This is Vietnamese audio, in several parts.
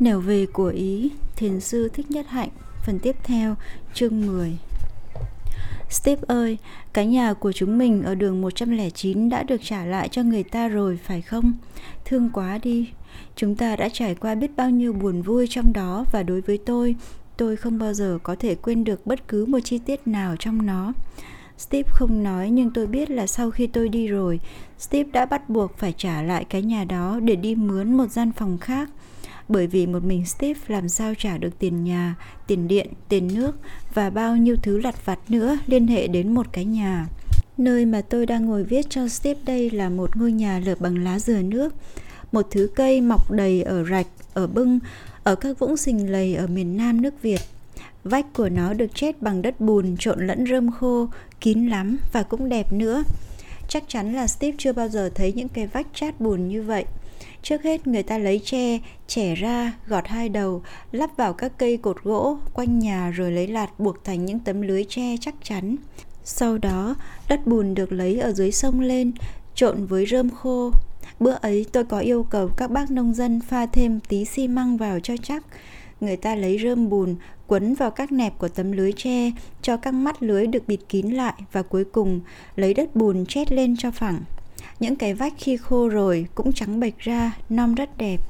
Nẻo về của Ý, Thiền sư Thích Nhất Hạnh, phần tiếp theo, chương 10 Steve ơi, cái nhà của chúng mình ở đường 109 đã được trả lại cho người ta rồi phải không? Thương quá đi. Chúng ta đã trải qua biết bao nhiêu buồn vui trong đó và đối với tôi, tôi không bao giờ có thể quên được bất cứ một chi tiết nào trong nó. Steve không nói nhưng tôi biết là sau khi tôi đi rồi, Steve đã bắt buộc phải trả lại cái nhà đó để đi mướn một gian phòng khác bởi vì một mình Steve làm sao trả được tiền nhà, tiền điện, tiền nước và bao nhiêu thứ lặt vặt nữa liên hệ đến một cái nhà. Nơi mà tôi đang ngồi viết cho Steve đây là một ngôi nhà lợp bằng lá dừa nước, một thứ cây mọc đầy ở rạch, ở bưng, ở các vũng sình lầy ở miền Nam nước Việt. Vách của nó được chết bằng đất bùn trộn lẫn rơm khô, kín lắm và cũng đẹp nữa. Chắc chắn là Steve chưa bao giờ thấy những cái vách chát bùn như vậy. Trước hết người ta lấy tre, chẻ ra, gọt hai đầu, lắp vào các cây cột gỗ quanh nhà rồi lấy lạt buộc thành những tấm lưới tre chắc chắn. Sau đó, đất bùn được lấy ở dưới sông lên, trộn với rơm khô. Bữa ấy tôi có yêu cầu các bác nông dân pha thêm tí xi măng vào cho chắc. Người ta lấy rơm bùn quấn vào các nẹp của tấm lưới tre cho các mắt lưới được bịt kín lại và cuối cùng lấy đất bùn chét lên cho phẳng. Những cái vách khi khô rồi cũng trắng bệch ra, non rất đẹp.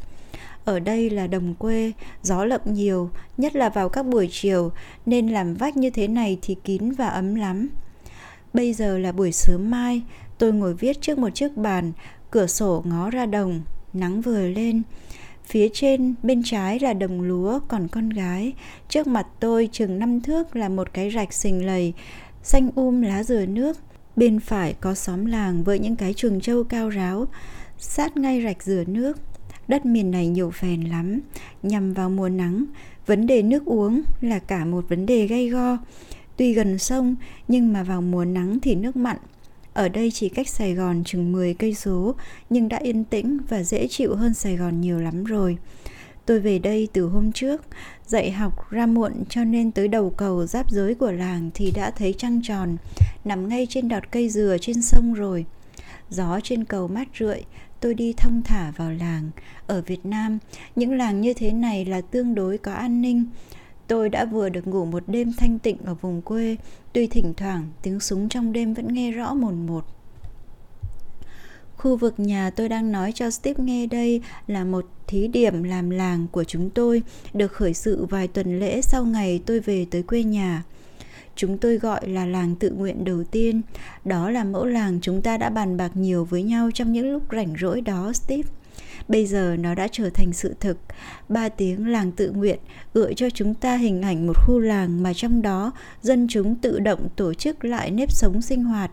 Ở đây là đồng quê, gió lậm nhiều, nhất là vào các buổi chiều, nên làm vách như thế này thì kín và ấm lắm. Bây giờ là buổi sớm mai, tôi ngồi viết trước một chiếc bàn, cửa sổ ngó ra đồng, nắng vừa lên. Phía trên bên trái là đồng lúa còn con gái, trước mặt tôi chừng năm thước là một cái rạch sình lầy, xanh um lá dừa nước, Bên phải có xóm làng với những cái trường trâu cao ráo, sát ngay rạch rửa nước. Đất miền này nhiều phèn lắm, nhằm vào mùa nắng, vấn đề nước uống là cả một vấn đề gay go. Tuy gần sông nhưng mà vào mùa nắng thì nước mặn. Ở đây chỉ cách Sài Gòn chừng 10 cây số nhưng đã yên tĩnh và dễ chịu hơn Sài Gòn nhiều lắm rồi. Tôi về đây từ hôm trước, dạy học ra muộn cho nên tới đầu cầu giáp giới của làng thì đã thấy trăng tròn, nằm ngay trên đọt cây dừa trên sông rồi. Gió trên cầu mát rượi, tôi đi thong thả vào làng. Ở Việt Nam, những làng như thế này là tương đối có an ninh. Tôi đã vừa được ngủ một đêm thanh tịnh ở vùng quê, tuy thỉnh thoảng tiếng súng trong đêm vẫn nghe rõ mồn một. Khu vực nhà tôi đang nói cho Steve nghe đây là một thí điểm làm làng của chúng tôi, được khởi sự vài tuần lễ sau ngày tôi về tới quê nhà. Chúng tôi gọi là làng tự nguyện đầu tiên. Đó là mẫu làng chúng ta đã bàn bạc nhiều với nhau trong những lúc rảnh rỗi đó, Steve. Bây giờ nó đã trở thành sự thực. Ba tiếng làng tự nguyện gợi cho chúng ta hình ảnh một khu làng mà trong đó dân chúng tự động tổ chức lại nếp sống sinh hoạt,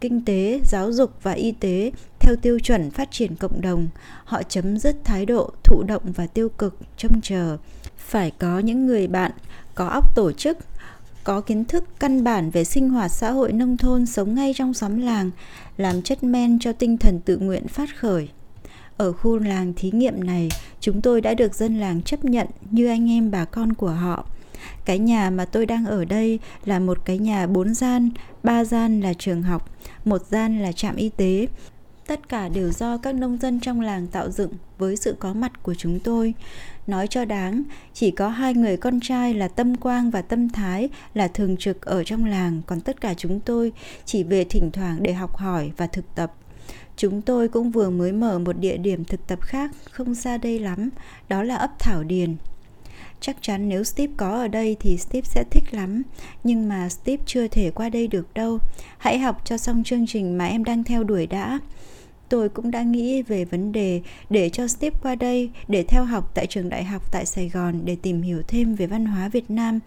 kinh tế, giáo dục và y tế theo tiêu chuẩn phát triển cộng đồng. Họ chấm dứt thái độ thụ động và tiêu cực, trông chờ. Phải có những người bạn có óc tổ chức, có kiến thức căn bản về sinh hoạt xã hội nông thôn sống ngay trong xóm làng, làm chất men cho tinh thần tự nguyện phát khởi. Ở khu làng thí nghiệm này, chúng tôi đã được dân làng chấp nhận như anh em bà con của họ. Cái nhà mà tôi đang ở đây là một cái nhà bốn gian, ba gian là trường học, một gian là trạm y tế. Tất cả đều do các nông dân trong làng tạo dựng với sự có mặt của chúng tôi. Nói cho đáng, chỉ có hai người con trai là Tâm Quang và Tâm Thái là thường trực ở trong làng, còn tất cả chúng tôi chỉ về thỉnh thoảng để học hỏi và thực tập. Chúng tôi cũng vừa mới mở một địa điểm thực tập khác không xa đây lắm, đó là ấp Thảo Điền. Chắc chắn nếu Steve có ở đây thì Steve sẽ thích lắm, nhưng mà Steve chưa thể qua đây được đâu. Hãy học cho xong chương trình mà em đang theo đuổi đã. Tôi cũng đã nghĩ về vấn đề để cho Steve qua đây, để theo học tại trường đại học tại Sài Gòn để tìm hiểu thêm về văn hóa Việt Nam.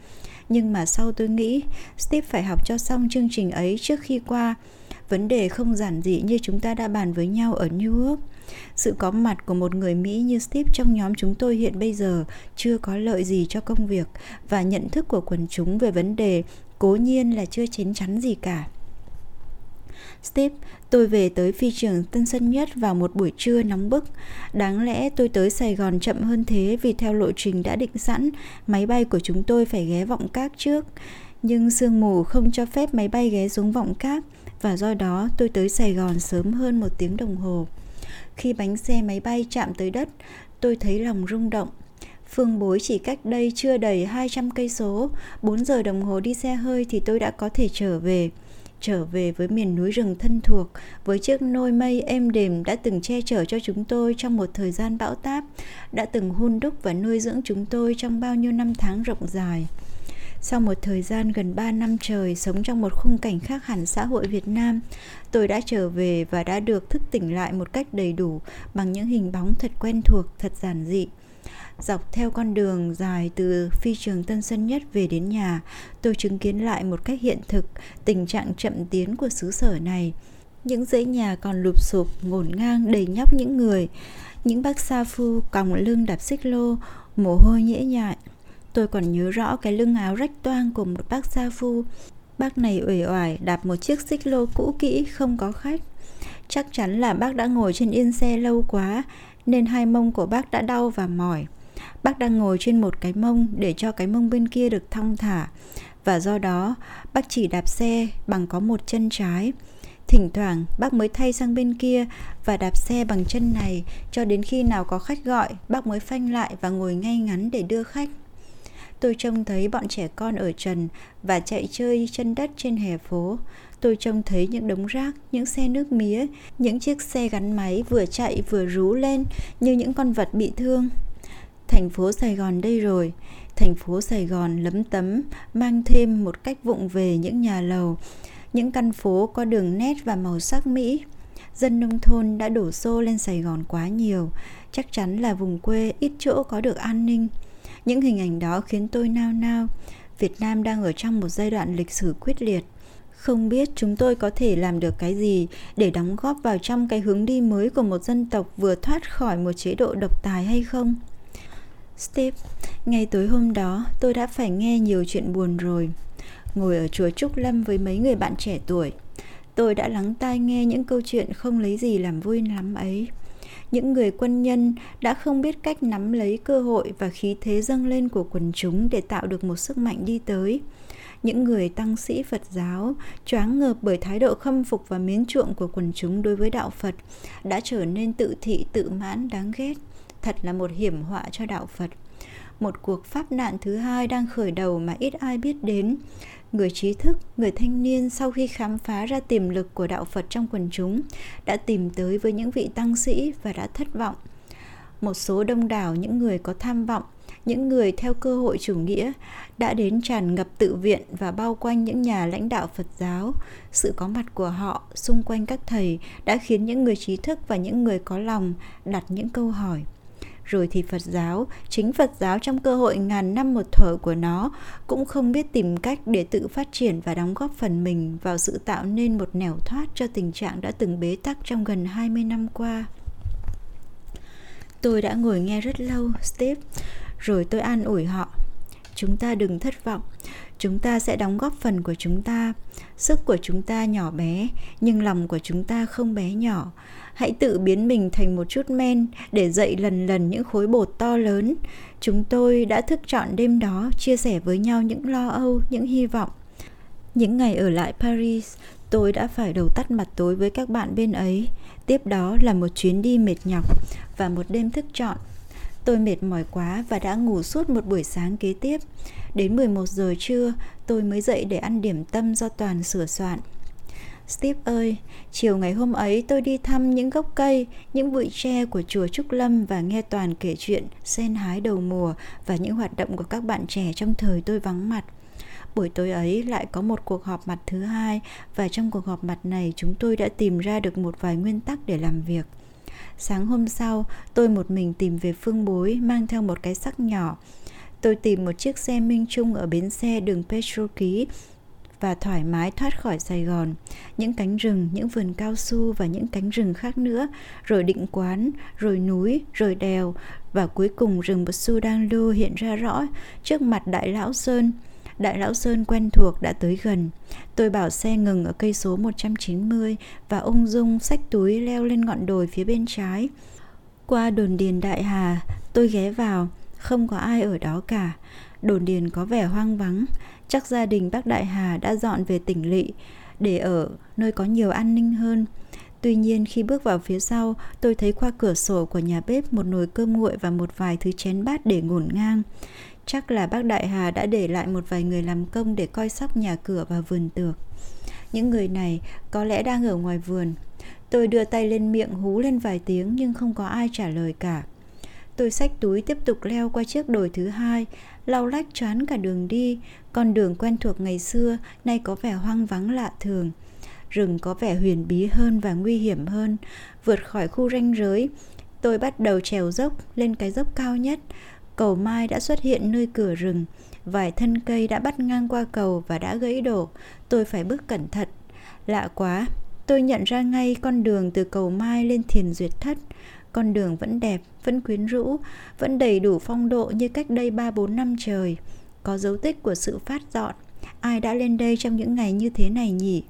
Nhưng mà sau tôi nghĩ, Steve phải học cho xong chương trình ấy trước khi qua Vấn đề không giản dị như chúng ta đã bàn với nhau ở New York. Sự có mặt của một người Mỹ như Steve trong nhóm chúng tôi hiện bây giờ chưa có lợi gì cho công việc và nhận thức của quần chúng về vấn đề cố nhiên là chưa chín chắn gì cả. Steve, tôi về tới phi trường Tân Sơn Nhất vào một buổi trưa nóng bức. Đáng lẽ tôi tới Sài Gòn chậm hơn thế vì theo lộ trình đã định sẵn, máy bay của chúng tôi phải ghé vọng cát trước. Nhưng sương mù không cho phép máy bay ghé xuống vọng cát và do đó tôi tới Sài Gòn sớm hơn một tiếng đồng hồ. Khi bánh xe máy bay chạm tới đất, tôi thấy lòng rung động. Phương Bối chỉ cách đây chưa đầy 200 cây số, 4 giờ đồng hồ đi xe hơi thì tôi đã có thể trở về. Trở về với miền núi rừng thân thuộc, với chiếc nôi mây êm đềm đã từng che chở cho chúng tôi trong một thời gian bão táp, đã từng hun đúc và nuôi dưỡng chúng tôi trong bao nhiêu năm tháng rộng dài. Sau một thời gian gần 3 năm trời sống trong một khung cảnh khác hẳn xã hội Việt Nam, tôi đã trở về và đã được thức tỉnh lại một cách đầy đủ bằng những hình bóng thật quen thuộc, thật giản dị. Dọc theo con đường dài từ phi trường Tân Sơn Nhất về đến nhà, tôi chứng kiến lại một cách hiện thực tình trạng chậm tiến của xứ sở này. Những dãy nhà còn lụp sụp, ngổn ngang đầy nhóc những người. Những bác sa phu còng lưng đạp xích lô, mồ hôi nhễ nhại. Tôi còn nhớ rõ cái lưng áo rách toang của một bác sa phu. Bác này uể oải đạp một chiếc xích lô cũ kỹ không có khách. Chắc chắn là bác đã ngồi trên yên xe lâu quá nên hai mông của bác đã đau và mỏi. Bác đang ngồi trên một cái mông để cho cái mông bên kia được thong thả và do đó bác chỉ đạp xe bằng có một chân trái. Thỉnh thoảng bác mới thay sang bên kia và đạp xe bằng chân này cho đến khi nào có khách gọi, bác mới phanh lại và ngồi ngay ngắn để đưa khách. Tôi trông thấy bọn trẻ con ở trần và chạy chơi chân đất trên hè phố. Tôi trông thấy những đống rác, những xe nước mía, những chiếc xe gắn máy vừa chạy vừa rú lên như những con vật bị thương. Thành phố Sài Gòn đây rồi, thành phố Sài Gòn lấm tấm, mang thêm một cách vụng về những nhà lầu, những căn phố có đường nét và màu sắc Mỹ. Dân nông thôn đã đổ xô lên Sài Gòn quá nhiều, chắc chắn là vùng quê ít chỗ có được an ninh. Những hình ảnh đó khiến tôi nao nao. Việt Nam đang ở trong một giai đoạn lịch sử quyết liệt. Không biết chúng tôi có thể làm được cái gì để đóng góp vào trong cái hướng đi mới của một dân tộc vừa thoát khỏi một chế độ độc tài hay không? Steve, ngay tối hôm đó tôi đã phải nghe nhiều chuyện buồn rồi. Ngồi ở chùa Trúc Lâm với mấy người bạn trẻ tuổi, tôi đã lắng tai nghe những câu chuyện không lấy gì làm vui lắm ấy. Những người quân nhân đã không biết cách nắm lấy cơ hội và khí thế dâng lên của quần chúng để tạo được một sức mạnh đi tới. Những người tăng sĩ Phật giáo choáng ngợp bởi thái độ khâm phục và mến chuộng của quần chúng đối với đạo Phật đã trở nên tự thị tự mãn đáng ghét thật là một hiểm họa cho đạo Phật một cuộc pháp nạn thứ hai đang khởi đầu mà ít ai biết đến người trí thức, người thanh niên sau khi khám phá ra tiềm lực của đạo Phật trong quần chúng đã tìm tới với những vị tăng sĩ và đã thất vọng. Một số đông đảo những người có tham vọng, những người theo cơ hội chủ nghĩa đã đến tràn ngập tự viện và bao quanh những nhà lãnh đạo Phật giáo. Sự có mặt của họ xung quanh các thầy đã khiến những người trí thức và những người có lòng đặt những câu hỏi rồi thì Phật giáo, chính Phật giáo trong cơ hội ngàn năm một thở của nó cũng không biết tìm cách để tự phát triển và đóng góp phần mình vào sự tạo nên một nẻo thoát cho tình trạng đã từng bế tắc trong gần 20 năm qua. Tôi đã ngồi nghe rất lâu, Steve, rồi tôi an ủi họ. Chúng ta đừng thất vọng, chúng ta sẽ đóng góp phần của chúng ta. Sức của chúng ta nhỏ bé, nhưng lòng của chúng ta không bé nhỏ hãy tự biến mình thành một chút men để dậy lần lần những khối bột to lớn. Chúng tôi đã thức trọn đêm đó, chia sẻ với nhau những lo âu, những hy vọng. Những ngày ở lại paris, tôi đã phải đầu tắt mặt tối với các bạn bên ấy. Tiếp đó là một chuyến đi mệt nhọc và một đêm thức trọn. Tôi mệt mỏi quá và đã ngủ suốt một buổi sáng kế tiếp. Đến 11 giờ trưa, tôi mới dậy để ăn điểm tâm do toàn sửa soạn. Steve ơi, chiều ngày hôm ấy tôi đi thăm những gốc cây, những bụi tre của chùa Trúc Lâm và nghe Toàn kể chuyện sen hái đầu mùa và những hoạt động của các bạn trẻ trong thời tôi vắng mặt. Buổi tối ấy lại có một cuộc họp mặt thứ hai và trong cuộc họp mặt này chúng tôi đã tìm ra được một vài nguyên tắc để làm việc. Sáng hôm sau, tôi một mình tìm về phương bối mang theo một cái sắc nhỏ. Tôi tìm một chiếc xe Minh Trung ở bến xe đường Petro Ký và thoải mái thoát khỏi Sài Gòn, những cánh rừng, những vườn cao su và những cánh rừng khác nữa, rồi định quán, rồi núi, rồi đèo và cuối cùng rừng Bật Su đang lưu hiện ra rõ trước mặt Đại Lão Sơn. Đại Lão Sơn quen thuộc đã tới gần. Tôi bảo xe ngừng ở cây số 190 và ung dung xách túi leo lên ngọn đồi phía bên trái. Qua đồn điền Đại Hà, tôi ghé vào, không có ai ở đó cả. Đồn điền có vẻ hoang vắng, Chắc gia đình bác Đại Hà đã dọn về tỉnh lỵ để ở nơi có nhiều an ninh hơn. Tuy nhiên khi bước vào phía sau, tôi thấy qua cửa sổ của nhà bếp một nồi cơm nguội và một vài thứ chén bát để ngổn ngang. Chắc là bác Đại Hà đã để lại một vài người làm công để coi sóc nhà cửa và vườn tược. Những người này có lẽ đang ở ngoài vườn. Tôi đưa tay lên miệng hú lên vài tiếng nhưng không có ai trả lời cả. Tôi xách túi tiếp tục leo qua chiếc đồi thứ hai, lau lách choán cả đường đi. Con đường quen thuộc ngày xưa nay có vẻ hoang vắng lạ thường. Rừng có vẻ huyền bí hơn và nguy hiểm hơn. Vượt khỏi khu ranh giới, tôi bắt đầu trèo dốc lên cái dốc cao nhất. Cầu mai đã xuất hiện nơi cửa rừng. Vài thân cây đã bắt ngang qua cầu và đã gãy đổ. Tôi phải bước cẩn thận. Lạ quá, tôi nhận ra ngay con đường từ cầu mai lên thiền duyệt thất. Con đường vẫn đẹp, vẫn quyến rũ, vẫn đầy đủ phong độ như cách đây 3-4 năm trời. Có dấu tích của sự phát dọn. Ai đã lên đây trong những ngày như thế này nhỉ?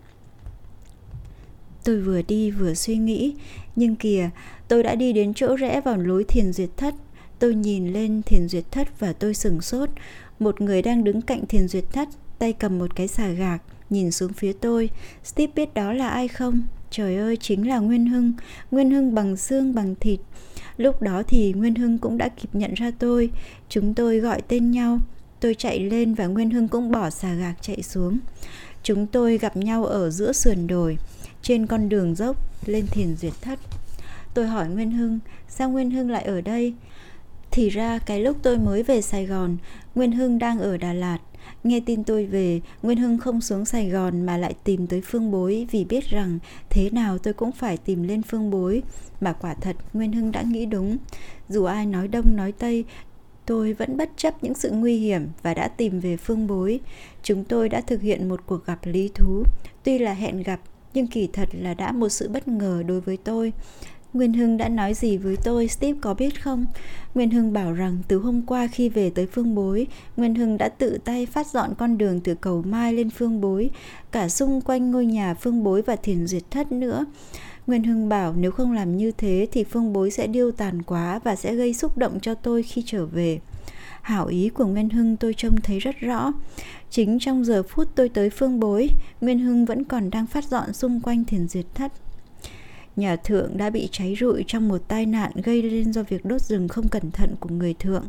Tôi vừa đi vừa suy nghĩ, nhưng kìa, tôi đã đi đến chỗ rẽ vào lối thiền duyệt thất. Tôi nhìn lên thiền duyệt thất và tôi sừng sốt. Một người đang đứng cạnh thiền duyệt thất, tay cầm một cái xà gạc, nhìn xuống phía tôi. Steve biết đó là ai không? Trời ơi, chính là Nguyên Hưng, Nguyên Hưng bằng xương bằng thịt. Lúc đó thì Nguyên Hưng cũng đã kịp nhận ra tôi, chúng tôi gọi tên nhau. Tôi chạy lên và Nguyên Hưng cũng bỏ xà gạc chạy xuống. Chúng tôi gặp nhau ở giữa sườn đồi, trên con đường dốc lên thiền duyệt thất. Tôi hỏi Nguyên Hưng, sao Nguyên Hưng lại ở đây? Thì ra cái lúc tôi mới về Sài Gòn, Nguyên Hưng đang ở Đà Lạt. Nghe tin tôi về, Nguyên Hưng không xuống Sài Gòn mà lại tìm tới Phương Bối vì biết rằng thế nào tôi cũng phải tìm lên Phương Bối. Mà quả thật Nguyên Hưng đã nghĩ đúng. Dù ai nói đông nói tây, tôi vẫn bất chấp những sự nguy hiểm và đã tìm về Phương Bối. Chúng tôi đã thực hiện một cuộc gặp lý thú. Tuy là hẹn gặp, nhưng kỳ thật là đã một sự bất ngờ đối với tôi. Nguyên Hưng đã nói gì với tôi, Steve có biết không? Nguyên Hưng bảo rằng từ hôm qua khi về tới Phương Bối, Nguyên Hưng đã tự tay phát dọn con đường từ cầu Mai lên Phương Bối, cả xung quanh ngôi nhà Phương Bối và thiền duyệt thất nữa. Nguyên Hưng bảo nếu không làm như thế thì Phương Bối sẽ điêu tàn quá và sẽ gây xúc động cho tôi khi trở về. Hảo ý của Nguyên Hưng tôi trông thấy rất rõ. Chính trong giờ phút tôi tới Phương Bối, Nguyên Hưng vẫn còn đang phát dọn xung quanh thiền duyệt thất. Nhà thượng đã bị cháy rụi trong một tai nạn gây lên do việc đốt rừng không cẩn thận của người thượng.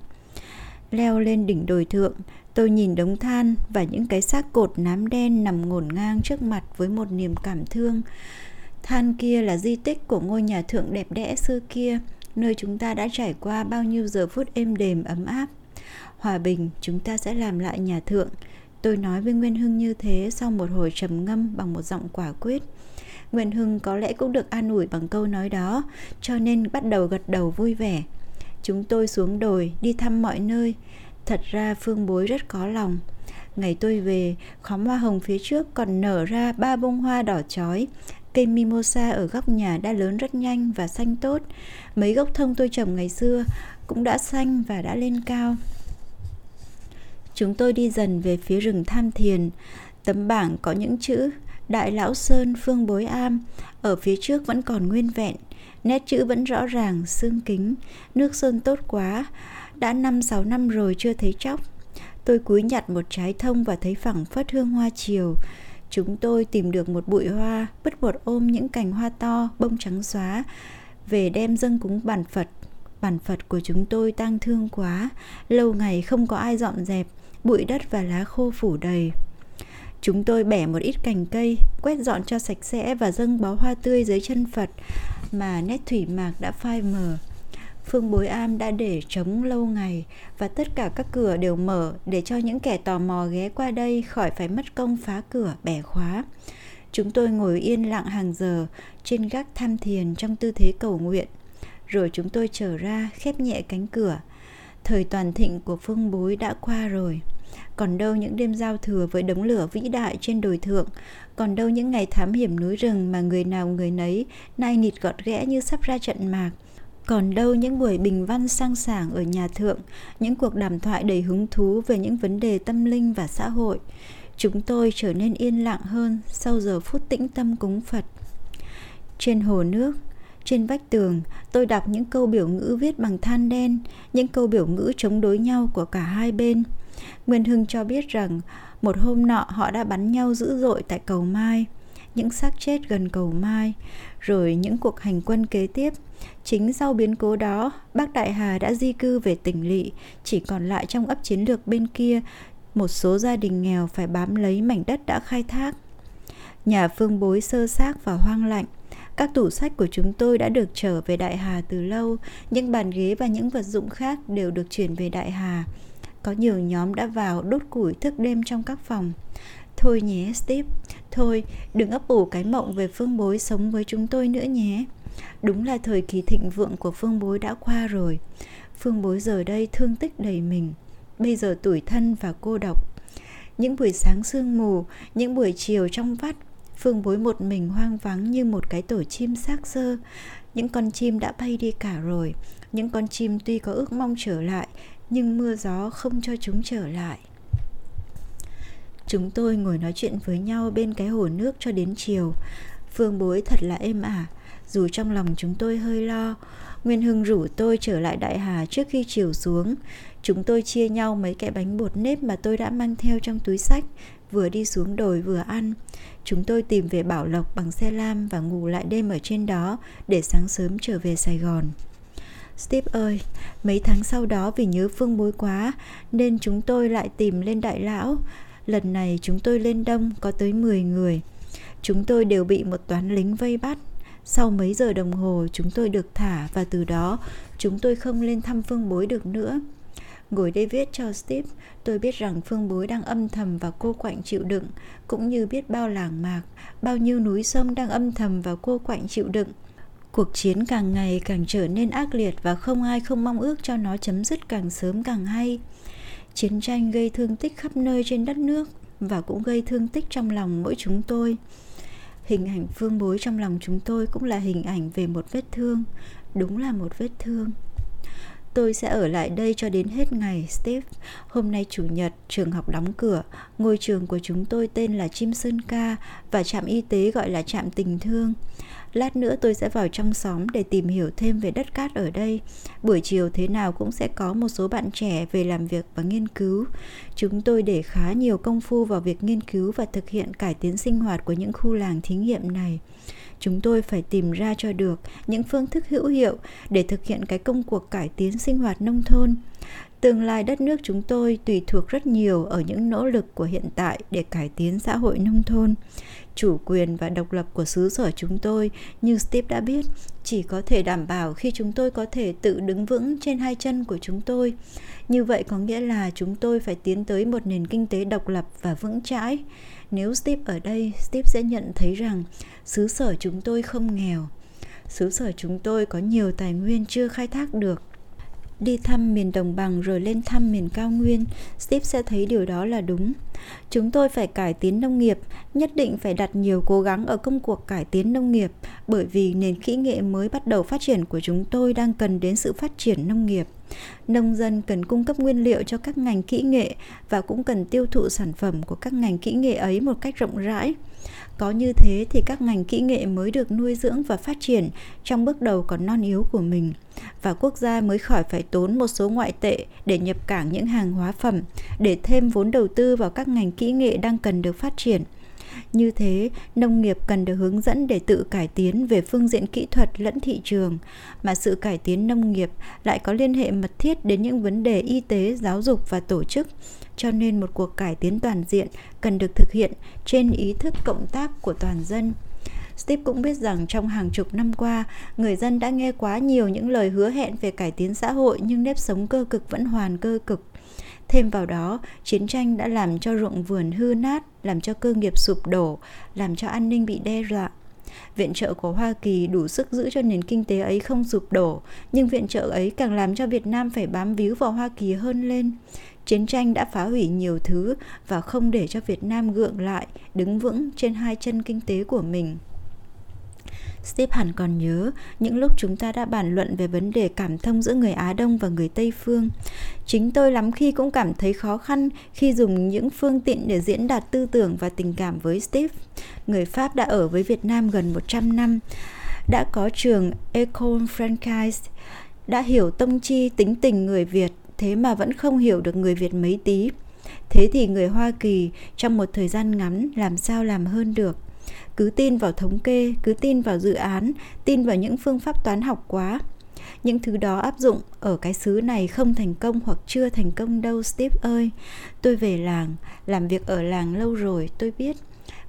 Leo lên đỉnh đồi thượng, tôi nhìn đống than và những cái xác cột nám đen nằm ngổn ngang trước mặt với một niềm cảm thương. Than kia là di tích của ngôi nhà thượng đẹp đẽ xưa kia, nơi chúng ta đã trải qua bao nhiêu giờ phút êm đềm ấm áp. Hòa bình, chúng ta sẽ làm lại nhà thượng. Tôi nói với Nguyên Hưng như thế sau một hồi trầm ngâm bằng một giọng quả quyết. Nguyên Hưng có lẽ cũng được an ủi bằng câu nói đó, cho nên bắt đầu gật đầu vui vẻ. Chúng tôi xuống đồi, đi thăm mọi nơi. Thật ra Phương Bối rất có lòng. Ngày tôi về, khóm hoa hồng phía trước còn nở ra ba bông hoa đỏ chói. Cây mimosa ở góc nhà đã lớn rất nhanh và xanh tốt. Mấy gốc thông tôi trồng ngày xưa cũng đã xanh và đã lên cao. Chúng tôi đi dần về phía rừng tham thiền. Tấm bảng có những chữ Đại Lão Sơn Phương Bối Am Ở phía trước vẫn còn nguyên vẹn Nét chữ vẫn rõ ràng, xương kính Nước sơn tốt quá Đã năm sáu năm rồi chưa thấy chóc. Tôi cúi nhặt một trái thông và thấy phẳng phất hương hoa chiều. Chúng tôi tìm được một bụi hoa Bứt một ôm những cành hoa to, bông trắng xóa Về đem dâng cúng bản Phật. Bản Phật của chúng tôi tang thương quá Lâu ngày không có ai dọn dẹp Bụi đất và lá khô phủ đầy. Chúng tôi bẻ một ít cành cây, quét dọn cho sạch sẽ và dâng bó hoa tươi dưới chân Phật mà nét thủy mạc đã phai mờ. Phương Bối Am đã để trống lâu ngày và tất cả các cửa đều mở để cho những kẻ tò mò ghé qua đây khỏi phải mất công phá cửa bẻ khóa. Chúng tôi ngồi yên lặng hàng giờ trên gác tham thiền trong tư thế cầu nguyện. Rồi chúng tôi trở ra khép nhẹ cánh cửa. Thời toàn thịnh của phương bối đã qua rồi. Còn đâu những đêm giao thừa với đống lửa vĩ đại trên đồi thượng Còn đâu những ngày thám hiểm núi rừng mà người nào người nấy Nay nịt gọt ghẽ như sắp ra trận mạc còn đâu những buổi bình văn sang sảng ở nhà thượng, những cuộc đàm thoại đầy hứng thú về những vấn đề tâm linh và xã hội. Chúng tôi trở nên yên lặng hơn sau giờ phút tĩnh tâm cúng Phật. Trên hồ nước, trên vách tường, tôi đọc những câu biểu ngữ viết bằng than đen, những câu biểu ngữ chống đối nhau của cả hai bên. Nguyên Hưng cho biết rằng một hôm nọ họ đã bắn nhau dữ dội tại cầu Mai. những xác chết gần cầu Mai, rồi những cuộc hành quân kế tiếp. Chính sau biến cố đó, bác Đại Hà đã di cư về tỉnh lỵ, chỉ còn lại trong ấp chiến lược bên kia, một số gia đình nghèo phải bám lấy mảnh đất đã khai thác. Nhà phương bối sơ xác và hoang lạnh, các tủ sách của chúng tôi đã được trở về Đại Hà từ lâu, những bàn ghế và những vật dụng khác đều được chuyển về Đại Hà. Có nhiều nhóm đã vào đốt củi thức đêm trong các phòng. Thôi nhé Steve, thôi đừng ấp ủ cái mộng về phương bối sống với chúng tôi nữa nhé. Đúng là thời kỳ thịnh vượng của phương bối đã qua rồi. Phương bối giờ đây thương tích đầy mình, bây giờ tủi thân và cô độc. Những buổi sáng sương mù, những buổi chiều trong vắt, Phương bối một mình hoang vắng như một cái tổ chim xác sơ. Những con chim đã bay đi cả rồi. Những con chim tuy có ước mong trở lại, nhưng mưa gió không cho chúng trở lại. Chúng tôi ngồi nói chuyện với nhau bên cái hồ nước cho đến chiều. Phương bối thật là êm ả, dù trong lòng chúng tôi hơi lo. Nguyên Hưng rủ tôi trở lại Đại Hà trước khi chiều xuống. Chúng tôi chia nhau mấy cái bánh bột nếp mà tôi đã mang theo trong túi sách, vừa đi xuống đồi vừa ăn. Chúng tôi tìm về Bảo Lộc bằng xe lam và ngủ lại đêm ở trên đó để sáng sớm trở về Sài Gòn. Steve ơi, mấy tháng sau đó vì nhớ Phương bối quá nên chúng tôi lại tìm lên Đại Lão. Lần này chúng tôi lên đông có tới 10 người. Chúng tôi đều bị một toán lính vây bắt. Sau mấy giờ đồng hồ chúng tôi được thả và từ đó chúng tôi không lên thăm Phương bối được nữa. Ngồi đây viết cho Steve, tôi biết rằng Phương Bối đang âm thầm và cô quạnh chịu đựng, cũng như biết bao làng mạc, bao nhiêu núi sông đang âm thầm và cô quạnh chịu đựng. Cuộc chiến càng ngày càng trở nên ác liệt và không ai không mong ước cho nó chấm dứt càng sớm càng hay. Chiến tranh gây thương tích khắp nơi trên đất nước và cũng gây thương tích trong lòng mỗi chúng tôi. Hình ảnh phương bối trong lòng chúng tôi cũng là hình ảnh về một vết thương, đúng là một vết thương. Tôi sẽ ở lại đây cho đến hết ngày, Steve. Hôm nay chủ nhật, trường học đóng cửa. Ngôi trường của chúng tôi tên là Chim Sơn Ca và trạm y tế gọi là trạm tình thương. Lát nữa tôi sẽ vào trong xóm để tìm hiểu thêm về đất cát ở đây. Buổi chiều thế nào cũng sẽ có một số bạn trẻ về làm việc và nghiên cứu. Chúng tôi để khá nhiều công phu vào việc nghiên cứu và thực hiện cải tiến sinh hoạt của những khu làng thí nghiệm này chúng tôi phải tìm ra cho được những phương thức hữu hiệu để thực hiện cái công cuộc cải tiến sinh hoạt nông thôn. Tương lai đất nước chúng tôi tùy thuộc rất nhiều ở những nỗ lực của hiện tại để cải tiến xã hội nông thôn. Chủ quyền và độc lập của xứ sở chúng tôi, như steve đã biết, chỉ có thể đảm bảo khi chúng tôi có thể tự đứng vững trên hai chân của chúng tôi. Như vậy có nghĩa là chúng tôi phải tiến tới một nền kinh tế độc lập và vững chãi nếu Steve ở đây, Steve sẽ nhận thấy rằng xứ sở chúng tôi không nghèo. Xứ sở chúng tôi có nhiều tài nguyên chưa khai thác được. Đi thăm miền đồng bằng rồi lên thăm miền cao nguyên, Steve sẽ thấy điều đó là đúng. Chúng tôi phải cải tiến nông nghiệp, nhất định phải đặt nhiều cố gắng ở công cuộc cải tiến nông nghiệp, bởi vì nền kỹ nghệ mới bắt đầu phát triển của chúng tôi đang cần đến sự phát triển nông nghiệp. Nông dân cần cung cấp nguyên liệu cho các ngành kỹ nghệ và cũng cần tiêu thụ sản phẩm của các ngành kỹ nghệ ấy một cách rộng rãi. Có như thế thì các ngành kỹ nghệ mới được nuôi dưỡng và phát triển trong bước đầu còn non yếu của mình và quốc gia mới khỏi phải tốn một số ngoại tệ để nhập cảng những hàng hóa phẩm, để thêm vốn đầu tư vào các ngành kỹ nghệ đang cần được phát triển. Như thế, nông nghiệp cần được hướng dẫn để tự cải tiến về phương diện kỹ thuật lẫn thị trường, mà sự cải tiến nông nghiệp lại có liên hệ mật thiết đến những vấn đề y tế, giáo dục và tổ chức. Cho nên một cuộc cải tiến toàn diện cần được thực hiện trên ý thức cộng tác của toàn dân. Steve cũng biết rằng trong hàng chục năm qua, người dân đã nghe quá nhiều những lời hứa hẹn về cải tiến xã hội nhưng nếp sống cơ cực vẫn hoàn cơ cực. Thêm vào đó, chiến tranh đã làm cho ruộng vườn hư nát, làm cho cơ nghiệp sụp đổ, làm cho an ninh bị đe dọa. Viện trợ của Hoa Kỳ đủ sức giữ cho nền kinh tế ấy không sụp đổ, nhưng viện trợ ấy càng làm cho Việt Nam phải bám víu vào Hoa Kỳ hơn lên. Chiến tranh đã phá hủy nhiều thứ và không để cho Việt Nam gượng lại, đứng vững trên hai chân kinh tế của mình. Steve hẳn còn nhớ những lúc chúng ta đã bàn luận về vấn đề cảm thông giữa người Á Đông và người Tây Phương. Chính tôi lắm khi cũng cảm thấy khó khăn khi dùng những phương tiện để diễn đạt tư tưởng và tình cảm với Steve. Người Pháp đã ở với Việt Nam gần 100 năm, đã có trường Ecole Francaise, đã hiểu tâm chi tính tình người Việt, thế mà vẫn không hiểu được người Việt mấy tí. Thế thì người Hoa Kỳ trong một thời gian ngắn làm sao làm hơn được? cứ tin vào thống kê, cứ tin vào dự án, tin vào những phương pháp toán học quá những thứ đó áp dụng ở cái xứ này không thành công hoặc chưa thành công đâu, steve ơi tôi về làng, làm việc ở làng lâu rồi, tôi biết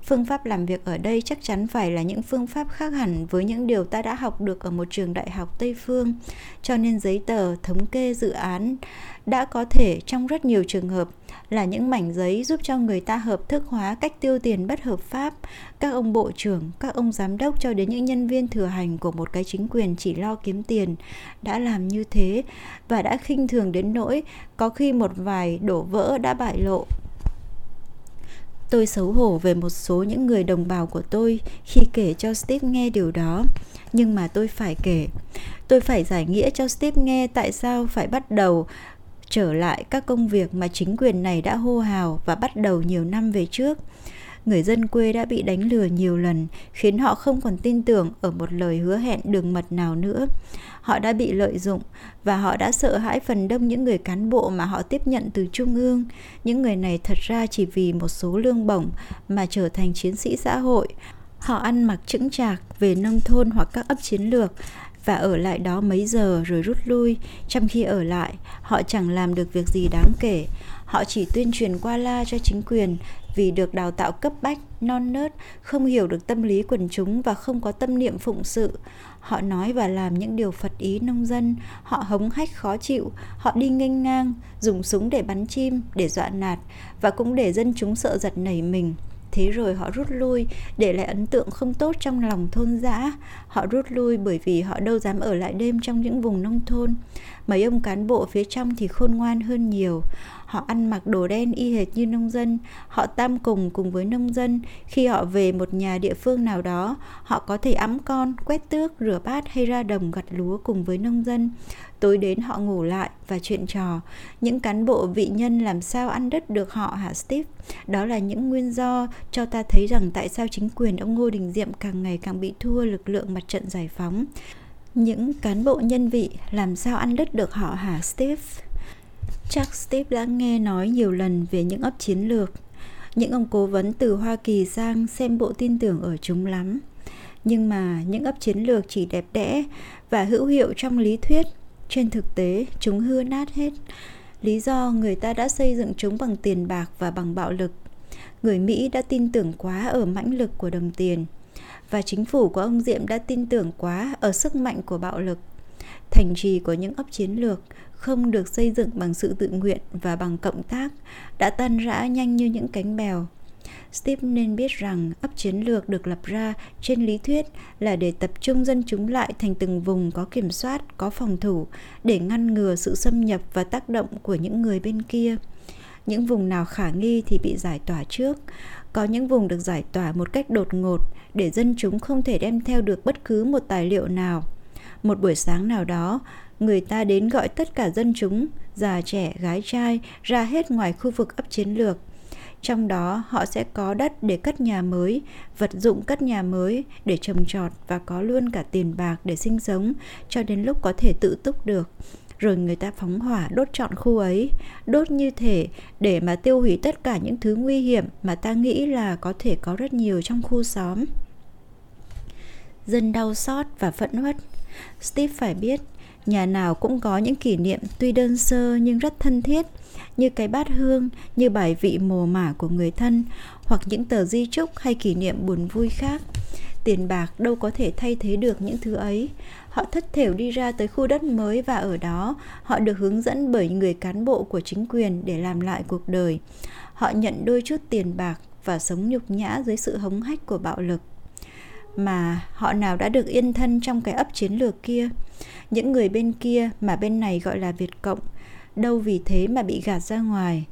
phương pháp làm việc ở đây chắc chắn phải là những phương pháp khác hẳn với những điều ta đã học được ở một trường đại học tây phương. Cho nên giấy tờ, thống kê, dự án đã có thể trong rất nhiều trường hợp là những mảnh giấy giúp cho người ta hợp thức hóa cách tiêu tiền bất hợp pháp. Các ông bộ trưởng, các ông giám đốc cho đến những nhân viên thừa hành của một cái chính quyền chỉ lo kiếm tiền đã làm như thế và đã khinh thường đến nỗi có khi một vài đổ vỡ đã bại lộ tôi xấu hổ về một số những người đồng bào của tôi khi kể cho steve nghe điều đó. Nhưng mà tôi phải kể. Tôi phải giải nghĩa cho steve nghe tại sao phải bắt đầu trở lại các công việc mà chính quyền này đã hô hào và bắt đầu nhiều năm về trước. Người dân quê đã bị đánh lừa nhiều lần, khiến họ không còn tin tưởng ở một lời hứa hẹn đường mật nào nữa họ đã bị lợi dụng và họ đã sợ hãi phần đông những người cán bộ mà họ tiếp nhận từ trung ương. Những người này thật ra chỉ vì một số lương bổng mà trở thành chiến sĩ xã hội. Họ ăn mặc chững chạc về nông thôn hoặc các ấp chiến lược và ở lại đó mấy giờ rồi rút lui. Trong khi ở lại, họ chẳng làm được việc gì đáng kể. Họ chỉ tuyên truyền qua la cho chính quyền vì được đào tạo cấp bách, non nớt, không hiểu được tâm lý quần chúng và không có tâm niệm phụng sự họ nói và làm những điều phật ý nông dân. Họ hống hách khó chịu. Họ đi nghênh ngang, dùng súng để bắn chim, để dọa nạt, và cũng để dân chúng sợ giật nảy mình. Thế rồi họ rút lui, để lại ấn tượng không tốt trong lòng thôn dã. Họ rút lui bởi vì họ đâu dám ở lại đêm trong những vùng nông thôn. Mấy ông cán bộ phía trong thì khôn ngoan hơn nhiều họ ăn mặc đồ đen y hệt như nông dân. Họ tam cùng cùng với nông dân. Khi họ về một nhà địa phương nào đó, họ có thể ấm con, quét tước, rửa bát hay ra đồng gặt lúa cùng với nông dân. Tối đến họ ngủ lại và chuyện trò. Những cán bộ vị nhân làm sao ăn đất được họ hả, steve? Đó là những nguyên do cho ta thấy rằng tại sao chính quyền ông ngô đình diệm càng ngày càng bị thua lực lượng mặt trận giải phóng. Những cán bộ nhân vị làm sao ăn đất được họ hả, steve? Chắc Steve đã nghe nói nhiều lần về những ấp chiến lược. Những ông cố vấn từ Hoa Kỳ sang xem bộ tin tưởng ở chúng lắm. Nhưng mà những ấp chiến lược chỉ đẹp đẽ và hữu hiệu trong lý thuyết. Trên thực tế, chúng hư nát hết. Lý do người ta đã xây dựng chúng bằng tiền bạc và bằng bạo lực. Người Mỹ đã tin tưởng quá ở mãnh lực của đồng tiền. Và chính phủ của ông Diệm đã tin tưởng quá ở sức mạnh của bạo lực thành trì của những ấp chiến lược không được xây dựng bằng sự tự nguyện và bằng cộng tác đã tan rã nhanh như những cánh bèo Steve nên biết rằng ấp chiến lược được lập ra trên lý thuyết là để tập trung dân chúng lại thành từng vùng có kiểm soát, có phòng thủ để ngăn ngừa sự xâm nhập và tác động của những người bên kia. Những vùng nào khả nghi thì bị giải tỏa trước, có những vùng được giải tỏa một cách đột ngột để dân chúng không thể đem theo được bất cứ một tài liệu nào. Một buổi sáng nào đó, người ta đến gọi tất cả dân chúng, già trẻ, gái trai ra hết ngoài khu vực ấp chiến lược. Trong đó họ sẽ có đất để cất nhà mới, vật dụng cất nhà mới để trồng trọt và có luôn cả tiền bạc để sinh sống cho đến lúc có thể tự túc được. Rồi người ta phóng hỏa đốt trọn khu ấy, đốt như thể để mà tiêu hủy tất cả những thứ nguy hiểm mà ta nghĩ là có thể có rất nhiều trong khu xóm. Dân đau xót và phẫn uất. Steve phải biết nhà nào cũng có những kỷ niệm tuy đơn sơ nhưng rất thân thiết, như cái bát hương, như bài vị mồ mả của người thân, hoặc những tờ di chúc hay kỷ niệm buồn vui khác. Tiền bạc đâu có thể thay thế được những thứ ấy. Họ thất thểu đi ra tới khu đất mới và ở đó, họ được hướng dẫn bởi người cán bộ của chính quyền để làm lại cuộc đời. Họ nhận đôi chút tiền bạc và sống nhục nhã dưới sự hống hách của bạo lực mà họ nào đã được yên thân trong cái ấp chiến lược kia. Những người bên kia mà bên này gọi là việt cộng, đâu vì thế mà bị gạt ra ngoài.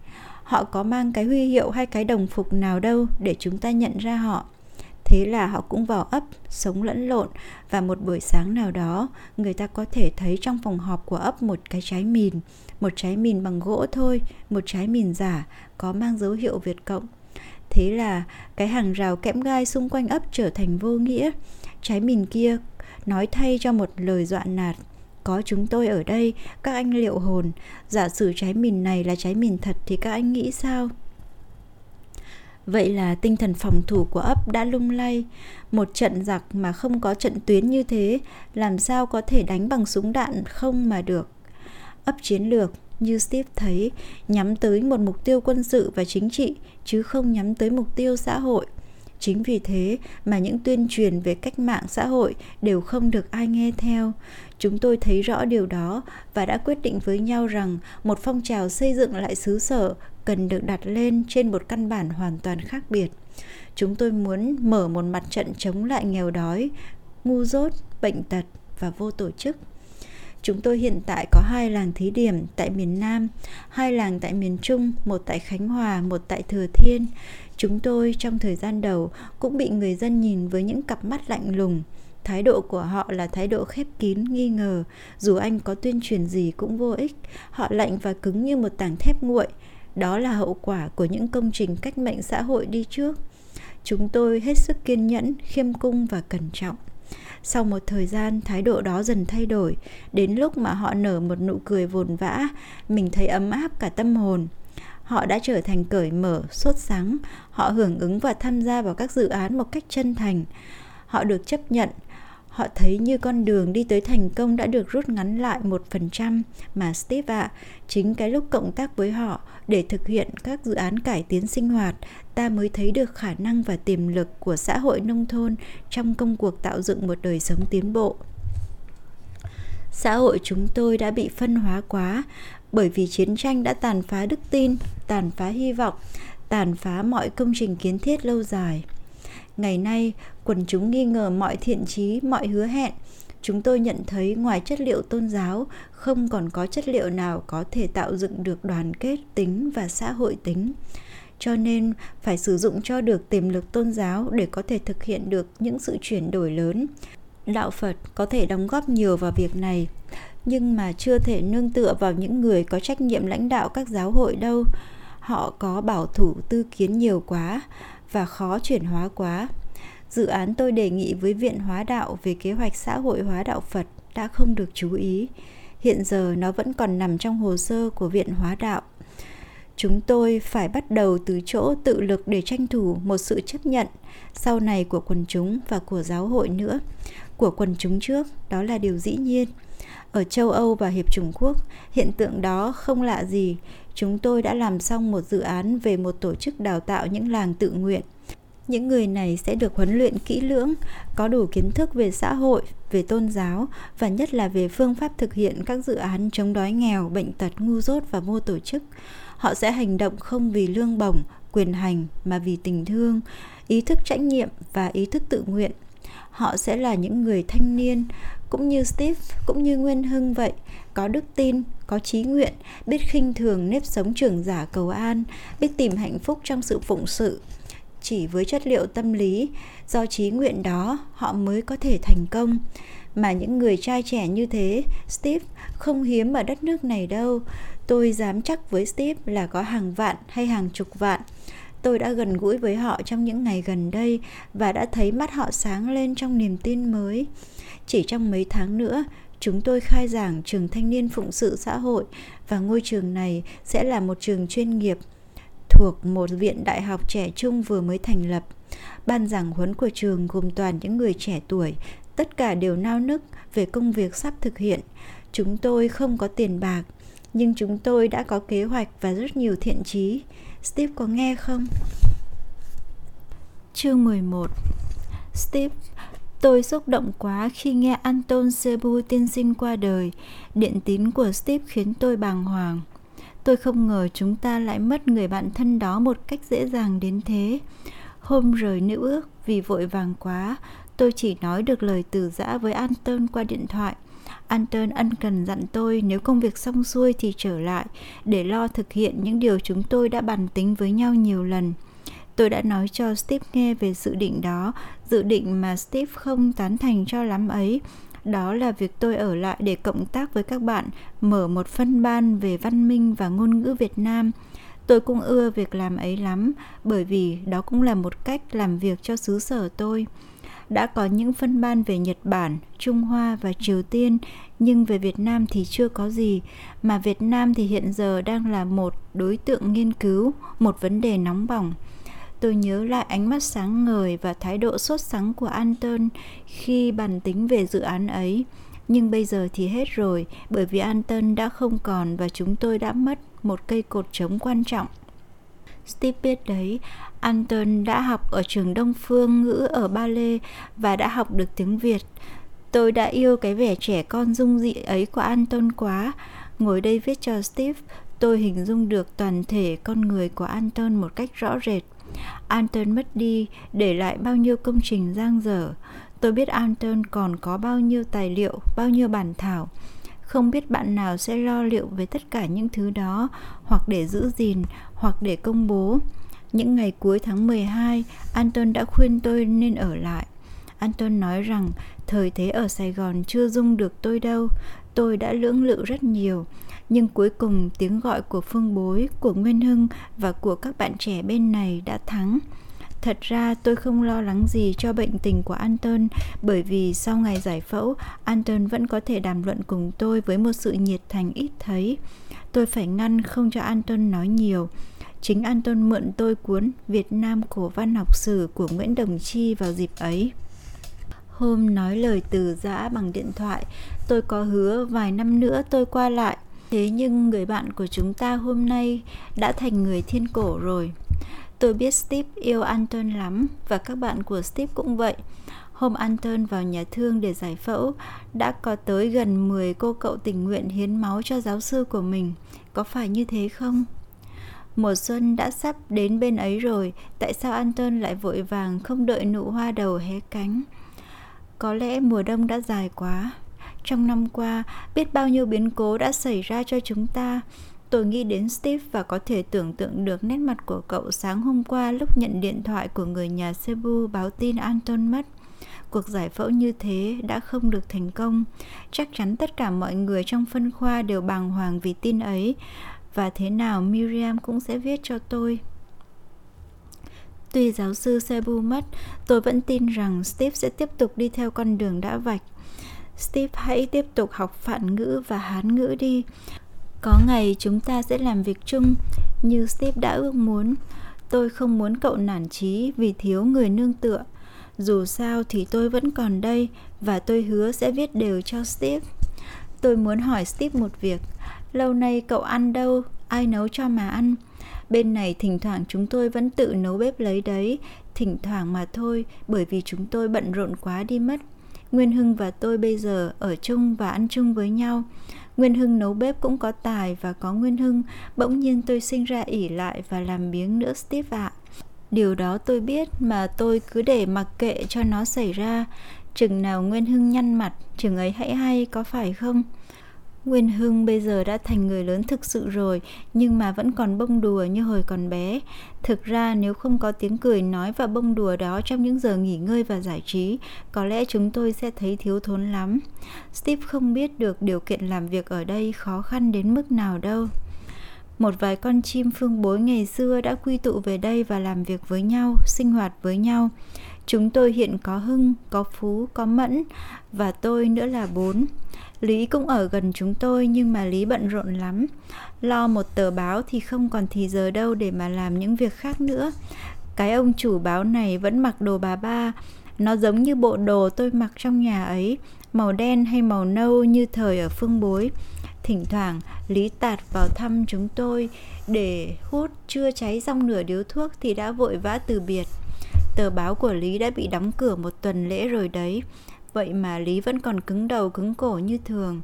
Họ có mang cái huy hiệu hay cái đồng phục nào đâu để chúng ta nhận ra họ. Thế là họ cũng vào ấp, sống lẫn lộn, và một buổi sáng nào đó, người ta có thể thấy trong phòng họp của ấp một cái trái mìn, một trái mìn bằng gỗ thôi, một trái mìn giả có mang dấu hiệu việt cộng thế là cái hàng rào kẽm gai xung quanh ấp trở thành vô nghĩa trái mìn kia nói thay cho một lời dọa nạt có chúng tôi ở đây các anh liệu hồn giả sử trái mìn này là trái mìn thật thì các anh nghĩ sao Vậy là tinh thần phòng thủ của ấp đã lung lay. Một trận giặc mà không có trận tuyến như thế, làm sao có thể đánh bằng súng đạn không mà được. Ấp chiến lược, như Steve thấy, nhắm tới một mục tiêu quân sự và chính trị, chứ không nhắm tới mục tiêu xã hội. Chính vì thế mà những tuyên truyền về cách mạng xã hội đều không được ai nghe theo. Chúng tôi thấy rõ điều đó và đã quyết định với nhau rằng một phong trào xây dựng lại xứ sở cần được đặt lên trên một căn bản hoàn toàn khác biệt. Chúng tôi muốn mở một mặt trận chống lại nghèo đói, ngu dốt, bệnh tật và vô tổ chức. Chúng tôi hiện tại có hai làng thí điểm tại miền Nam, hai làng tại miền Trung, một tại Khánh Hòa, một tại Thừa Thiên. Chúng tôi trong thời gian đầu cũng bị người dân nhìn với những cặp mắt lạnh lùng. Thái độ của họ là thái độ khép kín, nghi ngờ. Dù anh có tuyên truyền gì cũng vô ích. Họ lạnh và cứng như một tảng thép nguội. Đó là hậu quả của những công trình cách mệnh xã hội đi trước. Chúng tôi hết sức kiên nhẫn, khiêm cung và cẩn trọng. Sau một thời gian, thái độ đó dần thay đổi. Đến lúc mà họ nở một nụ cười vồn vã, mình thấy ấm áp cả tâm hồn họ đã trở thành cởi mở, sốt sáng, họ hưởng ứng và tham gia vào các dự án một cách chân thành. Họ được chấp nhận, họ thấy như con đường đi tới thành công đã được rút ngắn lại một phần trăm mà Steve ạ, à, chính cái lúc cộng tác với họ để thực hiện các dự án cải tiến sinh hoạt, ta mới thấy được khả năng và tiềm lực của xã hội nông thôn trong công cuộc tạo dựng một đời sống tiến bộ. Xã hội chúng tôi đã bị phân hóa quá bởi vì chiến tranh đã tàn phá đức tin, tàn phá hy vọng, tàn phá mọi công trình kiến thiết lâu dài. Ngày nay, quần chúng nghi ngờ mọi thiện trí, mọi hứa hẹn. Chúng tôi nhận thấy ngoài chất liệu tôn giáo, không còn có chất liệu nào có thể tạo dựng được đoàn kết tính và xã hội tính. Cho nên phải sử dụng cho được tiềm lực tôn giáo để có thể thực hiện được những sự chuyển đổi lớn. Đạo Phật có thể đóng góp nhiều vào việc này, nhưng mà chưa thể nương tựa vào những người có trách nhiệm lãnh đạo các giáo hội đâu. Họ có bảo thủ tư kiến nhiều quá và khó chuyển hóa quá. Dự án tôi đề nghị với Viện Hóa Đạo về kế hoạch xã hội hóa đạo Phật đã không được chú ý. Hiện giờ nó vẫn còn nằm trong hồ sơ của Viện Hóa Đạo. Chúng tôi phải bắt đầu từ chỗ tự lực để tranh thủ một sự chấp nhận sau này của quần chúng và của giáo hội nữa. Của quần chúng trước, đó là điều dĩ nhiên. Ở châu Âu và Hiệp Trung Quốc, hiện tượng đó không lạ gì. Chúng tôi đã làm xong một dự án về một tổ chức đào tạo những làng tự nguyện. Những người này sẽ được huấn luyện kỹ lưỡng, có đủ kiến thức về xã hội, về tôn giáo và nhất là về phương pháp thực hiện các dự án chống đói nghèo, bệnh tật, ngu dốt và vô tổ chức. Họ sẽ hành động không vì lương bổng, quyền hành mà vì tình thương, ý thức trách nhiệm và ý thức tự nguyện. Họ sẽ là những người thanh niên, cũng như Steve, cũng như Nguyên Hưng vậy, có đức tin, có trí nguyện, biết khinh thường nếp sống trưởng giả cầu an, biết tìm hạnh phúc trong sự phụng sự. Chỉ với chất liệu tâm lý, do trí nguyện đó họ mới có thể thành công. Mà những người trai trẻ như thế, Steve không hiếm ở đất nước này đâu. Tôi dám chắc với Steve là có hàng vạn hay hàng chục vạn. Tôi đã gần gũi với họ trong những ngày gần đây và đã thấy mắt họ sáng lên trong niềm tin mới. Chỉ trong mấy tháng nữa, chúng tôi khai giảng trường thanh niên phụng sự xã hội và ngôi trường này sẽ là một trường chuyên nghiệp thuộc một viện đại học trẻ trung vừa mới thành lập. Ban giảng huấn của trường gồm toàn những người trẻ tuổi, tất cả đều nao nức về công việc sắp thực hiện. Chúng tôi không có tiền bạc, nhưng chúng tôi đã có kế hoạch và rất nhiều thiện chí. Steve có nghe không? Chương 11 Steve Tôi xúc động quá khi nghe Anton Sebu tiên sinh qua đời. Điện tín của Steve khiến tôi bàng hoàng. Tôi không ngờ chúng ta lại mất người bạn thân đó một cách dễ dàng đến thế. Hôm rời nữ ước vì vội vàng quá, tôi chỉ nói được lời từ giã với Anton qua điện thoại. Anton ân cần dặn tôi nếu công việc xong xuôi thì trở lại để lo thực hiện những điều chúng tôi đã bàn tính với nhau nhiều lần. Tôi đã nói cho Steve nghe về dự định đó, dự định mà Steve không tán thành cho lắm ấy. Đó là việc tôi ở lại để cộng tác với các bạn, mở một phân ban về văn minh và ngôn ngữ Việt Nam. Tôi cũng ưa việc làm ấy lắm, bởi vì đó cũng là một cách làm việc cho xứ sở tôi. Đã có những phân ban về Nhật Bản, Trung Hoa và Triều Tiên, nhưng về Việt Nam thì chưa có gì, mà Việt Nam thì hiện giờ đang là một đối tượng nghiên cứu, một vấn đề nóng bỏng. Tôi nhớ lại ánh mắt sáng ngời và thái độ sốt sắng của Anton khi bàn tính về dự án ấy. Nhưng bây giờ thì hết rồi, bởi vì Anton đã không còn và chúng tôi đã mất một cây cột trống quan trọng. Steve biết đấy, Anton đã học ở trường Đông Phương ngữ ở Ba Lê và đã học được tiếng Việt. Tôi đã yêu cái vẻ trẻ con dung dị ấy của Anton quá. Ngồi đây viết cho Steve, tôi hình dung được toàn thể con người của Anton một cách rõ rệt. Anton mất đi, để lại bao nhiêu công trình giang dở. Tôi biết Anton còn có bao nhiêu tài liệu, bao nhiêu bản thảo. Không biết bạn nào sẽ lo liệu về tất cả những thứ đó, hoặc để giữ gìn, hoặc để công bố. Những ngày cuối tháng 12, Anton đã khuyên tôi nên ở lại. Anton nói rằng thời thế ở Sài Gòn chưa dung được tôi đâu. Tôi đã lưỡng lự rất nhiều, nhưng cuối cùng tiếng gọi của Phương Bối, của Nguyên Hưng và của các bạn trẻ bên này đã thắng. Thật ra tôi không lo lắng gì cho bệnh tình của Anton bởi vì sau ngày giải phẫu, Anton vẫn có thể đàm luận cùng tôi với một sự nhiệt thành ít thấy. Tôi phải ngăn không cho Anton nói nhiều. Chính Anton mượn tôi cuốn Việt Nam cổ văn học sử của Nguyễn Đồng Chi vào dịp ấy. Hôm nói lời từ giã bằng điện thoại, tôi có hứa vài năm nữa tôi qua lại. Thế nhưng người bạn của chúng ta hôm nay đã thành người thiên cổ rồi. Tôi biết Steve yêu Anton lắm và các bạn của Steve cũng vậy. Hôm Anton vào nhà thương để giải phẫu, đã có tới gần 10 cô cậu tình nguyện hiến máu cho giáo sư của mình. Có phải như thế không? Mùa xuân đã sắp đến bên ấy rồi, tại sao Anton lại vội vàng không đợi nụ hoa đầu hé cánh? Có lẽ mùa đông đã dài quá. Trong năm qua, biết bao nhiêu biến cố đã xảy ra cho chúng ta. Tôi nghĩ đến Steve và có thể tưởng tượng được nét mặt của cậu sáng hôm qua lúc nhận điện thoại của người nhà Cebu báo tin Anton mất. Cuộc giải phẫu như thế đã không được thành công. Chắc chắn tất cả mọi người trong phân khoa đều bàng hoàng vì tin ấy. Và thế nào Miriam cũng sẽ viết cho tôi. Tuy giáo sư Sebu mất, tôi vẫn tin rằng Steve sẽ tiếp tục đi theo con đường đã vạch. Steve hãy tiếp tục học phản ngữ và hán ngữ đi. Có ngày chúng ta sẽ làm việc chung như Steve đã ước muốn. Tôi không muốn cậu nản chí vì thiếu người nương tựa. Dù sao thì tôi vẫn còn đây và tôi hứa sẽ viết đều cho Steve. Tôi muốn hỏi Steve một việc. Lâu nay cậu ăn đâu? Ai nấu cho mà ăn? Bên này thỉnh thoảng chúng tôi vẫn tự nấu bếp lấy đấy, thỉnh thoảng mà thôi, bởi vì chúng tôi bận rộn quá đi mất. Nguyên Hưng và tôi bây giờ ở chung và ăn chung với nhau. Nguyên Hưng nấu bếp cũng có tài và có Nguyên Hưng, bỗng nhiên tôi sinh ra ỉ lại và làm biếng nữa Steve ạ. Điều đó tôi biết mà tôi cứ để mặc kệ cho nó xảy ra. Chừng nào Nguyên Hưng nhăn mặt, chừng ấy hãy hay có phải không? Nguyên Hưng bây giờ đã thành người lớn thực sự rồi, nhưng mà vẫn còn bông đùa như hồi còn bé. Thực ra nếu không có tiếng cười nói và bông đùa đó trong những giờ nghỉ ngơi và giải trí, có lẽ chúng tôi sẽ thấy thiếu thốn lắm. Steve không biết được điều kiện làm việc ở đây khó khăn đến mức nào đâu. Một vài con chim phương bối ngày xưa đã quy tụ về đây và làm việc với nhau, sinh hoạt với nhau. Chúng tôi hiện có Hưng, có Phú, có Mẫn và tôi nữa là bốn. Lý cũng ở gần chúng tôi nhưng mà Lý bận rộn lắm. Lo một tờ báo thì không còn thì giờ đâu để mà làm những việc khác nữa. Cái ông chủ báo này vẫn mặc đồ bà ba. Nó giống như bộ đồ tôi mặc trong nhà ấy, màu đen hay màu nâu như thời ở phương bối. Thỉnh thoảng Lý tạt vào thăm chúng tôi để hút chưa cháy xong nửa điếu thuốc thì đã vội vã từ biệt. Tờ báo của Lý đã bị đóng cửa một tuần lễ rồi đấy. Vậy mà Lý vẫn còn cứng đầu cứng cổ như thường.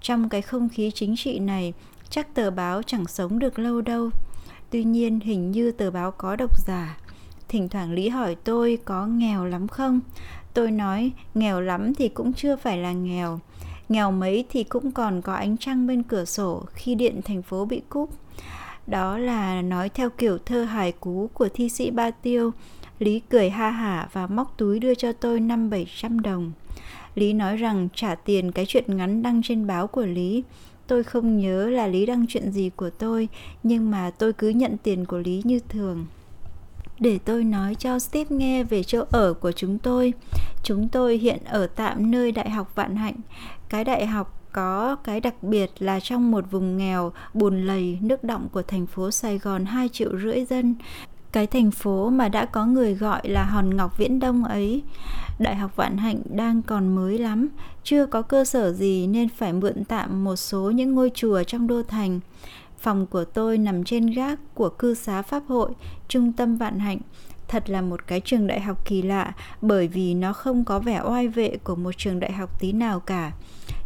Trong cái không khí chính trị này, chắc tờ báo chẳng sống được lâu đâu. Tuy nhiên hình như tờ báo có độc giả. Thỉnh thoảng Lý hỏi tôi có nghèo lắm không? Tôi nói nghèo lắm thì cũng chưa phải là nghèo. Nghèo mấy thì cũng còn có ánh trăng bên cửa sổ khi điện thành phố bị cúp. Đó là nói theo kiểu thơ hài cú của thi sĩ Ba Tiêu. Lý cười ha hả và móc túi đưa cho tôi năm bảy trăm đồng. Lý nói rằng trả tiền cái chuyện ngắn đăng trên báo của Lý. Tôi không nhớ là Lý đăng chuyện gì của tôi, nhưng mà tôi cứ nhận tiền của Lý như thường. Để tôi nói cho Steve nghe về chỗ ở của chúng tôi. Chúng tôi hiện ở tạm nơi Đại học Vạn Hạnh. Cái đại học có cái đặc biệt là trong một vùng nghèo, bùn lầy, nước động của thành phố Sài Gòn 2 triệu rưỡi dân. cái thành phố mà đã có người gọi là hòn ngọc viễn đông ấy đại học vạn hạnh đang còn mới lắm, chưa có cơ sở gì nên phải mượn tạm một số những ngôi chùa trong đô thành. Phòng của tôi nằm trên gác của cư xá pháp hội, trung tâm vạn hạnh. Thật là một cái trường đại học kỳ lạ, bởi vì nó không có vẻ oai vệ của một trường đại học tí nào cả.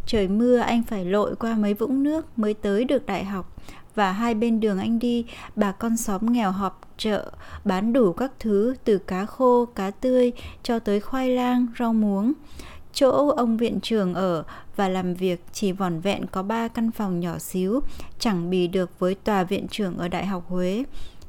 Trời mưa anh phải lội qua mấy vũng nước mới tới được đại học và hai bên đường anh đi bà con xóm nghèo họp chợ bán đủ các thứ từ cá khô cá tươi cho tới khoai lang rau muống. Chỗ ông viện trưởng ở và làm việc chỉ vỏn vẹn có ba căn phòng nhỏ xíu chẳng bì được với tòa viện trưởng ở đại học huế.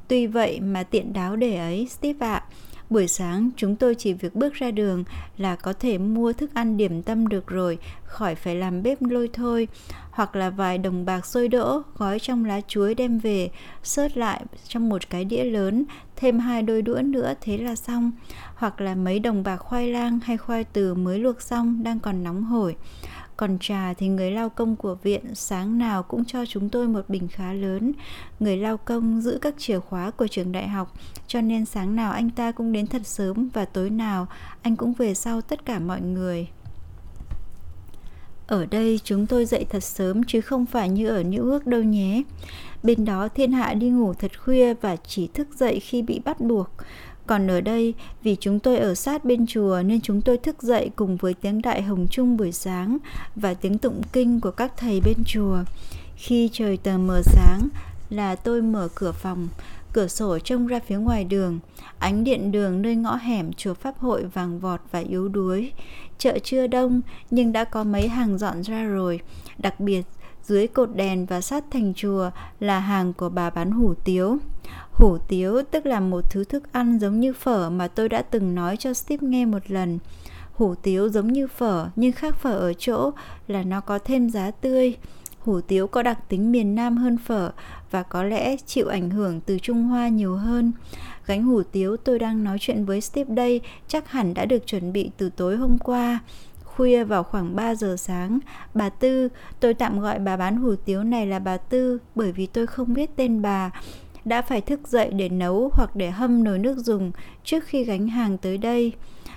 Tuy vậy mà tiện đáo để ấy steve ạ. À, buổi sáng chúng tôi chỉ việc bước ra đường là có thể mua thức ăn điểm tâm được rồi khỏi phải làm bếp lôi thôi hoặc là vài đồng bạc sôi đỗ gói trong lá chuối đem về sớt lại trong một cái đĩa lớn thêm hai đôi đũa nữa thế là xong hoặc là mấy đồng bạc khoai lang hay khoai từ mới luộc xong đang còn nóng hổi còn trà thì người lao công của viện sáng nào cũng cho chúng tôi một bình khá lớn. Người lao công giữ các chìa khóa của trường đại học, cho nên sáng nào anh ta cũng đến thật sớm và tối nào anh cũng về sau tất cả mọi người. Ở đây chúng tôi dậy thật sớm chứ không phải như ở New York đâu nhé. Bên đó thiên hạ đi ngủ thật khuya và chỉ thức dậy khi bị bắt buộc. Còn ở đây, vì chúng tôi ở sát bên chùa nên chúng tôi thức dậy cùng với tiếng đại hồng chung buổi sáng và tiếng tụng kinh của các thầy bên chùa. Khi trời tờ mờ sáng là tôi mở cửa phòng, cửa sổ trông ra phía ngoài đường, ánh điện đường nơi ngõ hẻm chùa Pháp hội vàng vọt và yếu đuối. Chợ chưa đông nhưng đã có mấy hàng dọn ra rồi, đặc biệt dưới cột đèn và sát thành chùa là hàng của bà bán hủ tiếu. Hủ tiếu tức là một thứ thức ăn giống như phở mà tôi đã từng nói cho Steve nghe một lần. Hủ tiếu giống như phở nhưng khác phở ở chỗ là nó có thêm giá tươi. Hủ tiếu có đặc tính miền Nam hơn phở và có lẽ chịu ảnh hưởng từ Trung Hoa nhiều hơn. Gánh hủ tiếu tôi đang nói chuyện với Steve đây chắc hẳn đã được chuẩn bị từ tối hôm qua. Khuya vào khoảng 3 giờ sáng, bà Tư, tôi tạm gọi bà bán hủ tiếu này là bà Tư bởi vì tôi không biết tên bà, đã phải thức dậy để nấu hoặc để hâm nồi nước dùng trước khi gánh hàng tới đây.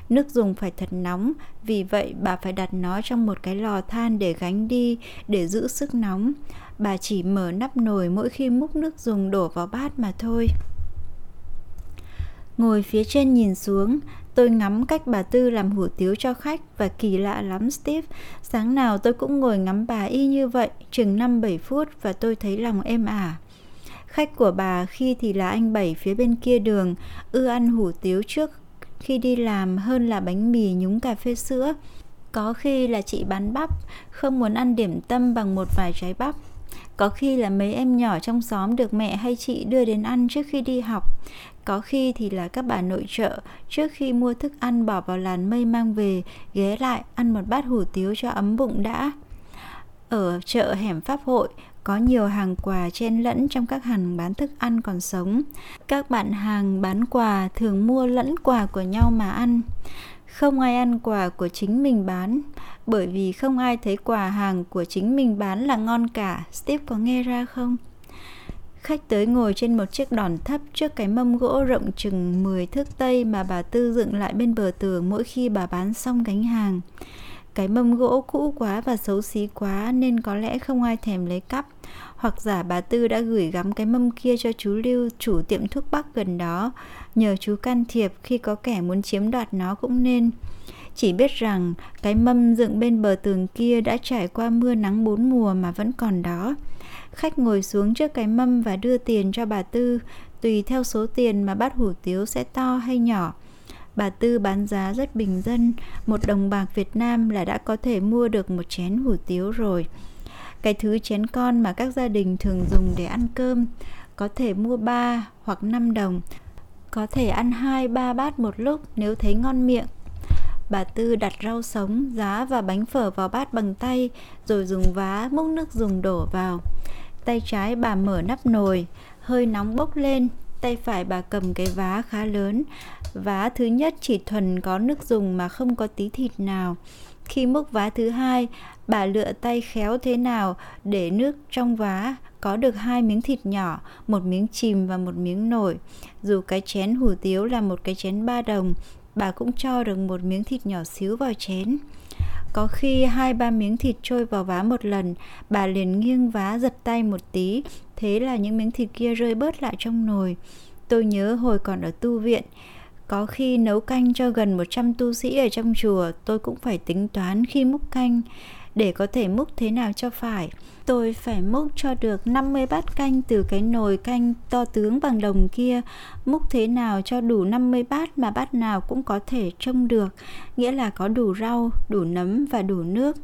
Nước dùng phải thật nóng, vì vậy bà phải đặt nó trong một cái lò than để gánh đi để giữ sức nóng. Bà chỉ mở nắp nồi mỗi khi múc nước dùng đổ vào bát mà thôi. Ngồi phía trên nhìn xuống, tôi ngắm cách bà Tư làm hủ tiếu cho khách và kỳ lạ lắm Steve. Sáng nào tôi cũng ngồi ngắm bà y như vậy, chừng 5-7 phút và tôi thấy lòng êm ả. Khách của bà khi thì là anh Bảy phía bên kia đường, ưa ăn hủ tiếu trước khi đi làm hơn là bánh mì nhúng cà phê sữa. Có khi là chị bán bắp, không muốn ăn điểm tâm bằng một vài trái bắp. Có khi là mấy em nhỏ trong xóm được mẹ hay chị đưa đến ăn trước khi đi học. Có khi thì là các bà nội trợ trước khi mua thức ăn bỏ vào làn mây mang về, ghé lại ăn một bát hủ tiếu cho ấm bụng đã. Ở chợ hẻm Pháp hội, có nhiều hàng quà chen lẫn trong các hàng bán thức ăn còn sống. Các bạn hàng bán quà thường mua lẫn quà của nhau mà ăn. Không ai ăn quà của chính mình bán, bởi vì không ai thấy quà hàng của chính mình bán là ngon cả. Steve có nghe ra không? Khách tới ngồi trên một chiếc đòn thấp trước cái mâm gỗ rộng chừng 10 thước tây mà bà Tư dựng lại bên bờ tường mỗi khi bà bán xong gánh hàng. Cái mâm gỗ cũ quá và xấu xí quá nên có lẽ không ai thèm lấy cắp. Hoặc giả bà Tư đã gửi gắm cái mâm kia cho chú Lưu, chủ tiệm thuốc bắc gần đó, nhờ chú can thiệp khi có kẻ muốn chiếm đoạt nó cũng nên. Chỉ biết rằng cái mâm dựng bên bờ tường kia đã trải qua mưa nắng bốn mùa mà vẫn còn đó. Khách ngồi xuống trước cái mâm và đưa tiền cho bà Tư, tùy theo số tiền mà bát hủ tiếu sẽ to hay nhỏ. Bà Tư bán giá rất bình dân, một đồng bạc Việt Nam là đã có thể mua được một chén hủ tiếu rồi. Cái thứ chén con mà các gia đình thường dùng để ăn cơm, có thể mua 3 hoặc 5 đồng, có thể ăn 2 3 bát một lúc nếu thấy ngon miệng. Bà Tư đặt rau sống, giá và bánh phở vào bát bằng tay, rồi dùng vá múc nước dùng đổ vào. Tay trái bà mở nắp nồi, hơi nóng bốc lên, tay phải bà cầm cái vá khá lớn. Vá thứ nhất chỉ thuần có nước dùng mà không có tí thịt nào. Khi múc vá thứ hai, bà lựa tay khéo thế nào để nước trong vá có được hai miếng thịt nhỏ, một miếng chìm và một miếng nổi. Dù cái chén hủ tiếu là một cái chén ba đồng, bà cũng cho được một miếng thịt nhỏ xíu vào chén. Có khi hai ba miếng thịt trôi vào vá một lần, bà liền nghiêng vá giật tay một tí, thế là những miếng thịt kia rơi bớt lại trong nồi. Tôi nhớ hồi còn ở tu viện, có khi nấu canh cho gần 100 tu sĩ ở trong chùa, tôi cũng phải tính toán khi múc canh để có thể múc thế nào cho phải. Tôi phải múc cho được 50 bát canh từ cái nồi canh to tướng bằng đồng kia, múc thế nào cho đủ 50 bát mà bát nào cũng có thể trông được, nghĩa là có đủ rau, đủ nấm và đủ nước.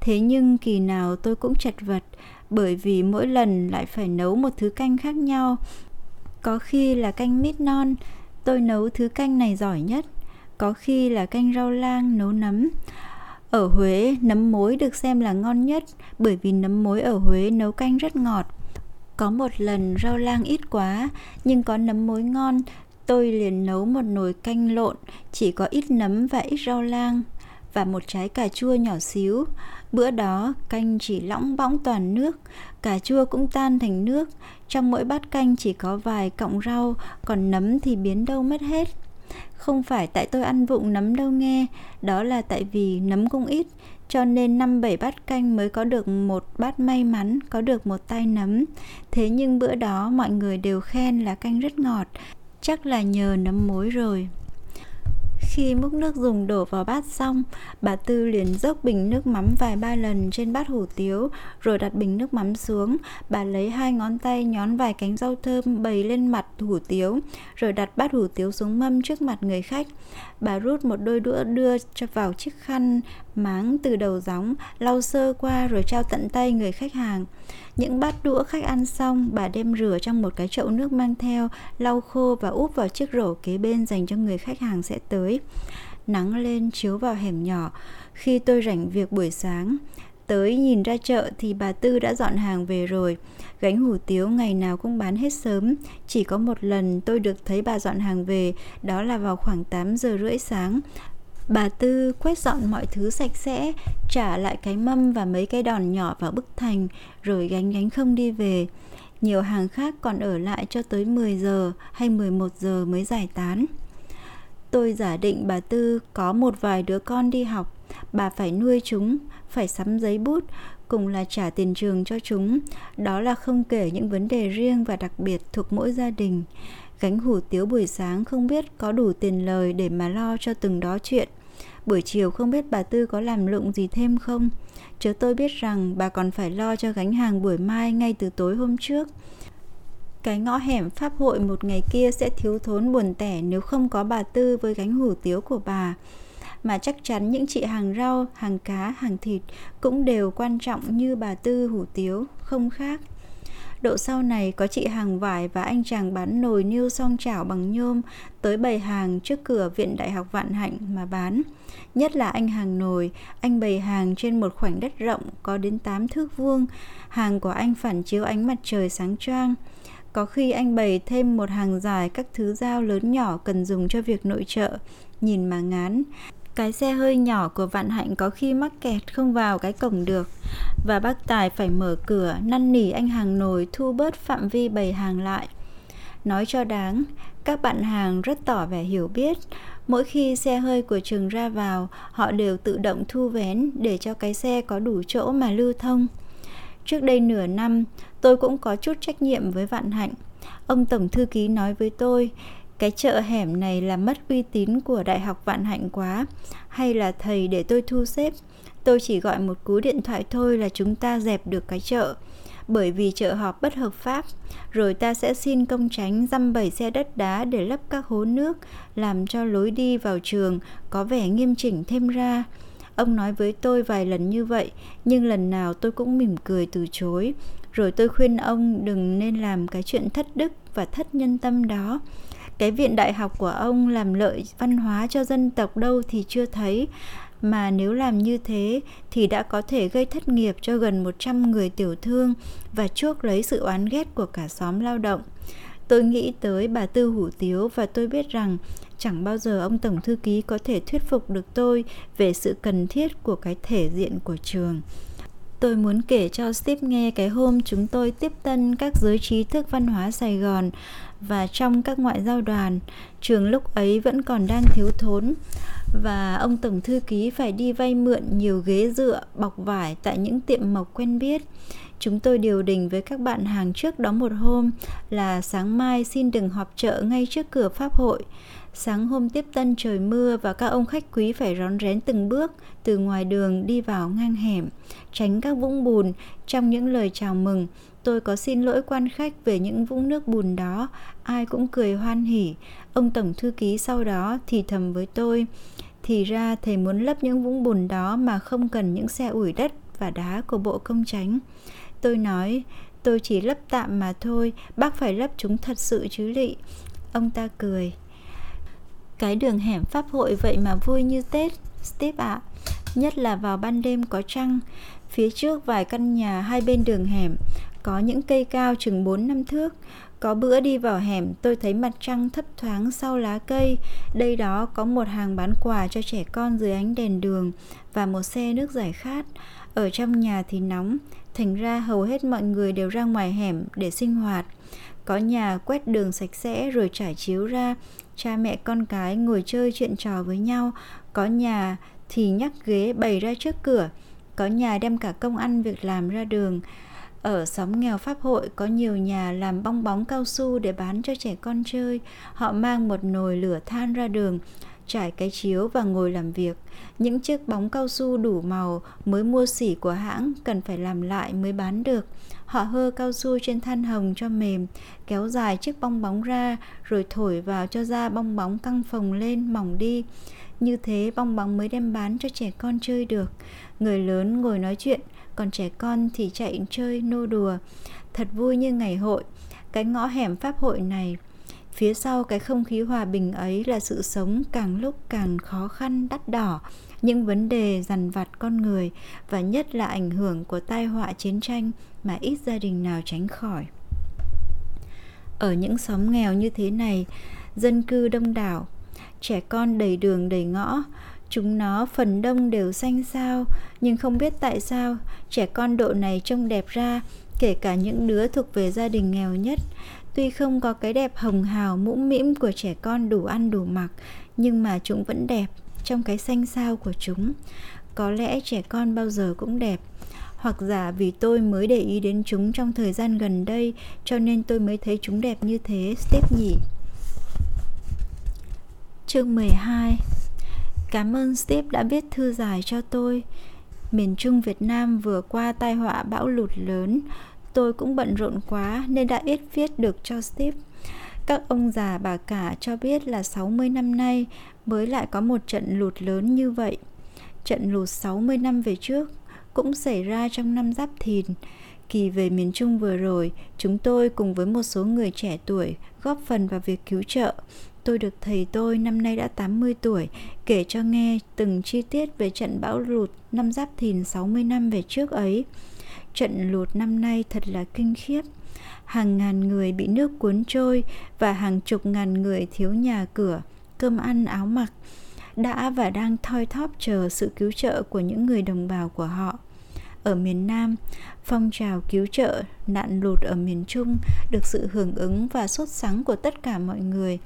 Thế nhưng kỳ nào tôi cũng chật vật, bởi vì mỗi lần lại phải nấu một thứ canh khác nhau. Có khi là canh mít non, tôi nấu thứ canh này giỏi nhất, có khi là canh rau lang nấu nấm. Ở Huế, nấm mối được xem là ngon nhất bởi vì nấm mối ở Huế nấu canh rất ngọt. Có một lần rau lang ít quá, nhưng có nấm mối ngon, tôi liền nấu một nồi canh lộn, chỉ có ít nấm và ít rau lang và một trái cà chua nhỏ xíu. Bữa đó canh chỉ lõng bõng toàn nước, cà chua cũng tan thành nước. Trong mỗi bát canh chỉ có vài cọng rau, còn nấm thì biến đâu mất hết. Không phải tại tôi ăn vụng nấm đâu nghe, đó là tại vì nấm cũng ít, cho nên năm bảy bát canh mới có được một bát may mắn, có được một tay nấm. Thế nhưng bữa đó mọi người đều khen là canh rất ngọt, chắc là nhờ nấm mối rồi. Khi múc nước dùng đổ vào bát xong, bà Tư liền dốc bình nước mắm vài ba lần trên bát hủ tiếu, rồi đặt bình nước mắm xuống. Bà lấy hai ngón tay nhón vài cánh rau thơm bày lên mặt hủ tiếu, rồi đặt bát hủ tiếu xuống mâm trước mặt người khách. Bà rút một đôi đũa đưa cho vào chiếc khăn máng từ đầu gióng, lau sơ qua rồi trao tận tay người khách hàng. Những bát đũa khách ăn xong, bà đem rửa trong một cái chậu nước mang theo, lau khô và úp vào chiếc rổ kế bên dành cho người khách hàng sẽ tới. Nắng lên chiếu vào hẻm nhỏ. Khi tôi rảnh việc buổi sáng, tới nhìn ra chợ thì bà Tư đã dọn hàng về rồi. Gánh hủ tiếu ngày nào cũng bán hết sớm. Chỉ có một lần tôi được thấy bà dọn hàng về, đó là vào khoảng 8 giờ rưỡi sáng. Bà Tư quét dọn mọi thứ sạch sẽ, trả lại cái mâm và mấy cái đòn nhỏ vào bức thành, rồi gánh gánh không đi về. Nhiều hàng khác còn ở lại cho tới 10 giờ hay 11 giờ mới giải tán. Tôi giả định bà Tư có một vài đứa con đi học, bà phải nuôi chúng, phải sắm giấy bút, cùng là trả tiền trường cho chúng. Đó là không kể những vấn đề riêng và đặc biệt thuộc mỗi gia đình. Gánh hủ tiếu buổi sáng không biết có đủ tiền lời để mà lo cho từng đó chuyện. Buổi chiều không biết bà Tư có làm lụng gì thêm không Chớ tôi biết rằng bà còn phải lo cho gánh hàng buổi mai ngay từ tối hôm trước cái ngõ hẻm pháp hội một ngày kia sẽ thiếu thốn buồn tẻ nếu không có bà Tư với gánh hủ tiếu của bà. Mà chắc chắn những chị hàng rau, hàng cá, hàng thịt cũng đều quan trọng như bà Tư hủ tiếu, không khác. Độ sau này có chị hàng vải và anh chàng bán nồi niêu song chảo bằng nhôm tới bày hàng trước cửa viện đại học Vạn Hạnh mà bán. Nhất là anh hàng nồi, anh bày hàng trên một khoảnh đất rộng có đến 8 thước vuông. Hàng của anh phản chiếu ánh mặt trời sáng choang. Có khi anh bày thêm một hàng dài các thứ dao lớn nhỏ cần dùng cho việc nội trợ, nhìn mà ngán. Cái xe hơi nhỏ của Vạn Hạnh có khi mắc kẹt không vào cái cổng được Và bác Tài phải mở cửa năn nỉ anh hàng nồi thu bớt phạm vi bày hàng lại Nói cho đáng, các bạn hàng rất tỏ vẻ hiểu biết Mỗi khi xe hơi của trường ra vào, họ đều tự động thu vén để cho cái xe có đủ chỗ mà lưu thông. Trước đây nửa năm, tôi cũng có chút trách nhiệm với Vạn Hạnh. Ông Tổng Thư ký nói với tôi, cái chợ hẻm này là mất uy tín của Đại học Vạn Hạnh quá, hay là thầy để tôi thu xếp. Tôi chỉ gọi một cú điện thoại thôi là chúng ta dẹp được cái chợ bởi vì chợ họp bất hợp pháp, rồi ta sẽ xin công tránh dăm bảy xe đất đá để lấp các hố nước, làm cho lối đi vào trường có vẻ nghiêm chỉnh thêm ra. Ông nói với tôi vài lần như vậy, nhưng lần nào tôi cũng mỉm cười từ chối. Rồi tôi khuyên ông đừng nên làm cái chuyện thất đức và thất nhân tâm đó. Cái viện đại học của ông làm lợi văn hóa cho dân tộc đâu thì chưa thấy mà nếu làm như thế thì đã có thể gây thất nghiệp cho gần 100 người tiểu thương và chuốc lấy sự oán ghét của cả xóm lao động. Tôi nghĩ tới bà Tư Hủ Tiếu và tôi biết rằng chẳng bao giờ ông Tổng Thư ký có thể thuyết phục được tôi về sự cần thiết của cái thể diện của trường. Tôi muốn kể cho Steve nghe cái hôm chúng tôi tiếp tân các giới trí thức văn hóa Sài Gòn và trong các ngoại giao đoàn, trường lúc ấy vẫn còn đang thiếu thốn và ông tổng thư ký phải đi vay mượn nhiều ghế dựa bọc vải tại những tiệm mộc quen biết. Chúng tôi điều đình với các bạn hàng trước đó một hôm là sáng mai xin đừng họp chợ ngay trước cửa pháp hội. Sáng hôm tiếp tân trời mưa và các ông khách quý phải rón rén từng bước từ ngoài đường đi vào ngang hẻm, tránh các vũng bùn trong những lời chào mừng. Tôi có xin lỗi quan khách về những vũng nước bùn đó, ai cũng cười hoan hỉ. Ông tổng thư ký sau đó thì thầm với tôi, thì ra thầy muốn lấp những vũng bùn đó mà không cần những xe ủi đất và đá của bộ công tránh. Tôi nói, tôi chỉ lấp tạm mà thôi, bác phải lấp chúng thật sự chứ lị. Ông ta cười. Cái đường hẻm pháp hội vậy mà vui như Tết, Steve ạ. À. Nhất là vào ban đêm có trăng. Phía trước vài căn nhà hai bên đường hẻm, có những cây cao chừng 4 năm thước. Có bữa đi vào hẻm, tôi thấy mặt trăng thấp thoáng sau lá cây. Đây đó có một hàng bán quà cho trẻ con dưới ánh đèn đường Và một xe nước giải khát. Ở trong nhà thì nóng, Thành ra hầu hết mọi người đều ra ngoài hẻm để sinh hoạt. Có nhà quét đường sạch sẽ rồi trải chiếu ra. Cha mẹ con cái ngồi chơi chuyện trò với nhau. Có nhà thì nhắc ghế bày ra trước cửa. Có nhà đem cả công ăn việc làm ra đường ở xóm nghèo Pháp hội có nhiều nhà làm bong bóng cao su để bán cho trẻ con chơi. Họ mang một nồi lửa than ra đường, trải cái chiếu và ngồi làm việc. Những chiếc bóng cao su đủ màu mới mua xỉ của hãng cần phải làm lại mới bán được. Họ hơ cao su trên than hồng cho mềm, kéo dài chiếc bong bóng ra rồi thổi vào cho da bong bóng căng phồng lên mỏng đi. Như thế bong bóng mới đem bán cho trẻ con chơi được. Người lớn ngồi nói chuyện, còn trẻ con thì chạy chơi nô đùa. Thật vui như ngày hội, cái ngõ hẻm pháp hội này. Phía sau cái không khí hòa bình ấy là sự sống càng lúc càng khó khăn, đắt đỏ. Những vấn đề dằn vặt con người và nhất là ảnh hưởng của tai họa chiến tranh mà ít gia đình nào tránh khỏi. Ở những xóm nghèo như thế này, dân cư đông đảo, trẻ con đầy đường, đầy ngõ Chúng nó phần đông đều xanh xao, nhưng không biết tại sao trẻ con độ này trông đẹp ra, kể cả những đứa thuộc về gia đình nghèo nhất. Tuy không có cái đẹp hồng hào mũm mĩm của trẻ con đủ ăn đủ mặc, nhưng mà chúng vẫn đẹp trong cái xanh xao của chúng. Có lẽ trẻ con bao giờ cũng đẹp, hoặc giả vì tôi mới để ý đến chúng trong thời gian gần đây cho nên tôi mới thấy chúng đẹp như thế, Steve nhỉ. Chương 12 Cảm ơn Steve đã viết thư dài cho tôi. Miền Trung Việt Nam vừa qua tai họa bão lụt lớn, tôi cũng bận rộn quá nên đã ít viết được cho Steve. Các ông già bà cả cho biết là 60 năm nay mới lại có một trận lụt lớn như vậy. Trận lụt 60 năm về trước cũng xảy ra trong năm Giáp Thìn. Kỳ về miền Trung vừa rồi, chúng tôi cùng với một số người trẻ tuổi góp phần vào việc cứu trợ tôi được thầy tôi năm nay đã 80 tuổi kể cho nghe từng chi tiết về trận bão lụt năm Giáp Thìn 60 năm về trước ấy. Trận lụt năm nay thật là kinh khiếp. Hàng ngàn người bị nước cuốn trôi và hàng chục ngàn người thiếu nhà cửa, cơm ăn áo mặc đã và đang thoi thóp chờ sự cứu trợ của những người đồng bào của họ. Ở miền Nam, phong trào cứu trợ nạn lụt ở miền Trung được sự hưởng ứng và sốt sắng của tất cả mọi người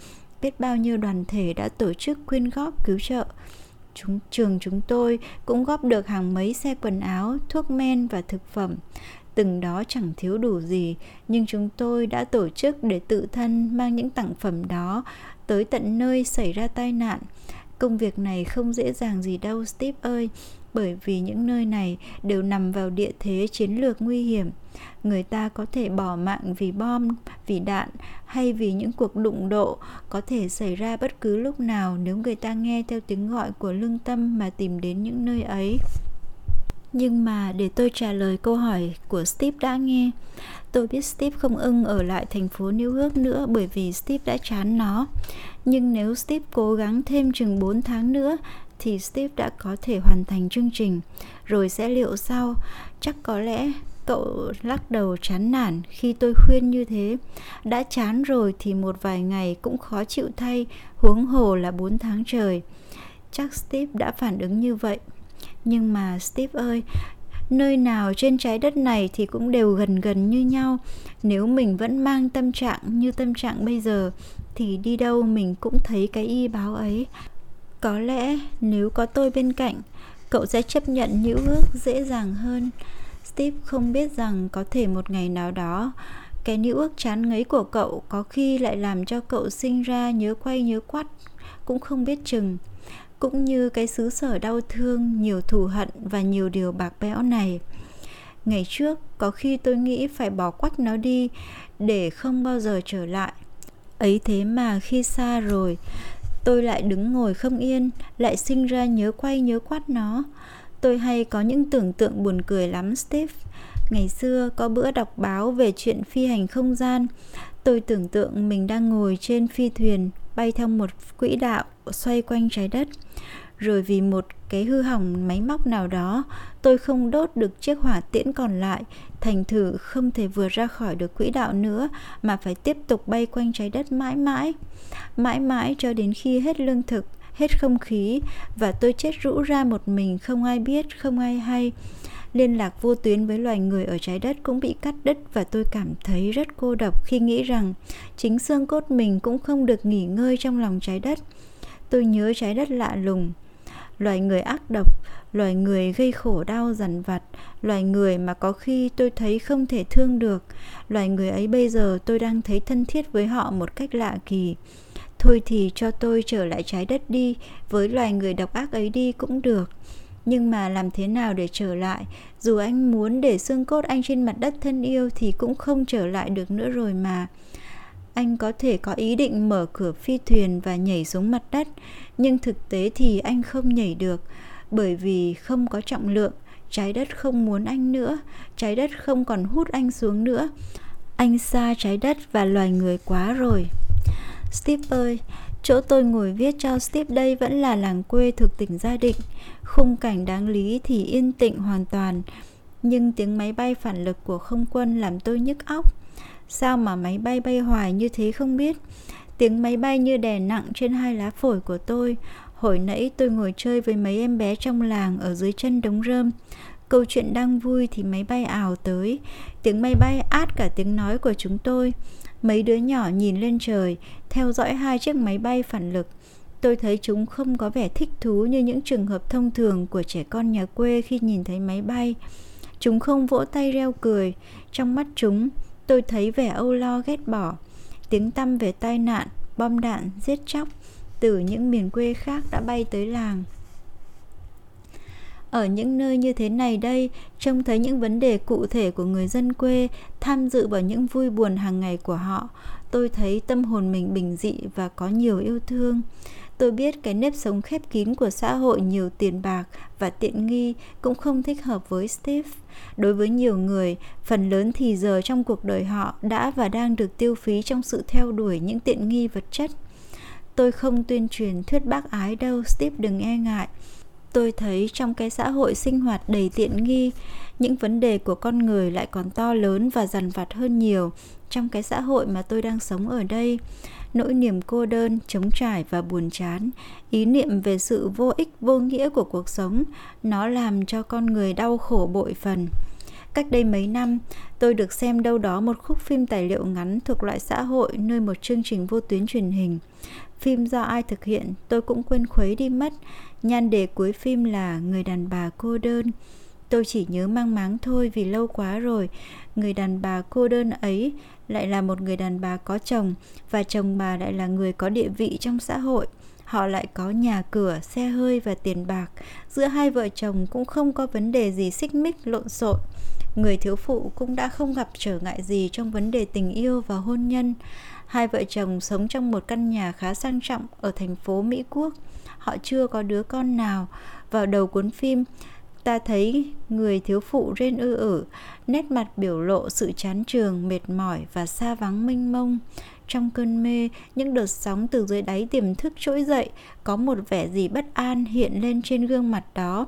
biết bao nhiêu đoàn thể đã tổ chức quyên góp cứu trợ. Chúng, trường chúng tôi cũng góp được hàng mấy xe quần áo, thuốc men và thực phẩm. Từng đó chẳng thiếu đủ gì, nhưng chúng tôi đã tổ chức để tự thân mang những tặng phẩm đó tới tận nơi xảy ra tai nạn. Công việc này không dễ dàng gì đâu, steve ơi bởi vì những nơi này đều nằm vào địa thế chiến lược nguy hiểm. Người ta có thể bỏ mạng vì bom, vì đạn, hay vì những cuộc đụng độ có thể xảy ra bất cứ lúc nào nếu người ta nghe theo tiếng gọi của lương tâm mà tìm đến những nơi ấy. Nhưng mà để tôi trả lời câu hỏi của Steve đã nghe, Tôi biết Steve không ưng ở lại thành phố New York nữa bởi vì Steve đã chán nó. Nhưng nếu Steve cố gắng thêm chừng 4 tháng nữa thì Steve đã có thể hoàn thành chương trình. Rồi sẽ liệu sau chắc có lẽ cậu lắc đầu chán nản khi tôi khuyên như thế. Đã chán rồi thì một vài ngày cũng khó chịu thay, huống hồ là 4 tháng trời. Chắc Steve đã phản ứng như vậy. Nhưng mà Steve ơi, nơi nào trên trái đất này thì cũng đều gần gần như nhau. Nếu mình vẫn mang tâm trạng như tâm trạng bây giờ, thì đi đâu mình cũng thấy cái y báo ấy có lẽ nếu có tôi bên cạnh, cậu sẽ chấp nhận những ước dễ dàng hơn. Steve không biết rằng có thể một ngày nào đó, cái nữ ước chán ngấy của cậu có khi lại làm cho cậu sinh ra nhớ quay nhớ quắt, cũng không biết chừng. Cũng như cái xứ sở đau thương, nhiều thù hận và nhiều điều bạc bẽo này. Ngày trước, có khi tôi nghĩ phải bỏ quách nó đi để không bao giờ trở lại. Ấy thế mà khi xa rồi tôi lại đứng ngồi không yên, lại sinh ra nhớ quay nhớ quát nó. Tôi hay có những tưởng tượng buồn cười lắm, steve. Ngày xưa có bữa đọc báo về chuyện phi hành không gian. Tôi tưởng tượng mình đang ngồi trên phi thuyền, bay theo một quỹ đạo xoay quanh trái đất. Rồi vì một cái hư hỏng máy móc nào đó. Tôi không đốt được chiếc hỏa tiễn còn lại. Thành thử không thể vượt ra khỏi được quỹ đạo nữa, mà phải tiếp tục bay quanh trái đất mãi mãi. Mãi mãi cho đến khi hết lương thực, hết không khí, và tôi chết rũ ra một mình, không ai biết, không ai hay. Liên lạc vô tuyến với loài người ở trái đất cũng bị cắt đứt, và tôi cảm thấy rất cô độc khi nghĩ rằng chính xương cốt mình cũng không được nghỉ ngơi trong lòng trái đất. Tôi nhớ trái đất lạ lùng loài người ác độc, loài người gây khổ đau dằn vặt, loài người mà có khi tôi thấy không thể thương được. Loài người ấy bây giờ tôi đang thấy thân thiết với họ một cách lạ kỳ. Thôi thì cho tôi trở lại trái đất đi, với loài người độc ác ấy đi cũng được. Nhưng mà làm thế nào để trở lại? Dù anh muốn để xương cốt anh trên mặt đất thân yêu thì cũng không trở lại được nữa rồi mà anh có thể có ý định mở cửa phi thuyền và nhảy xuống mặt đất, nhưng thực tế thì anh không nhảy được, bởi vì không có trọng lượng. Trái đất không muốn anh nữa, trái đất không còn hút anh xuống nữa. Anh xa trái đất và loài người quá rồi. Steve ơi, chỗ tôi ngồi viết cho steve đây vẫn là làng quê thuộc tỉnh gia định. Khung cảnh đáng lý thì yên tĩnh hoàn toàn, nhưng tiếng máy bay phản lực của không quân làm tôi nhức óc sao mà máy bay bay hoài như thế không biết? Tiếng máy bay như đè nặng trên hai lá phổi của tôi. Hồi nãy tôi ngồi chơi với mấy em bé trong làng ở dưới chân đống rơm. Câu chuyện đang vui thì máy bay ảo tới. Tiếng máy bay át cả tiếng nói của chúng tôi. Mấy đứa nhỏ nhìn lên trời, theo dõi hai chiếc máy bay phản lực. Tôi thấy chúng không có vẻ thích thú như những trường hợp thông thường của trẻ con nhà quê khi nhìn thấy máy bay. Chúng không vỗ tay reo cười. Trong mắt chúng tôi thấy vẻ âu lo ghét bỏ. Tiếng tăm về tai nạn, bom đạn, giết chóc từ những miền quê khác đã bay tới làng. Ở những nơi như thế này đây, trông thấy những vấn đề cụ thể của người dân quê, tham dự vào những vui buồn hàng ngày của họ, tôi thấy tâm hồn mình bình dị và có nhiều yêu thương. Tôi biết cái nếp sống khép kín của xã hội nhiều tiền bạc và tiện nghi cũng không thích hợp với steve đối với nhiều người, phần lớn thì giờ trong cuộc đời họ đã và đang được tiêu phí trong sự theo đuổi những tiện nghi vật chất. Tôi không tuyên truyền thuyết bác ái đâu, steve đừng e ngại. Tôi thấy trong cái xã hội sinh hoạt đầy tiện nghi, những vấn đề của con người lại còn to lớn và dằn vặt hơn nhiều trong cái xã hội mà tôi đang sống ở đây nỗi niềm cô đơn, trống trải và buồn chán. Ý niệm về sự vô ích, vô nghĩa của cuộc sống, nó làm cho con người đau khổ bội phần. Cách đây mấy năm, tôi được xem đâu đó một khúc phim tài liệu ngắn thuộc loại xã hội, nơi một chương trình vô tuyến truyền hình. Phim do ai thực hiện, tôi cũng quên khuấy đi mất. Nhan đề cuối phim là người đàn bà cô đơn tôi chỉ nhớ mang máng thôi vì lâu quá rồi. Người đàn bà cô đơn ấy lại là một người đàn bà có chồng và chồng bà lại là người có địa vị trong xã hội. Họ lại có nhà cửa, xe hơi và tiền bạc. Giữa hai vợ chồng cũng không có vấn đề gì xích mích, lộn xộn. Người thiếu phụ cũng đã không gặp trở ngại gì trong vấn đề tình yêu và hôn nhân. Hai vợ chồng sống trong một căn nhà khá sang trọng ở thành phố mỹ quốc. Họ chưa có đứa con nào. Vào đầu cuốn phim ta thấy người thiếu phụ rên ư ử, nét mặt biểu lộ sự chán trường mệt mỏi và xa vắng mênh mông. Trong cơn mê, những đợt sóng từ dưới đáy tiềm thức trỗi dậy, có một vẻ gì bất an hiện lên trên gương mặt đó.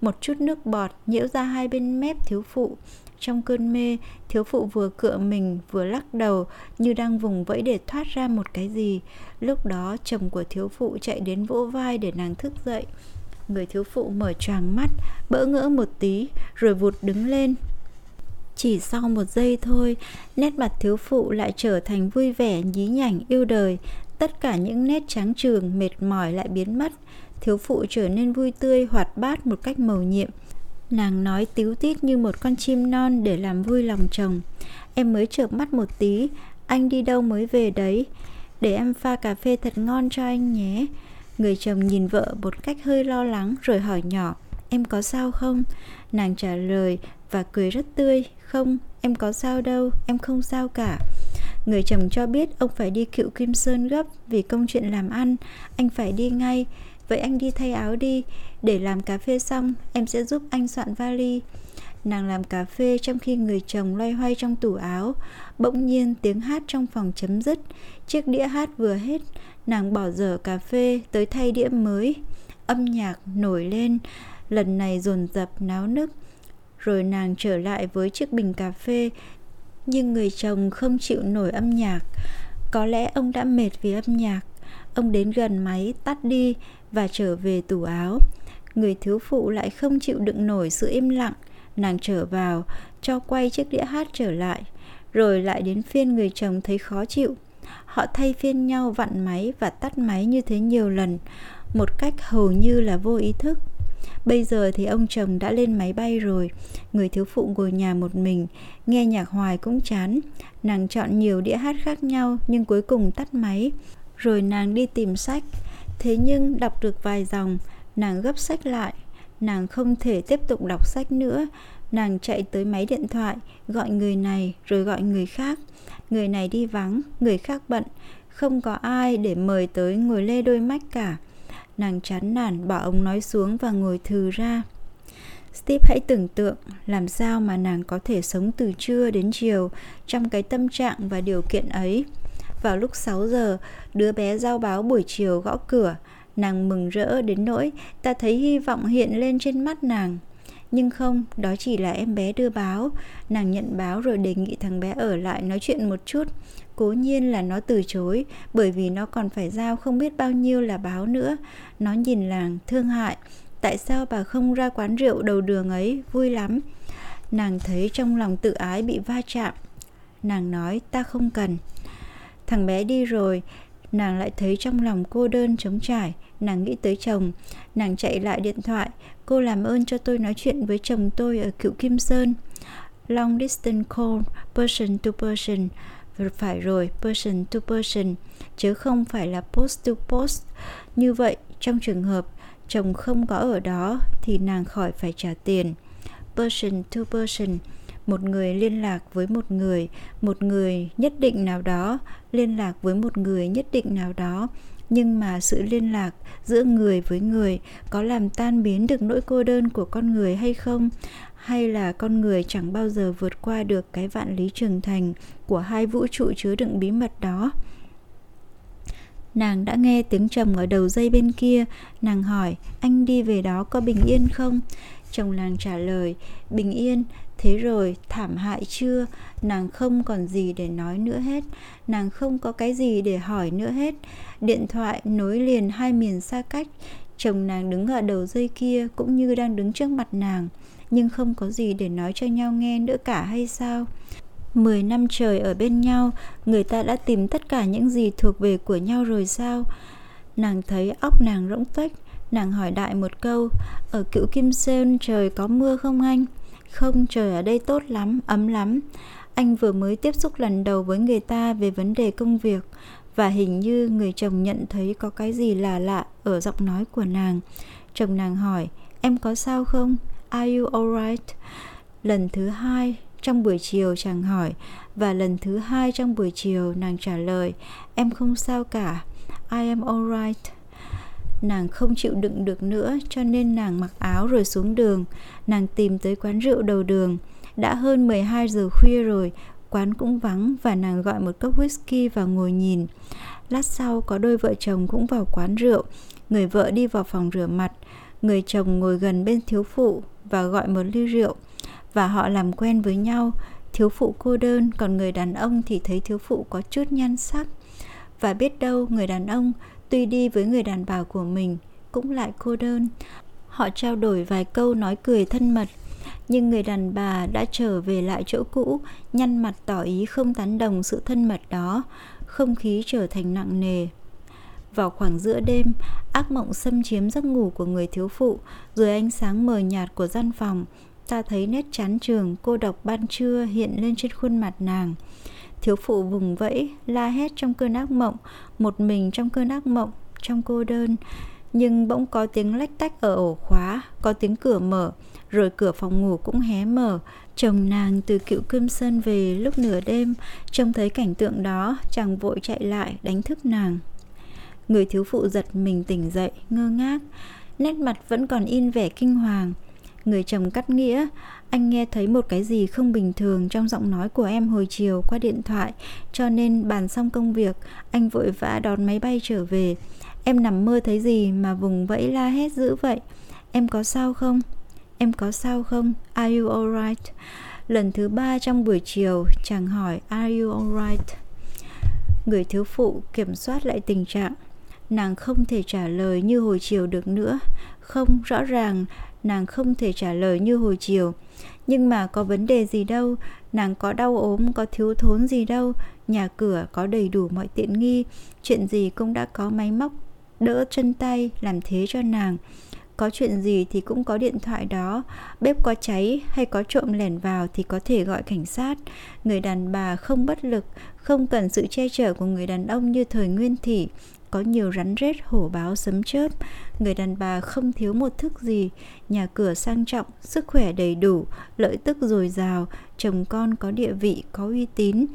Một chút nước bọt nhiễu ra hai bên mép thiếu phụ. Trong cơn mê, thiếu phụ vừa cựa mình, vừa lắc đầu, như đang vùng vẫy để thoát ra một cái gì. Lúc đó, chồng của thiếu phụ chạy đến vỗ vai để nàng thức dậy. Người thiếu phụ mở choàng mắt, bỡ ngỡ một tí, rồi vụt đứng lên. Chỉ sau một giây thôi, nét mặt thiếu phụ lại trở thành vui vẻ, nhí nhảnh, yêu đời. Tất cả những nét trắng trường, mệt mỏi lại biến mất. Thiếu phụ trở nên vui tươi, hoạt bát một cách mầu nhiệm. Nàng nói tíu tít như một con chim non để làm vui lòng chồng. Em mới chợp mắt một tí, anh đi đâu mới về đấy? Để em pha cà phê thật ngon cho anh nhé. Người chồng nhìn vợ một cách hơi lo lắng rồi hỏi nhỏ, em có sao không? Nàng trả lời và cười rất tươi, không, em có sao đâu, em không sao cả. Người chồng cho biết ông phải đi cựu Kim Sơn gấp vì công chuyện làm ăn, anh phải đi ngay. Vậy anh đi thay áo đi, để làm cà phê xong, em sẽ giúp anh soạn vali. Nàng làm cà phê trong khi người chồng loay hoay trong tủ áo. Bỗng nhiên tiếng hát trong phòng chấm dứt. Chiếc đĩa hát vừa hết, nàng bỏ dở cà phê tới thay đĩa mới. Âm nhạc nổi lên, lần này dồn dập náo nức. Rồi nàng trở lại với chiếc bình cà phê, nhưng người chồng không chịu nổi âm nhạc. Có lẽ ông đã mệt vì âm nhạc. Ông đến gần máy tắt đi và trở về tủ áo. Người thiếu phụ lại không chịu đựng nổi sự im lặng nàng trở vào, cho quay chiếc đĩa hát trở lại, rồi lại đến phiên người chồng thấy khó chịu. Họ thay phiên nhau vặn máy và tắt máy như thế nhiều lần, một cách hầu như là vô ý thức. Bây giờ thì ông chồng đã lên máy bay rồi, người thiếu phụ ngồi nhà một mình, nghe nhạc hoài cũng chán. Nàng chọn nhiều đĩa hát khác nhau nhưng cuối cùng tắt máy, rồi nàng đi tìm sách. Thế nhưng đọc được vài dòng, nàng gấp sách lại nàng không thể tiếp tục đọc sách nữa. Nàng chạy tới máy điện thoại gọi người này rồi gọi người khác. Người này đi vắng người khác bận. Không có ai để mời tới ngồi lê đôi mách cả. Nàng chán nản bỏ ống nói xuống và ngồi thừ ra. Steve hãy tưởng tượng làm sao mà nàng có thể sống từ trưa đến chiều trong cái tâm trạng và điều kiện ấy. Vào lúc 6 giờ, đứa bé giao báo buổi chiều gõ cửa. Nàng mừng rỡ đến nỗi ta thấy hy vọng hiện lên trên mắt nàng. Nhưng không, đó chỉ là em bé đưa báo. Nàng nhận báo rồi đề nghị thằng bé ở lại nói chuyện một chút. Cố nhiên là nó từ chối, bởi vì nó còn phải giao không biết bao nhiêu là báo nữa. Nó nhìn làng, thương hại. Tại sao bà không ra quán rượu đầu đường ấy, vui lắm. Nàng thấy trong lòng tự ái bị va chạm. Nàng nói ta không cần. Thằng bé đi rồi, nàng lại thấy trong lòng cô đơn trống trải, nàng nghĩ tới chồng. Nàng chạy lại điện thoại, cô làm ơn cho tôi nói chuyện với chồng tôi ở cựu kim sơn. Long distance call, person to person. Phải rồi, person to person, chứ không phải là post to post. Như vậy, trong trường hợp chồng không có ở đó thì nàng khỏi phải trả tiền. Person to person một người liên lạc với một người một người nhất định nào đó, liên lạc với một người nhất định nào đó. Nhưng mà sự liên lạc giữa người với người có làm tan biến được nỗi cô đơn của con người hay không? Hay là con người chẳng bao giờ vượt qua được cái vạn lý trường thành của hai vũ trụ chứa đựng bí mật đó? Nàng đã nghe tiếng trầm ở đầu dây bên kia. Nàng hỏi, anh đi về đó có bình yên không? Chồng nàng trả lời, bình yên thế rồi thảm hại chưa? Nàng không còn gì để nói nữa hết. Nàng không có cái gì để hỏi nữa hết. Điện thoại nối liền hai miền xa cách. Chồng nàng đứng ở đầu dây kia cũng như đang đứng trước mặt nàng. Nhưng không có gì để nói cho nhau nghe nữa cả hay sao? Mười năm trời ở bên nhau, người ta đã tìm tất cả những gì thuộc về của nhau rồi sao? Nàng thấy óc nàng rỗng tuếch, nàng hỏi đại một câu, ở cựu Kim Sơn trời có mưa không anh? Không, trời ở đây tốt lắm, ấm lắm. Anh vừa mới tiếp xúc lần đầu với người ta về vấn đề công việc và hình như người chồng nhận thấy có cái gì là lạ ở giọng nói của nàng. Chồng nàng hỏi, em có sao không? Are you alright? Lần thứ hai, trong buổi chiều chàng hỏi và lần thứ hai trong buổi chiều nàng trả lời, em không sao cả. I am alright. Nàng không chịu đựng được nữa cho nên nàng mặc áo rồi xuống đường. Nàng tìm tới quán rượu đầu đường. Đã hơn 12 giờ khuya rồi, quán cũng vắng và nàng gọi một cốc whisky và ngồi nhìn. Lát sau có đôi vợ chồng cũng vào quán rượu. Người vợ đi vào phòng rửa mặt, người chồng ngồi gần bên thiếu phụ và gọi một ly rượu và họ làm quen với nhau. Thiếu phụ cô đơn, còn người đàn ông thì thấy thiếu phụ có chút nhan sắc. Và biết đâu người đàn ông tuy đi với người đàn bà của mình cũng lại cô đơn Họ trao đổi vài câu nói cười thân mật nhưng người đàn bà đã trở về lại chỗ cũ, nhăn mặt tỏ ý không tán đồng sự thân mật đó, không khí trở thành nặng nề. Vào khoảng giữa đêm, ác mộng xâm chiếm giấc ngủ của người thiếu phụ, dưới ánh sáng mờ nhạt của gian phòng, ta thấy nét chán trường cô độc ban trưa hiện lên trên khuôn mặt nàng. Thiếu phụ vùng vẫy, la hét trong cơn ác mộng, một mình trong cơn ác mộng, trong cô đơn. Nhưng bỗng có tiếng lách tách ở ổ khóa, có tiếng cửa mở, rồi cửa phòng ngủ cũng hé mở. Chồng nàng từ cựu cơm sơn về lúc nửa đêm, trông thấy cảnh tượng đó, chàng vội chạy lại đánh thức nàng. Người thiếu phụ giật mình tỉnh dậy, ngơ ngác, nét mặt vẫn còn in vẻ kinh hoàng. Người chồng cắt nghĩa, anh nghe thấy một cái gì không bình thường trong giọng nói của em hồi chiều qua điện thoại, cho nên bàn xong công việc, anh vội vã đón máy bay trở về. Em nằm mơ thấy gì mà vùng vẫy la hét dữ vậy? Em có sao không? Em có sao không? Are you alright? Lần thứ ba trong buổi chiều, chàng hỏi Are you alright? Người thiếu phụ kiểm soát lại tình trạng. Nàng không thể trả lời như hồi chiều được nữa. Không, rõ ràng nàng không thể trả lời như hồi chiều. Nhưng mà có vấn đề gì đâu, nàng có đau ốm, có thiếu thốn gì đâu, nhà cửa có đầy đủ mọi tiện nghi, chuyện gì cũng đã có máy móc đỡ chân tay làm thế cho nàng. Có chuyện gì thì cũng có điện thoại đó bếp có cháy hay có trộm lẻn vào thì có thể gọi cảnh sát. Người đàn bà không bất lực không cần sự che chở của người đàn ông như thời nguyên thủy có nhiều rắn rết hổ báo sấm chớp. Người đàn bà không thiếu một thức gì. Nhà cửa sang trọng, sức khỏe đầy đủ, lợi tức dồi dào, chồng con có địa vị, có uy tín.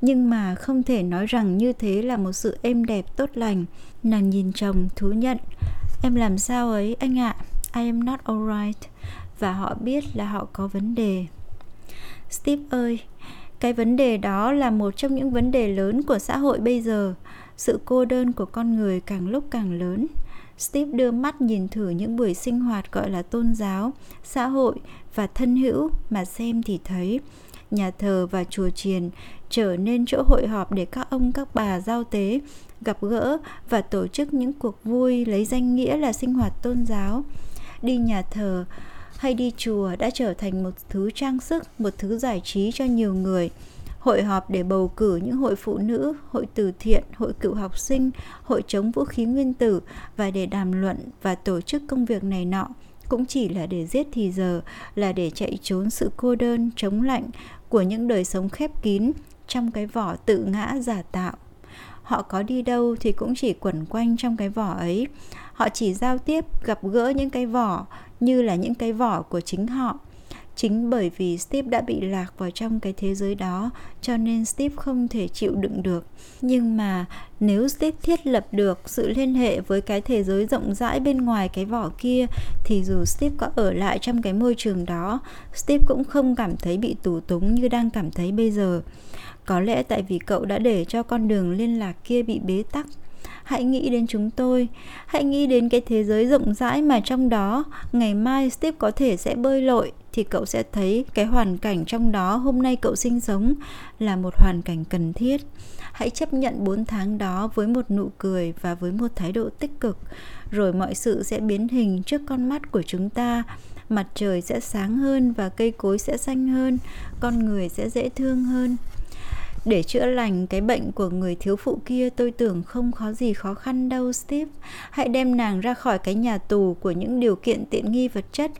Nhưng mà không thể nói rằng như thế là một sự êm đẹp tốt lành. Nàng nhìn chồng thú nhận. Em làm sao ấy, anh ạ? I am not alright. Và họ biết là họ có vấn đề. Steve ơi, Cái vấn đề đó là một trong những vấn đề lớn của xã hội bây giờ. Sự cô đơn của con người càng lúc càng lớn. Steve đưa mắt nhìn thử những buổi sinh hoạt gọi là tôn giáo, xã hội và thân hữu mà xem thì thấy. Nhà thờ và chùa chiền trở nên chỗ hội họp để các ông các bà giao tế gặp gỡ và tổ chức những cuộc vui lấy danh nghĩa là sinh hoạt tôn giáo. Đi nhà thờ hay đi chùa đã trở thành một thứ trang sức một thứ giải trí cho nhiều người hội họp để bầu cử những hội phụ nữ, hội từ thiện, hội cựu học sinh, hội chống vũ khí nguyên tử và để đàm luận và tổ chức công việc này nọ. Cũng chỉ là để giết thì giờ, là để chạy trốn sự cô đơn, chống lạnh của những đời sống khép kín trong cái vỏ tự ngã giả tạo. Họ có đi đâu thì cũng chỉ quẩn quanh trong cái vỏ ấy. Họ chỉ giao tiếp gặp gỡ những cái vỏ như là những cái vỏ của chính họ chính bởi vì Steve đã bị lạc vào trong cái thế giới đó, cho nên Steve không thể chịu đựng được. Nhưng mà nếu Steve thiết lập được sự liên hệ với cái thế giới rộng rãi bên ngoài cái vỏ kia, thì dù Steve có ở lại trong cái môi trường đó, Steve cũng không cảm thấy bị tù túng như đang cảm thấy bây giờ. Có lẽ tại vì cậu đã để cho con đường liên lạc kia bị bế tắc. Hãy nghĩ đến chúng tôi. Hãy nghĩ đến cái thế giới rộng rãi mà trong đó, ngày mai steve có thể sẽ bơi lội thì cậu sẽ thấy cái hoàn cảnh trong đó hôm nay cậu sinh sống là một hoàn cảnh cần thiết. Hãy chấp nhận 4 tháng đó với một nụ cười và với một thái độ tích cực, rồi mọi sự sẽ biến hình trước con mắt của chúng ta. Mặt trời sẽ sáng hơn và cây cối sẽ xanh hơn, con người sẽ dễ thương hơn để chữa lành cái bệnh của người thiếu phụ kia tôi tưởng không có gì khó khăn đâu Steve. Hãy đem nàng ra khỏi cái nhà tù của những điều kiện tiện nghi vật chất,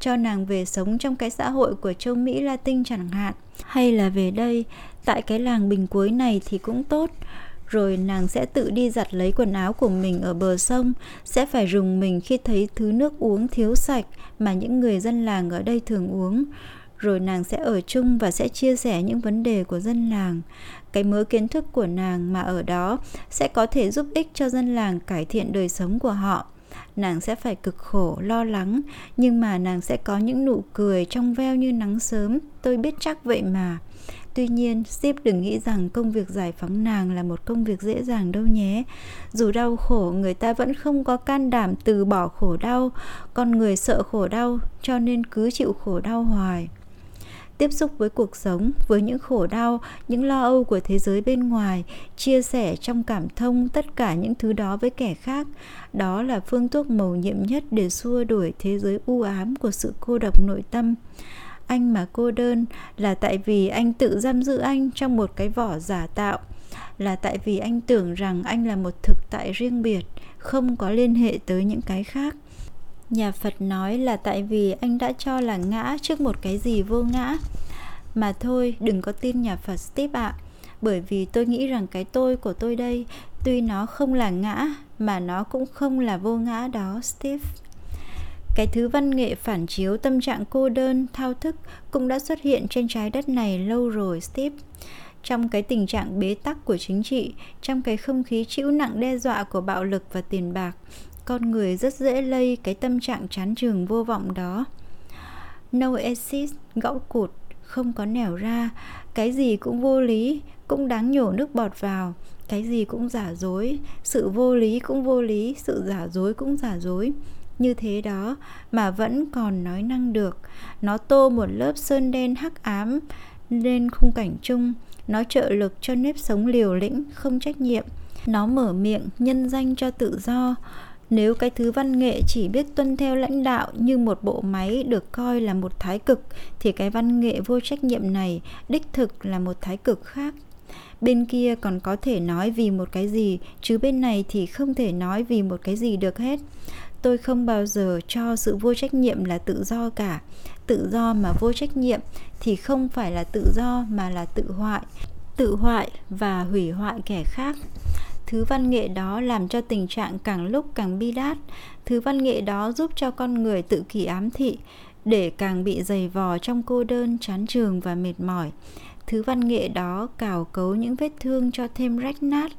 cho nàng về sống trong cái xã hội của châu Mỹ Latin chẳng hạn. Hay là về đây, tại cái làng bình cuối này thì cũng tốt rồi nàng sẽ tự đi giặt lấy quần áo của mình ở bờ sông, sẽ phải rùng mình khi thấy thứ nước uống thiếu sạch mà những người dân làng ở đây thường uống rồi nàng sẽ ở chung và sẽ chia sẻ những vấn đề của dân làng cái mớ kiến thức của nàng mà ở đó sẽ có thể giúp ích cho dân làng cải thiện đời sống của họ nàng sẽ phải cực khổ lo lắng nhưng mà nàng sẽ có những nụ cười trong veo như nắng sớm tôi biết chắc vậy mà Tuy nhiên, zip đừng nghĩ rằng công việc giải phóng nàng là một công việc dễ dàng đâu nhé. Dù đau khổ, người ta vẫn không có can đảm từ bỏ khổ đau. Con người sợ khổ đau, cho nên cứ chịu khổ đau hoài tiếp xúc với cuộc sống, với những khổ đau, những lo âu của thế giới bên ngoài, chia sẻ trong cảm thông tất cả những thứ đó với kẻ khác. Đó là phương thuốc mầu nhiệm nhất để xua đuổi thế giới u ám của sự cô độc nội tâm anh mà cô đơn là tại vì anh tự giam giữ anh trong một cái vỏ giả tạo là tại vì anh tưởng rằng anh là một thực tại riêng biệt không có liên hệ tới những cái khác nhà phật nói là tại vì anh đã cho là ngã trước một cái gì vô ngã. Mà thôi, đừng có tin nhà phật, steve ạ. Bởi vì tôi nghĩ rằng cái tôi của tôi đây, tuy nó không là ngã, mà nó cũng không là vô ngã đó, steve. Cái thứ văn nghệ phản chiếu tâm trạng cô đơn, thao thức cũng đã xuất hiện trên trái đất này lâu rồi, steve. Trong cái tình trạng bế tắc của chính trị, trong cái không khí chịu nặng đe dọa của bạo lực và tiền bạc con người rất dễ lây cái tâm trạng chán trường vô vọng đó. No exit, gõ cụt, không có nẻo ra. Cái gì cũng vô lý, cũng đáng nhổ nước bọt vào. Cái gì cũng giả dối, sự vô lý cũng vô lý, sự giả dối cũng giả dối. Như thế đó mà vẫn còn nói năng được. Nó tô một lớp sơn đen hắc ám lên khung cảnh chung. Nó trợ lực cho nếp sống liều lĩnh, không trách nhiệm. Nó mở miệng, nhân danh cho tự do nếu cái thứ văn nghệ chỉ biết tuân theo lãnh đạo như một bộ máy được coi là một thái cực, thì cái văn nghệ vô trách nhiệm này đích thực là một thái cực khác. Bên kia còn có thể nói vì một cái gì, chứ bên này thì không thể nói vì một cái gì được hết. Tôi không bao giờ cho sự vô trách nhiệm là tự do cả. Tự do mà vô trách nhiệm thì không phải là tự do mà là tự hoại tự hoại và hủy hoại kẻ khác thứ văn nghệ đó làm cho tình trạng càng lúc càng bi đát. Thứ văn nghệ đó giúp cho con người tự kỷ ám thị, để càng bị dày vò trong cô đơn, chán trường và mệt mỏi. Thứ văn nghệ đó cào cấu những vết thương cho thêm rách nát.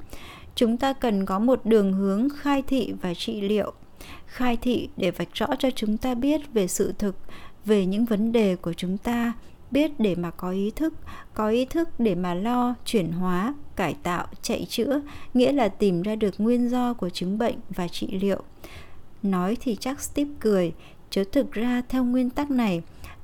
Chúng ta cần có một đường hướng khai thị và trị liệu. Khai thị để vạch rõ cho chúng ta biết về sự thực, về những vấn đề của chúng ta biết để mà có ý thức, có ý thức để mà lo, chuyển hóa, cải tạo, chạy chữa, nghĩa là tìm ra được nguyên do của chứng bệnh và trị liệu. Nói thì chắc steve cười chứ thực ra theo nguyên tắc này,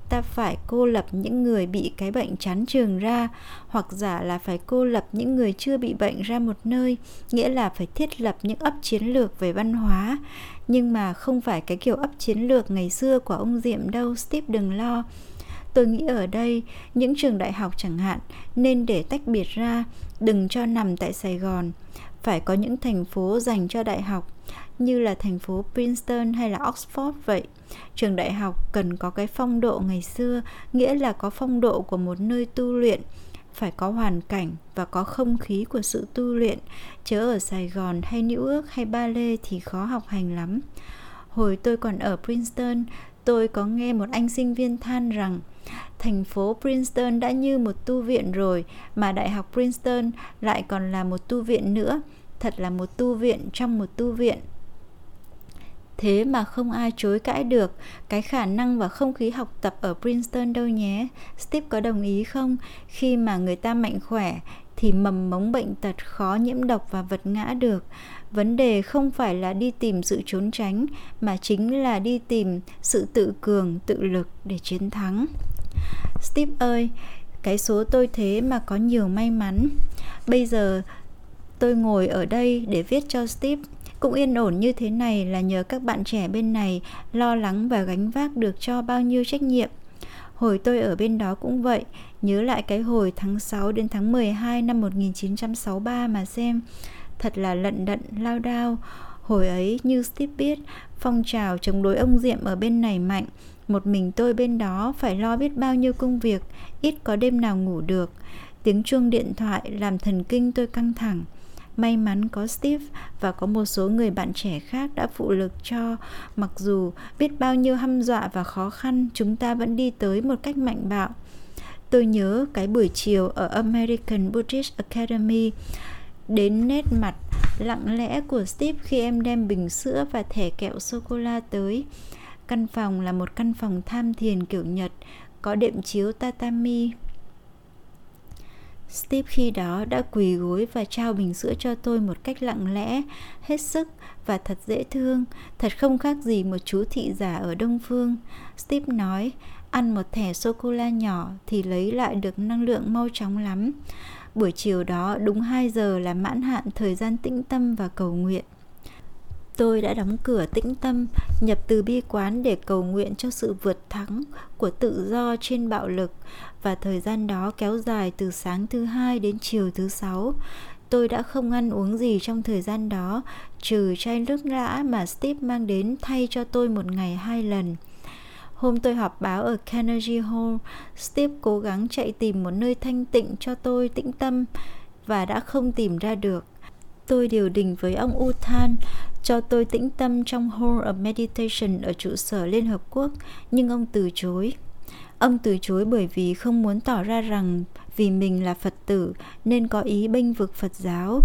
ta phải cô lập những người bị cái bệnh chán trường ra, hoặc giả là phải cô lập những người chưa bị bệnh ra một nơi, nghĩa là phải thiết lập những ấp chiến lược về văn hóa. Nhưng mà không phải cái kiểu ấp chiến lược ngày xưa của ông diệm đâu, steve đừng lo tôi nghĩ ở đây những trường đại học chẳng hạn nên để tách biệt ra đừng cho nằm tại sài gòn phải có những thành phố dành cho đại học như là thành phố Princeton hay là Oxford vậy. Trường đại học cần có cái phong độ ngày xưa, nghĩa là có phong độ của một nơi tu luyện, phải có hoàn cảnh và có không khí của sự tu luyện, chớ ở Sài Gòn hay New York hay Ba Lê thì khó học hành lắm. Hồi tôi còn ở Princeton, tôi có nghe một anh sinh viên than rằng thành phố Princeton đã như một tu viện rồi mà đại học Princeton lại còn là một tu viện nữa thật là một tu viện trong một tu viện thế mà không ai chối cãi được cái khả năng và không khí học tập ở Princeton đâu nhé. Steve có đồng ý không? Khi mà người ta mạnh khỏe thì mầm mống bệnh tật khó nhiễm độc và vật ngã được. Vấn đề không phải là đi tìm sự trốn tránh mà chính là đi tìm sự tự cường, tự lực để chiến thắng. Steve ơi, cái số tôi thế mà có nhiều may mắn. Bây giờ tôi ngồi ở đây để viết cho Steve cũng yên ổn như thế này là nhờ các bạn trẻ bên này lo lắng và gánh vác được cho bao nhiêu trách nhiệm. Hồi tôi ở bên đó cũng vậy, nhớ lại cái hồi tháng 6 đến tháng 12 năm 1963 mà xem. Thật là lận đận, lao đao. Hồi ấy, như Steve biết, phong trào chống đối ông Diệm ở bên này mạnh. Một mình tôi bên đó phải lo biết bao nhiêu công việc, ít có đêm nào ngủ được. Tiếng chuông điện thoại làm thần kinh tôi căng thẳng. May mắn có Steve và có một số người bạn trẻ khác đã phụ lực cho, mặc dù biết bao nhiêu hăm dọa và khó khăn, chúng ta vẫn đi tới một cách mạnh bạo. Tôi nhớ cái buổi chiều ở American British Academy đến nét mặt lặng lẽ của Steve khi em đem bình sữa và thẻ kẹo sô-cô-la tới. Căn phòng là một căn phòng tham thiền kiểu Nhật, có đệm chiếu tatami Steve khi đó đã quỳ gối và trao bình sữa cho tôi một cách lặng lẽ, hết sức và thật dễ thương, thật không khác gì một chú thị giả ở Đông Phương. Steve nói, ăn một thẻ sô-cô-la nhỏ thì lấy lại được năng lượng mau chóng lắm. Buổi chiều đó đúng 2 giờ là mãn hạn thời gian tĩnh tâm và cầu nguyện. Tôi đã đóng cửa tĩnh tâm, nhập từ bi quán để cầu nguyện cho sự vượt thắng của tự do trên bạo lực và thời gian đó kéo dài từ sáng thứ hai đến chiều thứ sáu. Tôi đã không ăn uống gì trong thời gian đó, trừ chai nước lã mà Steve mang đến thay cho tôi một ngày hai lần. Hôm tôi họp báo ở Carnegie Hall, Steve cố gắng chạy tìm một nơi thanh tịnh cho tôi tĩnh tâm và đã không tìm ra được. Tôi điều đình với ông Uthan cho tôi tĩnh tâm trong Hall of Meditation ở trụ sở Liên Hợp Quốc, nhưng ông từ chối. Ông từ chối bởi vì không muốn tỏ ra rằng vì mình là Phật tử nên có ý bênh vực Phật giáo.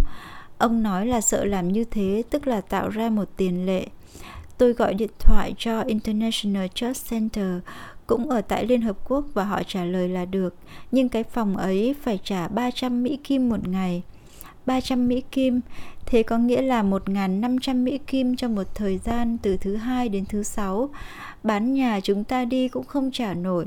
Ông nói là sợ làm như thế tức là tạo ra một tiền lệ. Tôi gọi điện thoại cho International Church Center cũng ở tại Liên Hợp Quốc và họ trả lời là được, nhưng cái phòng ấy phải trả 300 Mỹ Kim một ngày. 300 Mỹ Kim, thế có nghĩa là 1.500 Mỹ Kim trong một thời gian từ thứ hai đến thứ sáu. Bán nhà chúng ta đi cũng không trả nổi.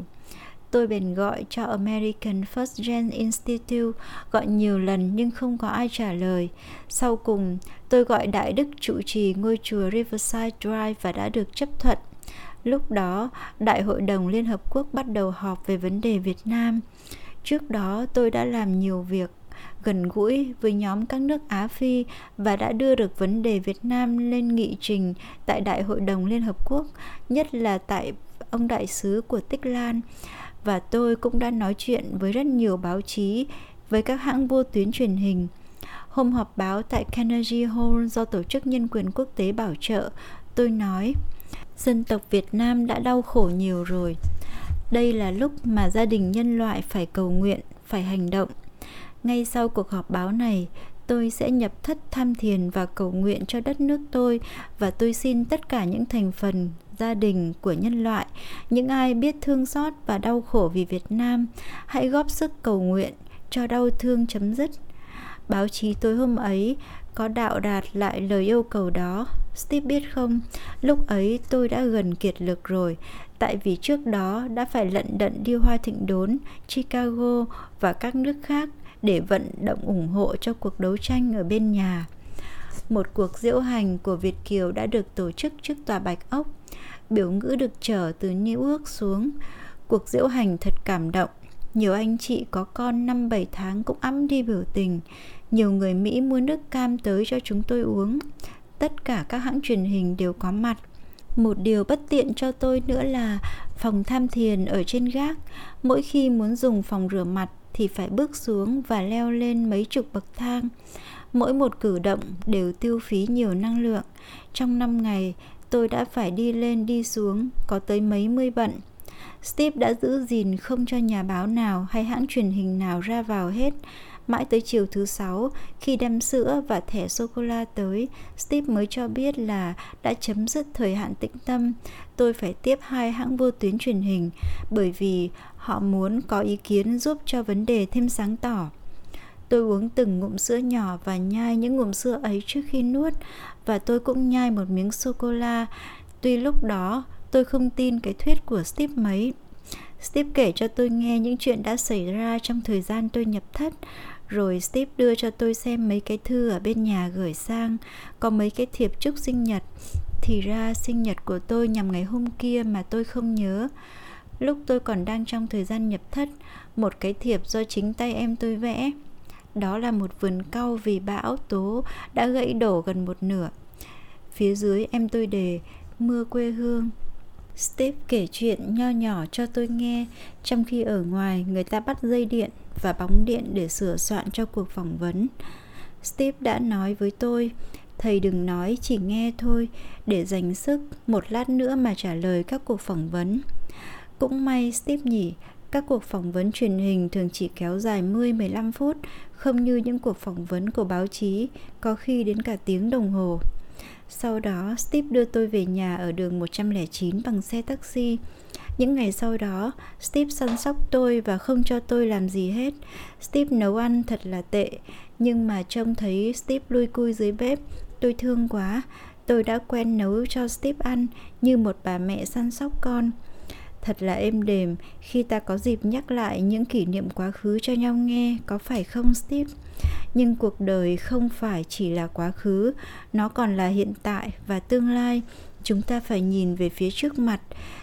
Tôi bèn gọi cho American First Gen Institute, gọi nhiều lần nhưng không có ai trả lời. Sau cùng, tôi gọi Đại Đức trụ trì ngôi chùa Riverside Drive và đã được chấp thuận. Lúc đó, Đại hội đồng Liên Hợp Quốc bắt đầu họp về vấn đề Việt Nam. Trước đó, tôi đã làm nhiều việc gần gũi với nhóm các nước Á Phi và đã đưa được vấn đề Việt Nam lên nghị trình tại Đại hội đồng Liên Hợp Quốc, nhất là tại ông đại sứ của Tích Lan và tôi cũng đã nói chuyện với rất nhiều báo chí, với các hãng vô tuyến truyền hình. Hôm họp báo tại Carnegie Hall do Tổ chức Nhân quyền Quốc tế bảo trợ, tôi nói dân tộc Việt Nam đã đau khổ nhiều rồi. Đây là lúc mà gia đình nhân loại phải cầu nguyện, phải hành động. Ngay sau cuộc họp báo này, tôi sẽ nhập thất tham thiền và cầu nguyện cho đất nước tôi và tôi xin tất cả những thành phần gia đình của nhân loại những ai biết thương xót và đau khổ vì việt nam hãy góp sức cầu nguyện cho đau thương chấm dứt. Báo chí tối hôm ấy có đạo đạt lại lời yêu cầu đó. Steve biết không? Lúc ấy tôi đã gần kiệt lực rồi. Tại vì trước đó đã phải lận đận đi hoa thịnh đốn chicago và các nước khác để vận động ủng hộ cho cuộc đấu tranh ở bên nhà một cuộc diễu hành của Việt Kiều đã được tổ chức trước tòa Bạch Ốc. Biểu ngữ được trở từ New York xuống. Cuộc diễu hành thật cảm động. Nhiều anh chị có con năm bảy tháng cũng ấm đi biểu tình. Nhiều người Mỹ mua nước cam tới cho chúng tôi uống. Tất cả các hãng truyền hình đều có mặt. Một điều bất tiện cho tôi nữa là phòng tham thiền ở trên gác. Mỗi khi muốn dùng phòng rửa mặt thì phải bước xuống và leo lên mấy chục bậc thang. Mỗi một cử động đều tiêu phí nhiều năng lượng. Trong 5 ngày, tôi đã phải đi lên đi xuống, có tới mấy mươi bận. Steve đã giữ gìn không cho nhà báo nào hay hãng truyền hình nào ra vào hết. Mãi tới chiều thứ sáu, khi đem sữa và thẻ sô-cô-la tới, Steve mới cho biết là đã chấm dứt thời hạn tĩnh tâm. Tôi phải tiếp hai hãng vô tuyến truyền hình bởi vì họ muốn có ý kiến giúp cho vấn đề thêm sáng tỏ. Tôi uống từng ngụm sữa nhỏ và nhai những ngụm sữa ấy trước khi nuốt, và tôi cũng nhai một miếng sô-cô-la. Tuy lúc đó, tôi không tin cái thuyết của Steve mấy. Steve kể cho tôi nghe những chuyện đã xảy ra trong thời gian tôi nhập thất, rồi Steve đưa cho tôi xem mấy cái thư ở bên nhà gửi sang Có mấy cái thiệp chúc sinh nhật Thì ra sinh nhật của tôi nhằm ngày hôm kia mà tôi không nhớ Lúc tôi còn đang trong thời gian nhập thất Một cái thiệp do chính tay em tôi vẽ đó là một vườn cau vì bão tố đã gãy đổ gần một nửa. Phía dưới em tôi đề mưa quê hương. Steve kể chuyện nho nhỏ cho tôi nghe trong khi ở ngoài người ta bắt dây điện và bóng điện để sửa soạn cho cuộc phỏng vấn. Steve đã nói với tôi, thầy đừng nói chỉ nghe thôi để dành sức một lát nữa mà trả lời các cuộc phỏng vấn. Cũng may Steve nhỉ, các cuộc phỏng vấn truyền hình thường chỉ kéo dài 10-15 phút, không như những cuộc phỏng vấn của báo chí, có khi đến cả tiếng đồng hồ. Sau đó, Steve đưa tôi về nhà ở đường 109 bằng xe taxi. Những ngày sau đó, Steve săn sóc tôi và không cho tôi làm gì hết. Steve nấu ăn thật là tệ, nhưng mà trông thấy Steve lui cui dưới bếp, tôi thương quá. Tôi đã quen nấu cho Steve ăn như một bà mẹ săn sóc con. Thật là êm đềm khi ta có dịp nhắc lại những kỷ niệm quá khứ cho nhau nghe, có phải không Steve? Nhưng cuộc đời không phải chỉ là quá khứ, nó còn là hiện tại và tương lai. Chúng ta phải nhìn về phía trước mặt,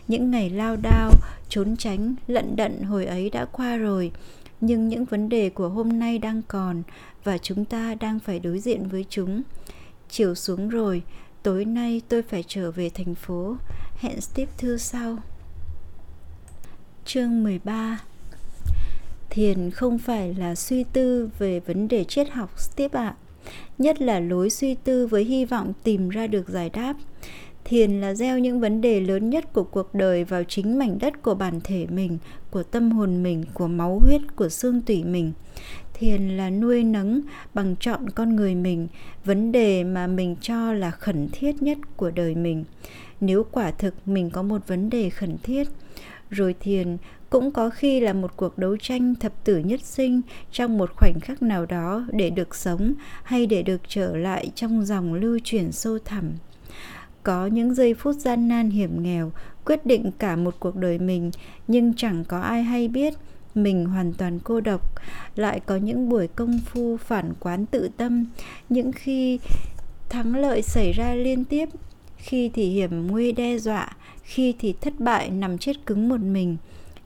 những ngày lao đao, trốn tránh, lận đận hồi ấy đã qua rồi. Nhưng những vấn đề của hôm nay đang còn và chúng ta đang phải đối diện với chúng. Chiều xuống rồi, tối nay tôi phải trở về thành phố. Hẹn Steve thư sau. Chương 13 Thiền không phải là suy tư về vấn đề triết học tiếp ạ. À. Nhất là lối suy tư với hy vọng tìm ra được giải đáp. Thiền là gieo những vấn đề lớn nhất của cuộc đời vào chính mảnh đất của bản thể mình, của tâm hồn mình, của máu huyết, của xương tủy mình. Thiền là nuôi nấng bằng chọn con người mình, vấn đề mà mình cho là khẩn thiết nhất của đời mình. Nếu quả thực mình có một vấn đề khẩn thiết, rồi thiền cũng có khi là một cuộc đấu tranh thập tử nhất sinh trong một khoảnh khắc nào đó để được sống hay để được trở lại trong dòng lưu chuyển sâu thẳm. Có những giây phút gian nan hiểm nghèo, quyết định cả một cuộc đời mình, nhưng chẳng có ai hay biết mình hoàn toàn cô độc. Lại có những buổi công phu phản quán tự tâm, những khi thắng lợi xảy ra liên tiếp, khi thì hiểm nguy đe dọa khi thì thất bại, nằm chết cứng một mình.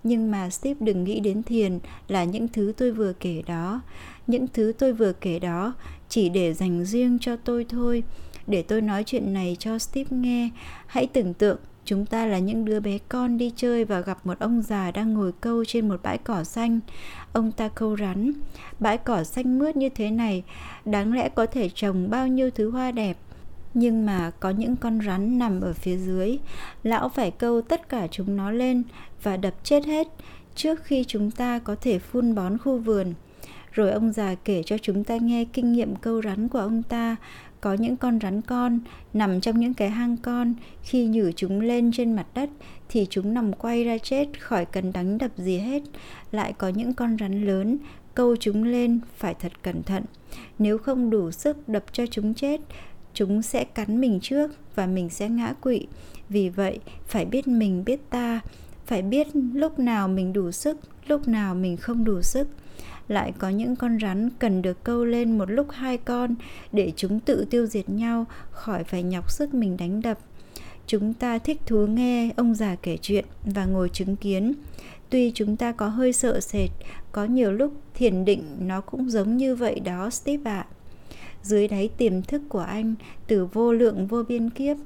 Nhưng mà Steve đừng nghĩ đến thiền là những thứ tôi vừa kể đó. Những thứ tôi vừa kể đó chỉ để dành riêng cho tôi thôi. Để tôi nói chuyện này cho Steve nghe. Hãy tưởng tượng, chúng ta là những đứa bé con đi chơi và gặp một ông già đang ngồi câu trên một bãi cỏ xanh. Ông ta câu rắn, bãi cỏ xanh mướt như thế này, đáng lẽ có thể trồng bao nhiêu thứ hoa đẹp nhưng mà có những con rắn nằm ở phía dưới. Lão phải câu tất cả chúng nó lên và đập chết hết trước khi chúng ta có thể phun bón khu vườn. Rồi ông già kể cho chúng ta nghe kinh nghiệm câu rắn của ông ta. Có những con rắn con nằm trong những cái hang con. Khi nhử chúng lên trên mặt đất thì chúng nằm quay ra chết khỏi cần đánh đập gì hết. Lại có những con rắn lớn câu chúng lên phải thật cẩn thận. Nếu không đủ sức đập cho chúng chết chúng sẽ cắn mình trước và mình sẽ ngã quỵ. Vì vậy, phải biết mình, biết ta, phải biết lúc nào mình đủ sức, lúc nào mình không đủ sức. Lại có những con rắn cần được câu lên một lúc hai con để chúng tự tiêu diệt nhau, khỏi phải nhọc sức mình đánh đập. Chúng ta thích thú nghe ông già kể chuyện và ngồi chứng kiến. Tuy chúng ta có hơi sợ sệt, có nhiều lúc thiền định nó cũng giống như vậy đó, steve ạ. à dưới đáy tiềm thức của anh, từ vô lượng vô biên kiếp,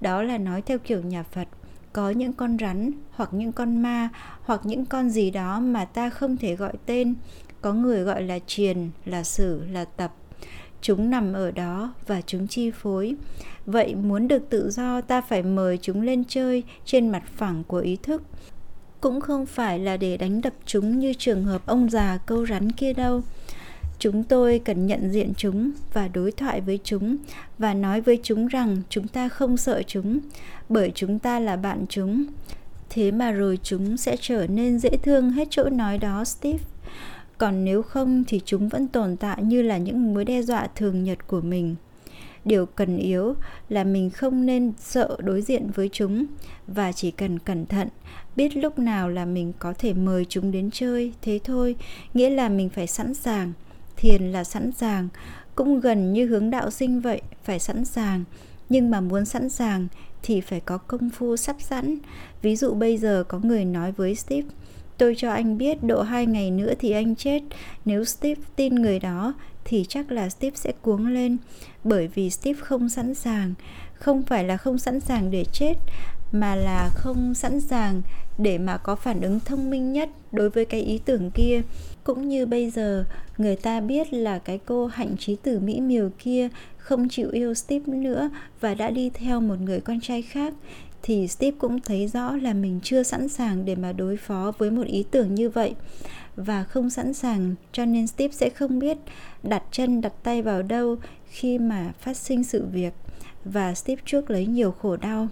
đó là nói theo kiểu nhà phật. Có những con rắn, hoặc những con ma, hoặc những con gì đó mà ta không thể gọi tên. Có người gọi là triền, là sử, là tập. Chúng nằm ở đó và chúng chi phối. Vậy muốn được tự do, ta phải mời chúng lên chơi trên mặt phẳng của ý thức. Cũng không phải là để đánh đập chúng như trường hợp ông già câu rắn kia đâu chúng tôi cần nhận diện chúng và đối thoại với chúng và nói với chúng rằng chúng ta không sợ chúng, bởi chúng ta là bạn chúng. Thế mà rồi chúng sẽ trở nên dễ thương hết chỗ nói đó, steve. Còn nếu không thì chúng vẫn tồn tại như là những mối đe dọa thường nhật của mình. Điều cần yếu là mình không nên sợ đối diện với chúng và chỉ cần cẩn thận, biết lúc nào là mình có thể mời chúng đến chơi, thế thôi. Nghĩa là mình phải sẵn sàng thiền là sẵn sàng. Cũng gần như hướng đạo sinh vậy, phải sẵn sàng. Nhưng mà muốn sẵn sàng thì phải có công phu sắp sẵn. Ví dụ bây giờ có người nói với steve, tôi cho anh biết độ hai ngày nữa thì anh chết. Nếu steve tin người đó thì chắc là steve sẽ cuống lên. Bởi vì steve không sẵn sàng. Không phải là không sẵn sàng để chết, mà là không sẵn sàng để mà có phản ứng thông minh nhất đối với cái ý tưởng kia cũng như bây giờ, người ta biết là cái cô hạnh trí tử mỹ miều kia không chịu yêu steve nữa và đã đi theo một người con trai khác, thì steve cũng thấy rõ là mình chưa sẵn sàng để mà đối phó với một ý tưởng như vậy. Và không sẵn sàng, cho nên steve sẽ không biết đặt chân, đặt tay vào đâu khi mà phát sinh sự việc. Và steve trước lấy nhiều khổ đau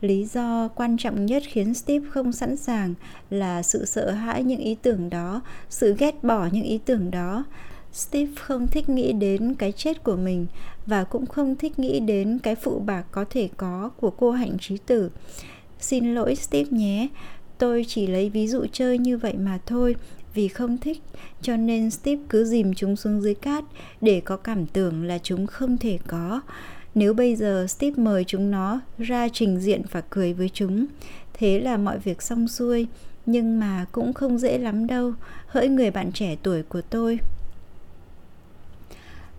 lý do quan trọng nhất khiến steve không sẵn sàng là sự sợ hãi những ý tưởng đó sự ghét bỏ những ý tưởng đó. Steve không thích nghĩ đến cái chết của mình và cũng không thích nghĩ đến cái phụ bạc có thể có của cô hạnh trí tử. Xin lỗi steve nhé. Tôi chỉ lấy ví dụ chơi như vậy mà thôi, vì không thích, cho nên Steve cứ dìm chúng xuống dưới cát để có cảm tưởng là chúng không thể có. Nếu bây giờ Steve mời chúng nó ra trình diện và cười với chúng, thế là mọi việc xong xuôi, nhưng mà cũng không dễ lắm đâu, hỡi người bạn trẻ tuổi của tôi.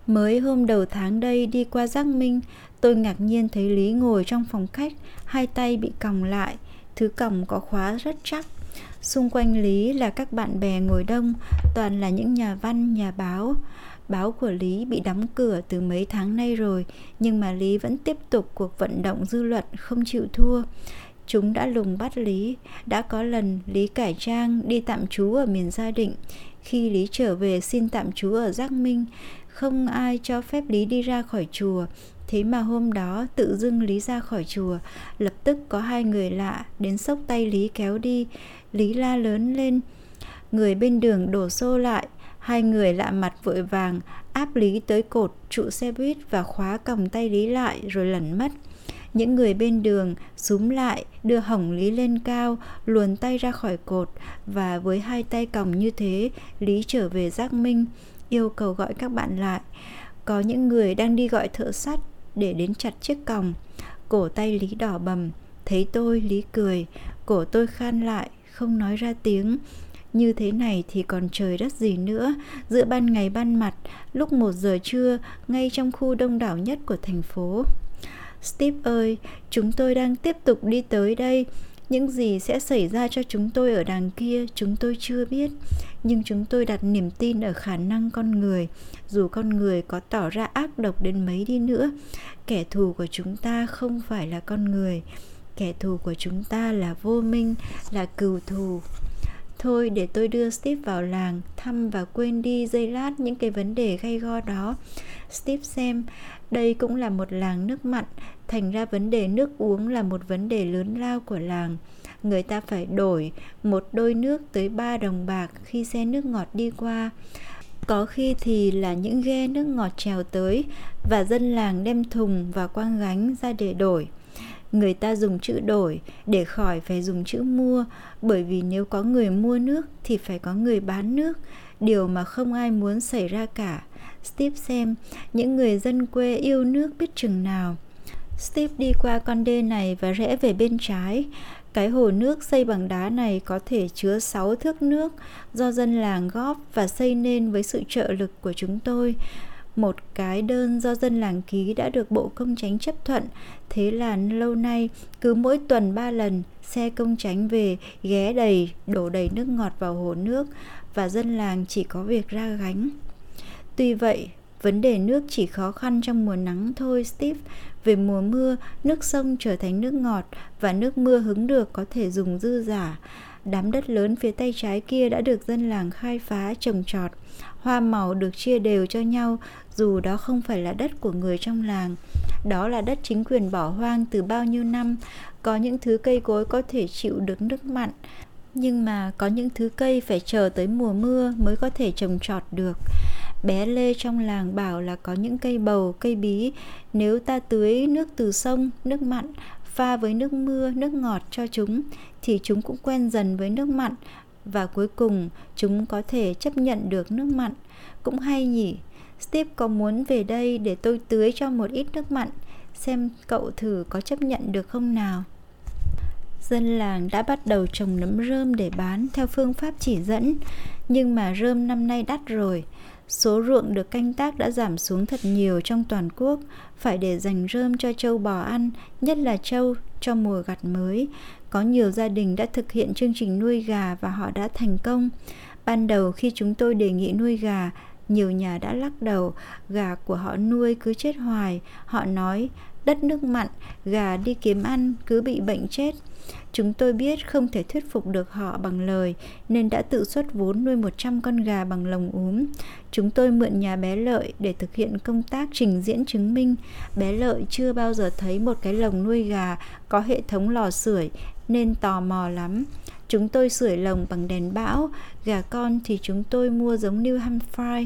Mới hôm đầu tháng đây đi qua Giác Minh, tôi ngạc nhiên thấy Lý ngồi trong phòng khách, hai tay bị còng lại, thứ còng có khóa rất chắc. Xung quanh Lý là các bạn bè ngồi đông, toàn là những nhà văn, nhà báo. Báo của Lý bị đóng cửa từ mấy tháng nay rồi, nhưng mà Lý vẫn tiếp tục cuộc vận động dư luận không chịu thua. Chúng đã lùng bắt Lý, đã có lần Lý cải trang đi tạm trú ở miền Gia Định. Khi Lý trở về xin tạm trú ở Giác Minh, không ai cho phép Lý đi ra khỏi chùa. Thế mà hôm đó tự dưng Lý ra khỏi chùa, lập tức có hai người lạ đến sốc tay Lý kéo đi. Lý la lớn lên, người bên đường đổ xô lại, hai người lạ mặt vội vàng áp Lý tới cột trụ xe buýt và khóa còng tay Lý lại rồi lẩn mất. Những người bên đường súm lại, đưa hỏng Lý lên cao, luồn tay ra khỏi cột và với hai tay còng như thế, Lý trở về Giác Minh, yêu cầu gọi các bạn lại. Có những người đang đi gọi thợ sắt để đến chặt chiếc còng. Cổ tay Lý đỏ bầm, thấy tôi Lý cười, cổ tôi khan lại, không nói ra tiếng. Như thế này thì còn trời đất gì nữa. Giữa ban ngày ban mặt Lúc một giờ trưa Ngay trong khu đông đảo nhất của thành phố. Steve ơi, chúng tôi đang tiếp tục đi tới đây. Những gì sẽ xảy ra cho chúng tôi ở đằng kia chúng tôi chưa biết. Nhưng chúng tôi đặt niềm tin ở khả năng con người. Dù con người có tỏ ra ác độc đến mấy đi nữa Kẻ thù của chúng ta không phải là con người. Kẻ thù của chúng ta là vô minh, là cừu thù. Thôi để tôi đưa Steve vào làng Thăm và quên đi giây lát những cái vấn đề gay go đó Steve xem đây cũng là một làng nước mặn, thành ra vấn đề nước uống là một vấn đề lớn lao của làng. Người ta phải đổi một đôi nước tới 3 đồng bạc khi xe nước ngọt đi qua. Có khi thì là những ghe nước ngọt trèo tới và dân làng đem thùng và quang gánh ra để đổi. Người ta dùng chữ đổi để khỏi phải dùng chữ mua bởi vì nếu có người mua nước thì phải có người bán nước, điều mà không ai muốn xảy ra cả Steve xem những người dân quê yêu nước biết chừng nào. Steve đi qua con đê này và rẽ về bên trái. Cái hồ nước xây bằng đá này có thể chứa 6 thước nước do dân làng góp và xây nên với sự trợ lực của chúng tôi. Một cái đơn do dân làng ký đã được Bộ Công Tránh chấp thuận. Thế là lâu nay, cứ mỗi tuần ba lần, xe công tránh về ghé đầy, đổ đầy nước ngọt vào hồ nước và dân làng chỉ có việc ra gánh. Tuy vậy, vấn đề nước chỉ khó khăn trong mùa nắng thôi Steve. Về mùa mưa, nước sông trở thành nước ngọt và nước mưa hứng được có thể dùng dư giả. Đám đất lớn phía tay trái kia đã được dân làng khai phá trồng trọt. Hoa màu được chia đều cho nhau dù đó không phải là đất của người trong làng. Đó là đất chính quyền bỏ hoang từ bao nhiêu năm. Có những thứ cây cối có thể chịu được nước mặn, nhưng mà có những thứ cây phải chờ tới mùa mưa mới có thể trồng trọt được bé lê trong làng bảo là có những cây bầu cây bí nếu ta tưới nước từ sông nước mặn pha với nước mưa, nước ngọt cho chúng, thì chúng cũng quen dần với nước mặn. Và cuối cùng, chúng có thể chấp nhận được nước mặn. Cũng hay nhỉ? Steve có muốn về đây để tôi tưới cho một ít nước mặn? Xem cậu thử có chấp nhận được không nào? Dân làng đã bắt đầu trồng nấm rơm để bán theo phương pháp chỉ dẫn. Nhưng mà rơm năm nay đắt rồi. Số ruộng được canh tác đã giảm xuống thật nhiều trong toàn quốc, phải để dành rơm cho trâu bò ăn, nhất là trâu cho mùa gặt mới. Có nhiều gia đình đã thực hiện chương trình nuôi gà và họ đã thành công. Ban đầu khi chúng tôi đề nghị nuôi gà, nhiều nhà đã lắc đầu, gà của họ nuôi cứ chết hoài. Họ nói, đất nước mặn, gà đi kiếm ăn cứ bị bệnh chết. Chúng tôi biết không thể thuyết phục được họ bằng lời nên đã tự xuất vốn nuôi 100 con gà bằng lồng úm. Chúng tôi mượn nhà bé Lợi để thực hiện công tác trình diễn chứng minh. Bé Lợi chưa bao giờ thấy một cái lồng nuôi gà có hệ thống lò sưởi nên tò mò lắm. Chúng tôi sưởi lồng bằng đèn bão, gà con thì chúng tôi mua giống New Hampshire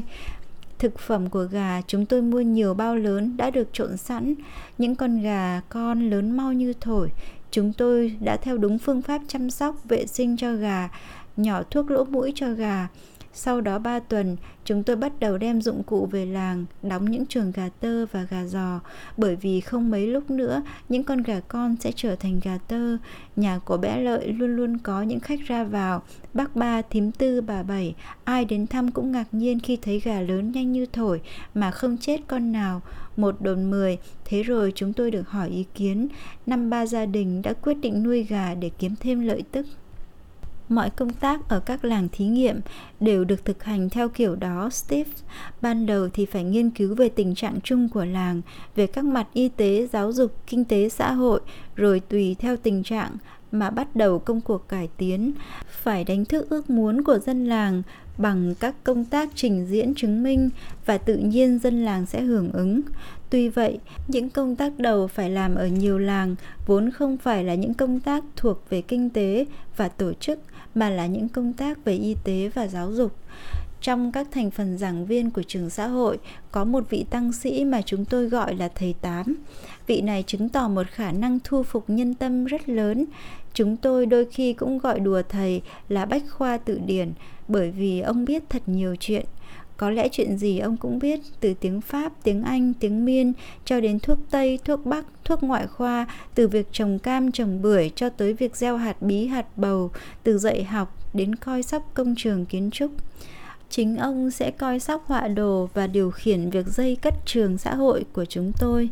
Thực phẩm của gà chúng tôi mua nhiều bao lớn đã được trộn sẵn. Những con gà con lớn mau như thổi chúng tôi đã theo đúng phương pháp chăm sóc, vệ sinh cho gà, nhỏ thuốc lỗ mũi cho gà sau đó 3 tuần, chúng tôi bắt đầu đem dụng cụ về làng, đóng những chuồng gà tơ và gà giò, bởi vì không mấy lúc nữa, những con gà con sẽ trở thành gà tơ. Nhà của bé Lợi luôn luôn có những khách ra vào, bác ba, thím tư, bà bảy, ai đến thăm cũng ngạc nhiên khi thấy gà lớn nhanh như thổi mà không chết con nào. Một đồn mười, thế rồi chúng tôi được hỏi ý kiến. Năm ba gia đình đã quyết định nuôi gà để kiếm thêm lợi tức mọi công tác ở các làng thí nghiệm đều được thực hành theo kiểu đó, steve. Ban đầu thì phải nghiên cứu về tình trạng chung của làng, về các mặt y tế, giáo dục, kinh tế, xã hội, rồi tùy theo tình trạng mà bắt đầu công cuộc cải tiến. Phải đánh thức ước muốn của dân làng bằng các công tác trình diễn chứng minh và tự nhiên dân làng sẽ hưởng ứng. Tuy vậy, những công tác đầu phải làm ở nhiều làng vốn không phải là những công tác thuộc về kinh tế và tổ chức mà là những công tác về y tế và giáo dục. Trong các thành phần giảng viên của trường xã hội, có một vị tăng sĩ mà chúng tôi gọi là thầy tám. Vị này chứng tỏ một khả năng thu phục nhân tâm rất lớn. Chúng tôi đôi khi cũng gọi đùa thầy là bách khoa tự điển, bởi vì ông biết thật nhiều chuyện có lẽ chuyện gì ông cũng biết, từ tiếng pháp, tiếng anh, tiếng miên, cho đến thuốc tây, thuốc bắc, thuốc ngoại khoa, từ việc trồng cam, trồng bưởi cho tới việc gieo hạt bí, hạt bầu, từ dạy học đến coi sóc công trường kiến trúc. Chính ông sẽ coi sóc họa đồ và điều khiển việc dây cất trường xã hội của chúng tôi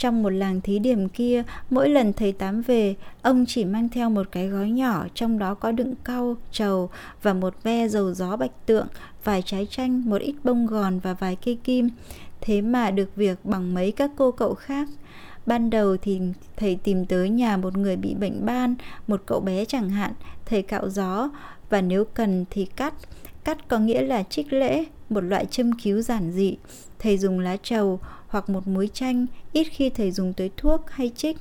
trong một làng thí điểm kia, mỗi lần thầy Tám về, ông chỉ mang theo một cái gói nhỏ, trong đó có đựng cau, trầu và một ve dầu gió bạch tượng, vài trái chanh, một ít bông gòn và vài cây kim. Thế mà được việc bằng mấy các cô cậu khác. Ban đầu thì thầy tìm tới nhà một người bị bệnh ban, một cậu bé chẳng hạn, thầy cạo gió và nếu cần thì cắt. Cắt có nghĩa là trích lễ, một loại châm cứu giản dị. Thầy dùng lá trầu hoặc một muối chanh, ít khi thầy dùng tới thuốc hay chích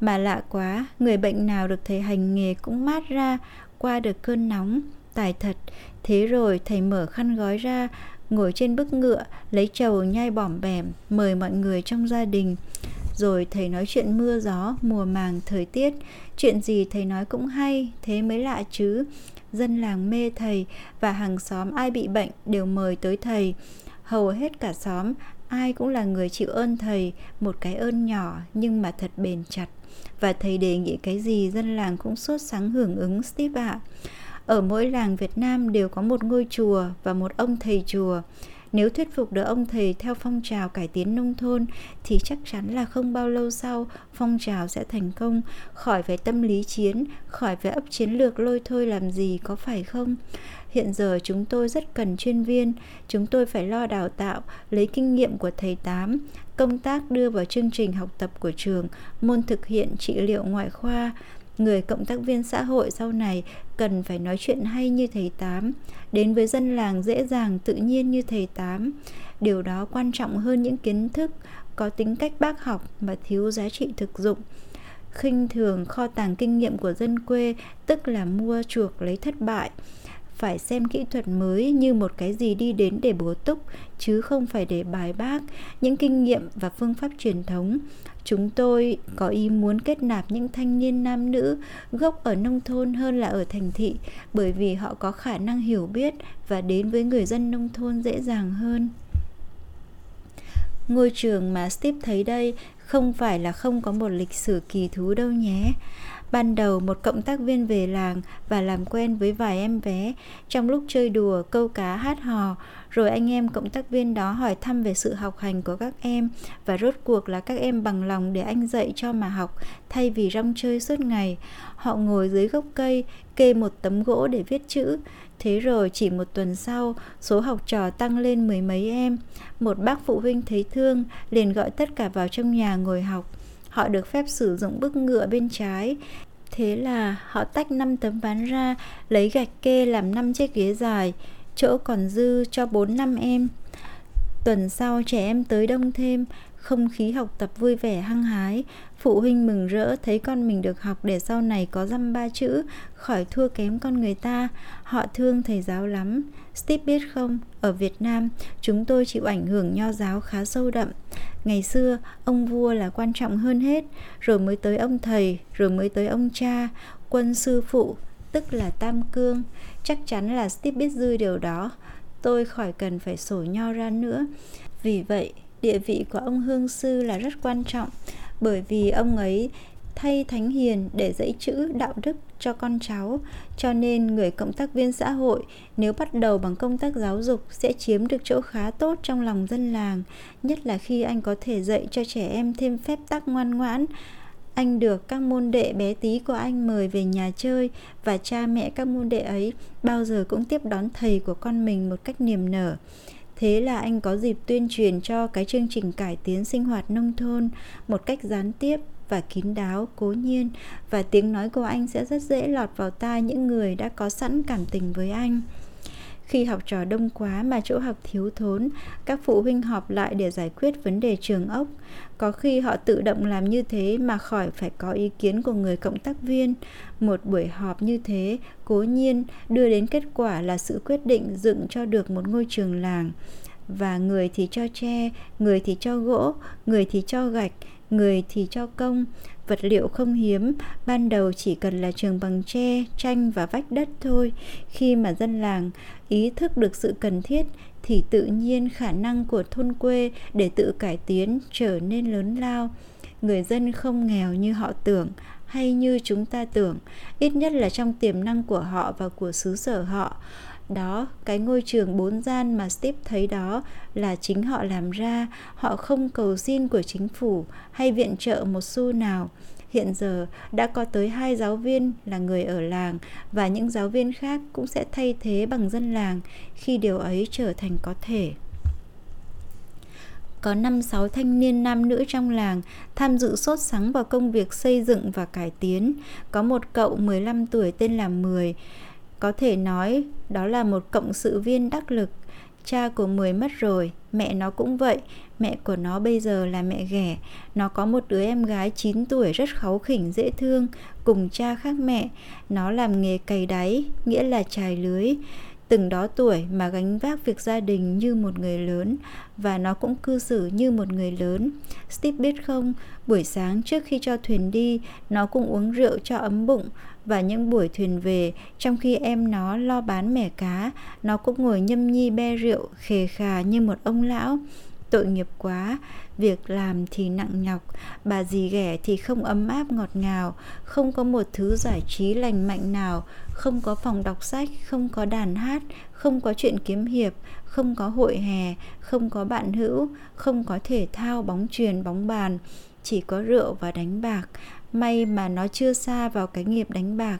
Mà lạ quá, người bệnh nào được thầy hành nghề cũng mát ra, qua được cơn nóng, tài thật. Thế rồi thầy mở khăn gói ra, ngồi trên bức ngựa, lấy trầu nhai bỏm bẻm, mời mọi người trong gia đình. Rồi thầy nói chuyện mưa gió, mùa màng, thời tiết, chuyện gì thầy nói cũng hay, thế mới lạ chứ. Dân làng mê thầy và hàng xóm ai bị bệnh đều mời tới thầy. Hầu hết cả xóm ai cũng là người chịu ơn thầy một cái ơn nhỏ nhưng mà thật bền chặt và thầy đề nghị cái gì dân làng cũng sốt sáng hưởng ứng Steve ạ. Ở mỗi làng Việt Nam đều có một ngôi chùa và một ông thầy chùa. Nếu thuyết phục được ông thầy theo phong trào cải tiến nông thôn thì chắc chắn là không bao lâu sau phong trào sẽ thành công, khỏi phải tâm lý chiến, khỏi phải ấp chiến lược lôi thôi làm gì có phải không? Hiện giờ chúng tôi rất cần chuyên viên, chúng tôi phải lo đào tạo, lấy kinh nghiệm của thầy Tám, công tác đưa vào chương trình học tập của trường, môn thực hiện trị liệu ngoại khoa, người cộng tác viên xã hội sau này cần phải nói chuyện hay như thầy Tám, đến với dân làng dễ dàng tự nhiên như thầy Tám. Điều đó quan trọng hơn những kiến thức có tính cách bác học mà thiếu giá trị thực dụng. khinh thường kho tàng kinh nghiệm của dân quê tức là mua chuộc lấy thất bại phải xem kỹ thuật mới như một cái gì đi đến để bổ túc, chứ không phải để bài bác, những kinh nghiệm và phương pháp truyền thống. Chúng tôi có ý muốn kết nạp những thanh niên nam nữ gốc ở nông thôn hơn là ở thành thị, bởi vì họ có khả năng hiểu biết và đến với người dân nông thôn dễ dàng hơn. Ngôi trường mà steve thấy đây không phải là không có một lịch sử kỳ thú đâu nhé. Ban đầu một cộng tác viên về làng và làm quen với vài em bé trong lúc chơi đùa, câu cá, hát hò. Rồi anh em cộng tác viên đó hỏi thăm về sự học hành của các em và rốt cuộc là các em bằng lòng để anh dạy cho mà học thay vì rong chơi suốt ngày. Họ ngồi dưới gốc cây, kê một tấm gỗ để viết chữ. Thế rồi chỉ một tuần sau, số học trò tăng lên mười mấy em. Một bác phụ huynh thấy thương, liền gọi tất cả vào trong nhà ngồi học họ được phép sử dụng bức ngựa bên trái. Thế là họ tách 5 tấm ván ra, lấy gạch kê làm 5 chiếc ghế dài, chỗ còn dư cho 4 năm em. Tuần sau trẻ em tới đông thêm, không khí học tập vui vẻ, hăng hái. Phụ huynh mừng rỡ thấy con mình được học để sau này có dăm ba chữ, khỏi thua kém con người ta. Họ thương thầy giáo lắm. Steve biết không? Ở việt nam, chúng tôi chịu ảnh hưởng nho giáo khá sâu đậm. Ngày xưa, ông vua là quan trọng hơn hết. Rồi mới tới ông thầy, rồi mới tới ông cha, quân sư phụ, tức là tam cương. Chắc chắn là steve biết dư điều đó. Tôi khỏi cần phải sổ nho ra nữa. Vì vậy địa vị của ông hương sư là rất quan trọng, bởi vì ông ấy thay thánh hiền để dạy chữ đạo đức cho con cháu. Cho nên người cộng tác viên xã hội nếu bắt đầu bằng công tác giáo dục sẽ chiếm được chỗ khá tốt trong lòng dân làng, nhất là khi anh có thể dạy cho trẻ em thêm phép tắc ngoan ngoãn. Anh được các môn đệ bé tí của anh mời về nhà chơi và cha mẹ các môn đệ ấy bao giờ cũng tiếp đón thầy của con mình một cách niềm nở. Thế là anh có dịp tuyên truyền cho cái chương trình cải tiến sinh hoạt nông thôn một cách gián tiếp và kín đáo, cố nhiên và tiếng nói của anh sẽ rất dễ lọt vào tai những người đã có sẵn cảm tình với anh. Khi học trò đông quá mà chỗ học thiếu thốn, các phụ huynh họp lại để giải quyết vấn đề trường ốc. Có khi họ tự động làm như thế mà khỏi phải có ý kiến của người cộng tác viên. Một buổi họp như thế, cố nhiên đưa đến kết quả là sự quyết định dựng cho được một ngôi trường làng. Và người thì cho tre, người thì cho gỗ, người thì cho gạch, người thì cho công vật liệu không hiếm, ban đầu chỉ cần là trường bằng tre, tranh và vách đất thôi. Khi mà dân làng ý thức được sự cần thiết thì tự nhiên khả năng của thôn quê để tự cải tiến trở nên lớn lao. Người dân không nghèo như họ tưởng hay như chúng ta tưởng, ít nhất là trong tiềm năng của họ và của xứ sở họ đó cái ngôi trường bốn gian mà Steve thấy đó là chính họ làm ra. Họ không cầu xin của chính phủ hay viện trợ một xu nào. Hiện giờ đã có tới hai giáo viên là người ở làng và những giáo viên khác cũng sẽ thay thế bằng dân làng khi điều ấy trở thành có thể. Có 5-6 thanh niên nam nữ trong làng tham dự sốt sắng vào công việc xây dựng và cải tiến. Có một cậu 15 tuổi tên là Mười, có thể nói đó là một cộng sự viên đắc lực. Cha của Mười mất rồi, mẹ nó cũng vậy, mẹ của nó bây giờ là mẹ ghẻ. Nó có một đứa em gái 9 tuổi rất kháu khỉnh dễ thương, cùng cha khác mẹ. Nó làm nghề cày đáy, nghĩa là trài lưới từng đó tuổi mà gánh vác việc gia đình như một người lớn và nó cũng cư xử như một người lớn. Steve biết không, buổi sáng trước khi cho thuyền đi, nó cũng uống rượu cho ấm bụng và những buổi thuyền về, trong khi em nó lo bán mẻ cá, nó cũng ngồi nhâm nhi be rượu khề khà như một ông lão. Tội nghiệp quá, việc làm thì nặng nhọc, bà dì ghẻ thì không ấm áp ngọt ngào, không có một thứ giải trí lành mạnh nào, không có phòng đọc sách, không có đàn hát, không có chuyện kiếm hiệp, không có hội hè, không có bạn hữu, không có thể thao, bóng truyền, bóng bàn, chỉ có rượu và đánh bạc. May mà nó chưa xa vào cái nghiệp đánh bạc.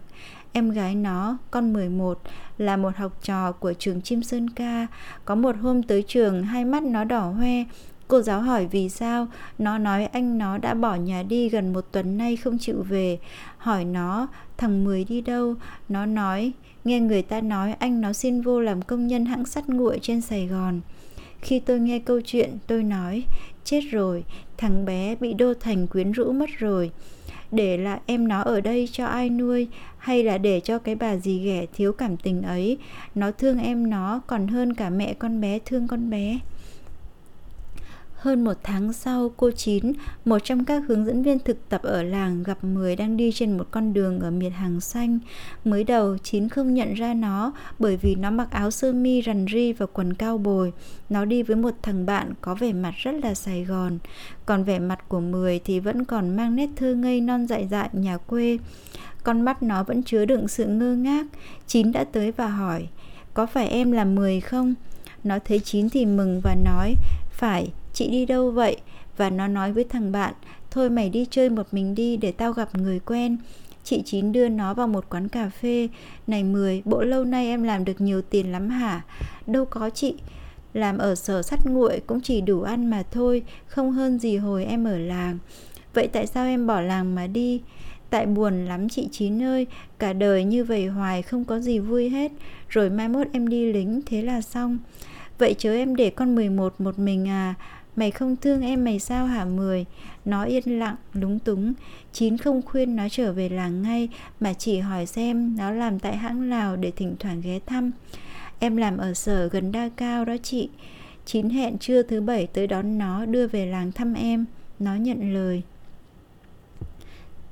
Em gái nó, con 11, là một học trò của trường Chim Sơn Ca. Có một hôm tới trường, hai mắt nó đỏ hoe. Cô giáo hỏi vì sao, nó nói anh nó đã bỏ nhà đi gần một tuần nay không chịu về. Hỏi nó, thằng Mười đi đâu? Nó nói, nghe người ta nói anh nó xin vô làm công nhân hãng sắt nguội trên Sài Gòn. Khi tôi nghe câu chuyện, tôi nói, chết rồi, thằng bé bị đô thành quyến rũ mất rồi để là em nó ở đây cho ai nuôi, hay là để cho cái bà dì ghẻ thiếu cảm tình ấy. Nó thương em nó còn hơn cả mẹ con bé, thương con bé hơn một tháng sau, cô Chín, một trong các hướng dẫn viên thực tập ở làng gặp Mười đang đi trên một con đường ở miệt hàng xanh. Mới đầu, Chín không nhận ra nó bởi vì nó mặc áo sơ mi rằn ri và quần cao bồi. Nó đi với một thằng bạn có vẻ mặt rất là Sài Gòn. Còn vẻ mặt của Mười thì vẫn còn mang nét thơ ngây non dại dại nhà quê. Con mắt nó vẫn chứa đựng sự ngơ ngác. Chín đã tới và hỏi, có phải em là Mười không? Nó thấy Chín thì mừng và nói, phải, chị đi đâu vậy? Và nó nói với thằng bạn, thôi mày đi chơi một mình đi để tao gặp người quen. Chị Chín đưa nó vào một quán cà phê. Này Mười, bộ lâu nay em làm được nhiều tiền lắm hả? Đâu có chị, làm ở sở sắt nguội cũng chỉ đủ ăn mà thôi, không hơn gì hồi em ở làng. Vậy tại sao em bỏ làng mà đi? Tại buồn lắm chị Chín ơi, cả đời như vậy hoài không có gì vui hết, rồi mai mốt em đi lính thế là xong. Vậy chớ em để con 11 một mình à Mày không thương em mày sao hả Mười? Nó yên lặng, lúng túng. Chín không khuyên nó trở về làng ngay Mà chỉ hỏi xem nó làm tại hãng nào Để thỉnh thoảng ghé thăm. Em làm ở sở gần Đa Cao đó chị. Chín hẹn trưa thứ bảy tới đón nó đưa về làng thăm em. Nó nhận lời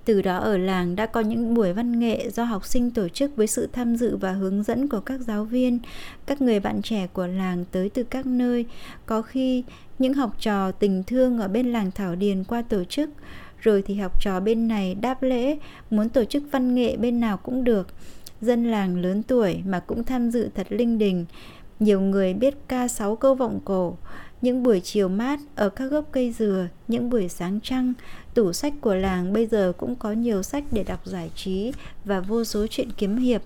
từ đó ở làng đã có những buổi văn nghệ do học sinh tổ chức với sự tham dự và hướng dẫn của các giáo viên, các người bạn trẻ của làng tới từ các nơi. Có khi những học trò tình thương ở bên làng Thảo Điền qua tổ chức, rồi thì học trò bên này đáp lễ, muốn tổ chức văn nghệ bên nào cũng được. Dân làng lớn tuổi mà cũng tham dự thật linh đình. Nhiều người biết ca sáu câu vọng cổ, những buổi chiều mát ở các gốc cây dừa, những buổi sáng trăng, tủ sách của làng bây giờ cũng có nhiều sách để đọc giải trí và vô số chuyện kiếm hiệp.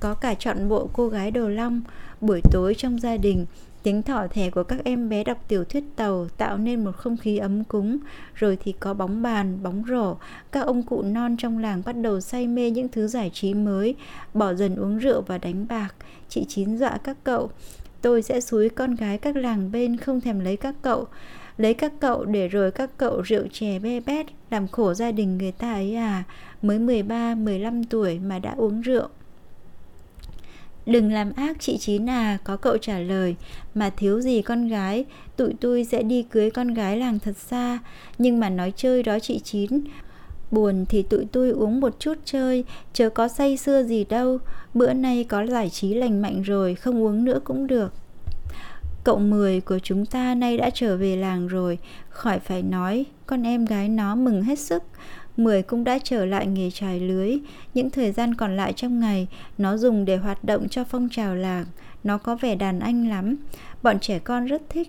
Có cả chọn bộ cô gái đầu long, buổi tối trong gia đình, tiếng thỏ thẻ của các em bé đọc tiểu thuyết tàu tạo nên một không khí ấm cúng, rồi thì có bóng bàn, bóng rổ, các ông cụ non trong làng bắt đầu say mê những thứ giải trí mới, bỏ dần uống rượu và đánh bạc. Chị Chín dọa các cậu, tôi sẽ xúi con gái các làng bên không thèm lấy các cậu lấy các cậu để rồi các cậu rượu chè be bét làm khổ gia đình người ta ấy à mới 13, 15 tuổi mà đã uống rượu. Đừng làm ác chị Chín à, có cậu trả lời Mà thiếu gì con gái, tụi tôi sẽ đi cưới con gái làng thật xa. Nhưng mà nói chơi đó chị Chín Buồn thì tụi tôi uống một chút chơi, chớ có say xưa gì đâu. Bữa nay có giải trí lành mạnh rồi, không uống nữa cũng được. Cậu mười của chúng ta nay đã trở về làng rồi, khỏi phải nói, con em gái nó mừng hết sức. Mười cũng đã trở lại nghề trải lưới, những thời gian còn lại trong ngày nó dùng để hoạt động cho phong trào làng, nó có vẻ đàn anh lắm, bọn trẻ con rất thích.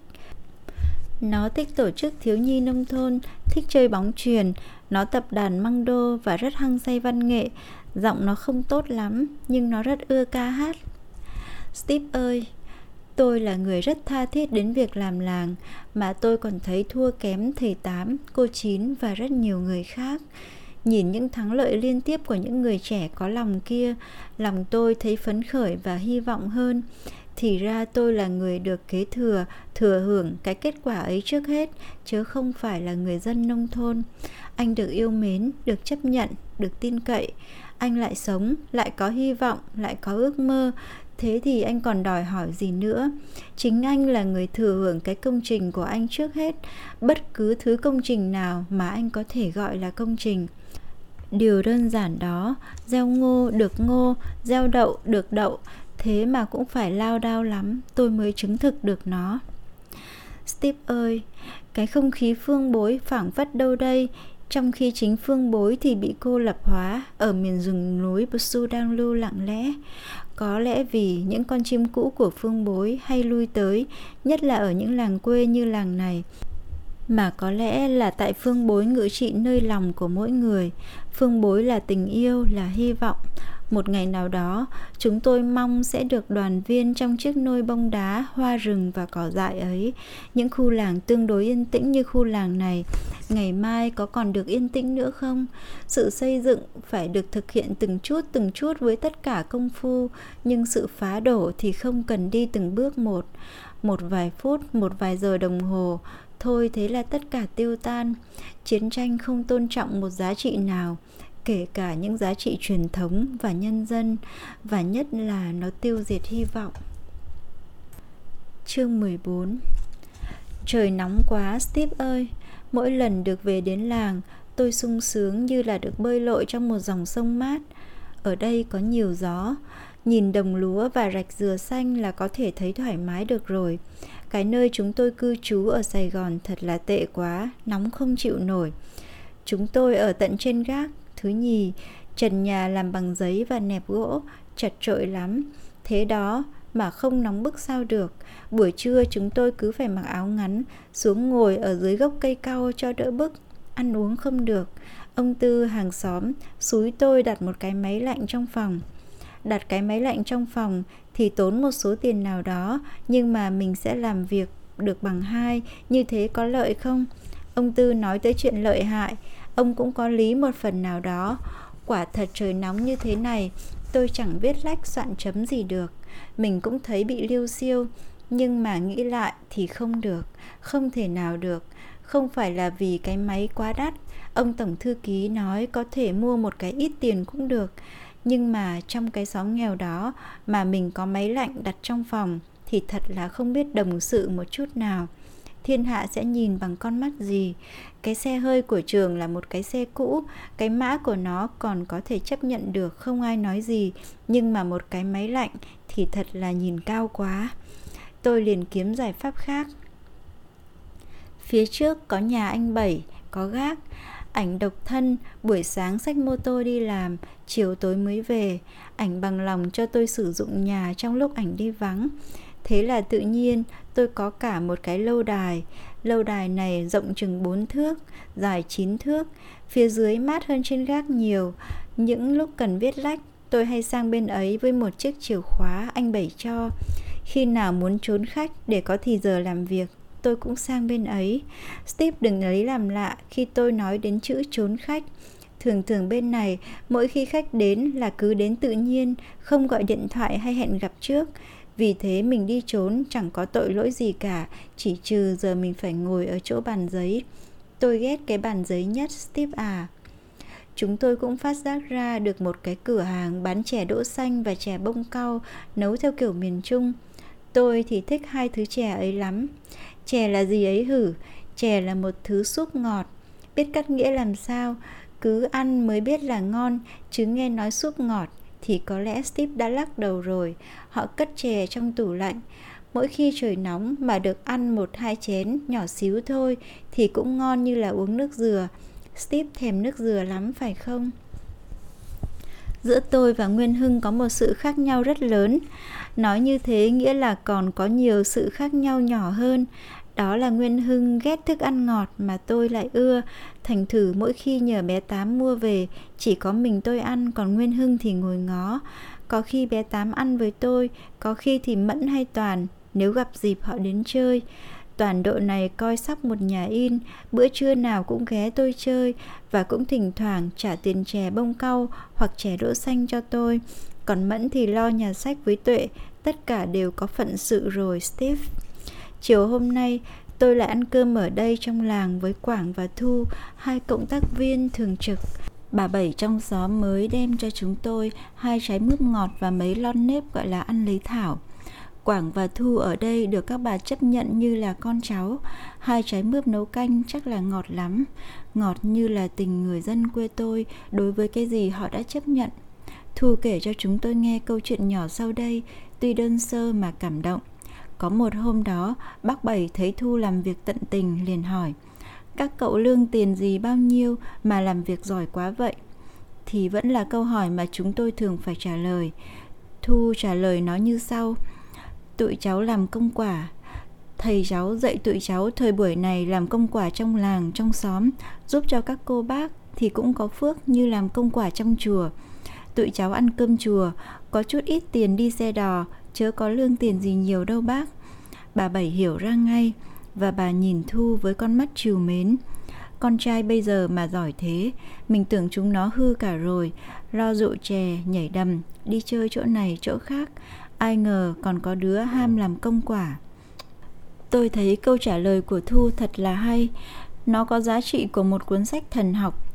Nó thích tổ chức thiếu nhi nông thôn, thích chơi bóng truyền, nó tập đàn măng đô và rất hăng say văn nghệ. Giọng nó không tốt lắm, nhưng nó rất ưa ca hát. Steve ơi, Tôi là người rất tha thiết đến việc làm làng mà tôi còn thấy thua kém thầy Tám, cô Chín và rất nhiều người khác. Nhìn những thắng lợi liên tiếp của những người trẻ có lòng kia, lòng tôi thấy phấn khởi và hy vọng hơn. Thì ra tôi là người được kế thừa, thừa hưởng cái kết quả ấy trước hết, chứ không phải là người dân nông thôn. Anh được yêu mến, được chấp nhận, được tin cậy. Anh lại sống, lại có hy vọng, lại có ước mơ, thế thì anh còn đòi hỏi gì nữa? Chính anh là người thừa hưởng cái công trình của anh trước hết. Bất cứ thứ công trình nào mà anh có thể gọi là công trình. Điều đơn giản đó gieo ngô được ngô gieo đậu được đậu. Thế mà cũng phải lao đao lắm tôi mới chứng thực được nó. Steve ơi cái không khí phương bối phảng phất đâu đây? Trong khi chính phương bối thì bị cô lập hóa ở miền rừng núi Busu đang lưu lặng lẽ. Có lẽ vì những con chim cũ của phương bối hay lui tới, nhất là ở những làng quê như làng này, mà có lẽ là tại phương bối ngự trị nơi lòng của mỗi người. Phương bối là tình yêu, là hy vọng, một ngày nào đó, chúng tôi mong sẽ được đoàn viên trong chiếc nôi bông đá, hoa rừng và cỏ dại ấy. Những khu làng tương đối yên tĩnh như khu làng này, ngày mai có còn được yên tĩnh nữa không? Sự xây dựng phải được thực hiện từng chút từng chút với tất cả công phu, nhưng sự phá đổ thì không cần đi từng bước một. Một vài phút, một vài giờ đồng hồ, thôi thế là tất cả tiêu tan chiến tranh không tôn trọng một giá trị nào kể cả những giá trị truyền thống và nhân dân và nhất là nó tiêu diệt hy vọng. Chương 14 Trời nóng quá Steve ơi, mỗi lần được về đến làng, tôi sung sướng như là được bơi lội trong một dòng sông mát. Ở đây có nhiều gió, nhìn đồng lúa và rạch dừa xanh là có thể thấy thoải mái được rồi. Cái nơi chúng tôi cư trú ở Sài Gòn thật là tệ quá, nóng không chịu nổi. Chúng tôi ở tận trên gác, Thứ nhì, trần nhà làm bằng giấy và nẹp gỗ, chật trội lắm. Thế đó mà không nóng bức sao được. Buổi trưa chúng tôi cứ phải mặc áo ngắn, xuống ngồi ở dưới gốc cây cau cho đỡ bức. Ăn uống không được. Ông Tư hàng xóm xúi tôi đặt một cái máy lạnh trong phòng. Đặt cái máy lạnh trong phòng thì tốn một số tiền nào đó, nhưng mà mình sẽ làm việc được bằng hai, như thế có lợi không? Ông Tư nói tới chuyện lợi hại, ông cũng có lý một phần nào đó. Quả thật trời nóng như thế này tôi chẳng biết lách soạn chấm gì được. Mình cũng thấy bị liêu siêu nhưng mà nghĩ lại thì không được không thể nào được. Không phải là vì cái máy quá đắt. Ông tổng thư ký nói có thể mua một cái ít tiền cũng được nhưng mà trong cái xóm nghèo đó mà mình có máy lạnh đặt trong phòng thì thật là không biết đồng sự một chút nào. Thiên hạ sẽ nhìn bằng con mắt gì? Cái xe hơi của trường là một cái xe cũ, cái mã của nó còn có thể chấp nhận được không ai nói gì. Nhưng mà một cái máy lạnh thì thật là nhìn cao quá. Tôi liền kiếm giải pháp khác. Phía trước có nhà anh bảy, có gác ảnh độc thân, buổi sáng xách mô tô đi làm, chiều tối mới về. Ảnh bằng lòng cho tôi sử dụng nhà trong lúc ảnh đi vắng. Thế là tự nhiên, tôi có cả một cái lâu đài. Lâu đài này rộng chừng 4 thước, dài 9 thước, phía dưới mát hơn trên gác nhiều. Những lúc cần viết lách, tôi hay sang bên ấy với một chiếc chìa khóa anh bảy cho. Khi nào muốn trốn khách để có thì giờ làm việc tôi cũng sang bên ấy. Steve đừng lấy làm lạ khi tôi nói đến chữ trốn khách. Thường thường bên này, mỗi khi khách đến là cứ đến tự nhiên, không gọi điện thoại hay hẹn gặp trước. Vì thế mình đi trốn chẳng có tội lỗi gì cả, chỉ trừ giờ mình phải ngồi ở chỗ bàn giấy. Tôi ghét cái bàn giấy nhất, steve à. Chúng tôi cũng phát giác ra được một cái cửa hàng bán chè đỗ xanh và chè bông cau, nấu theo kiểu miền trung. Tôi thì thích hai thứ chè ấy lắm chè là gì ấy hử chè là một thứ súp ngọt biết cắt nghĩa làm sao cứ ăn mới biết là ngon, chứ nghe nói súp ngọt thì có lẽ Steve đã lắc đầu rồi. Họ cất chè trong tủ lạnh. Mỗi khi trời nóng mà được ăn một hai chén nhỏ xíu thôi thì cũng ngon như là uống nước dừa. Steve thèm nước dừa lắm, phải không? Giữa tôi và Nguyên Hưng có một sự khác nhau rất lớn. Nói như thế nghĩa là còn có nhiều sự khác nhau nhỏ hơn. Đó là Nguyên Hưng ghét thức ăn ngọt mà tôi lại ưa. Thành thử mỗi khi nhờ bé Tám mua về, chỉ có mình tôi ăn, còn Nguyên Hưng thì ngồi ngó. Có khi bé Tám ăn với tôi, có khi thì Mẫn hay Toàn, nếu gặp dịp họ đến chơi. Toàn độ này coi sóc một nhà in, bữa trưa nào cũng ghé tôi chơi và cũng thỉnh thoảng trả tiền chè bông cau hoặc chè đỗ xanh cho tôi. Còn Mẫn thì lo nhà sách với Tuệ, tất cả đều có phận sự rồi Steve. Chiều hôm nay, tôi lại ăn cơm ở đây trong làng với Quảng và Thu, hai cộng tác viên thường trực. Bà Bảy trong xóm mới đem cho chúng tôi hai trái mướp ngọt và mấy lon nếp gọi là ăn lấy thảo. Quảng và Thu ở đây được các bà chấp nhận như là con cháu. Hai trái mướp nấu canh chắc là ngọt lắm. Ngọt như là tình người dân quê tôi đối với cái gì họ đã chấp nhận. Thu kể cho chúng tôi nghe câu chuyện nhỏ sau đây, tuy đơn sơ mà cảm động. Có một hôm đó, bác Bảy thấy Thu làm việc tận tình liền hỏi Các cậu lương tiền gì bao nhiêu mà làm việc giỏi quá vậy? Thì vẫn là câu hỏi mà chúng tôi thường phải trả lời Thu trả lời nó như sau Tụi cháu làm công quả. Thầy cháu dạy tụi cháu thời buổi này làm công quả trong làng, trong xóm Giúp cho các cô bác thì cũng có phước như làm công quả trong chùa. Tụi cháu ăn cơm chùa, có chút ít tiền đi xe đò chớ có lương tiền gì nhiều đâu bác. Bà bảy hiểu ra ngay và bà nhìn thu với con mắt trìu mến. Con trai bây giờ mà giỏi thế mình tưởng chúng nó hư cả rồi lo rượu chè nhảy đầm đi chơi chỗ này chỗ khác ai ngờ còn có đứa ham làm công quả tôi thấy câu trả lời của thu thật là hay nó có giá trị của một cuốn sách thần học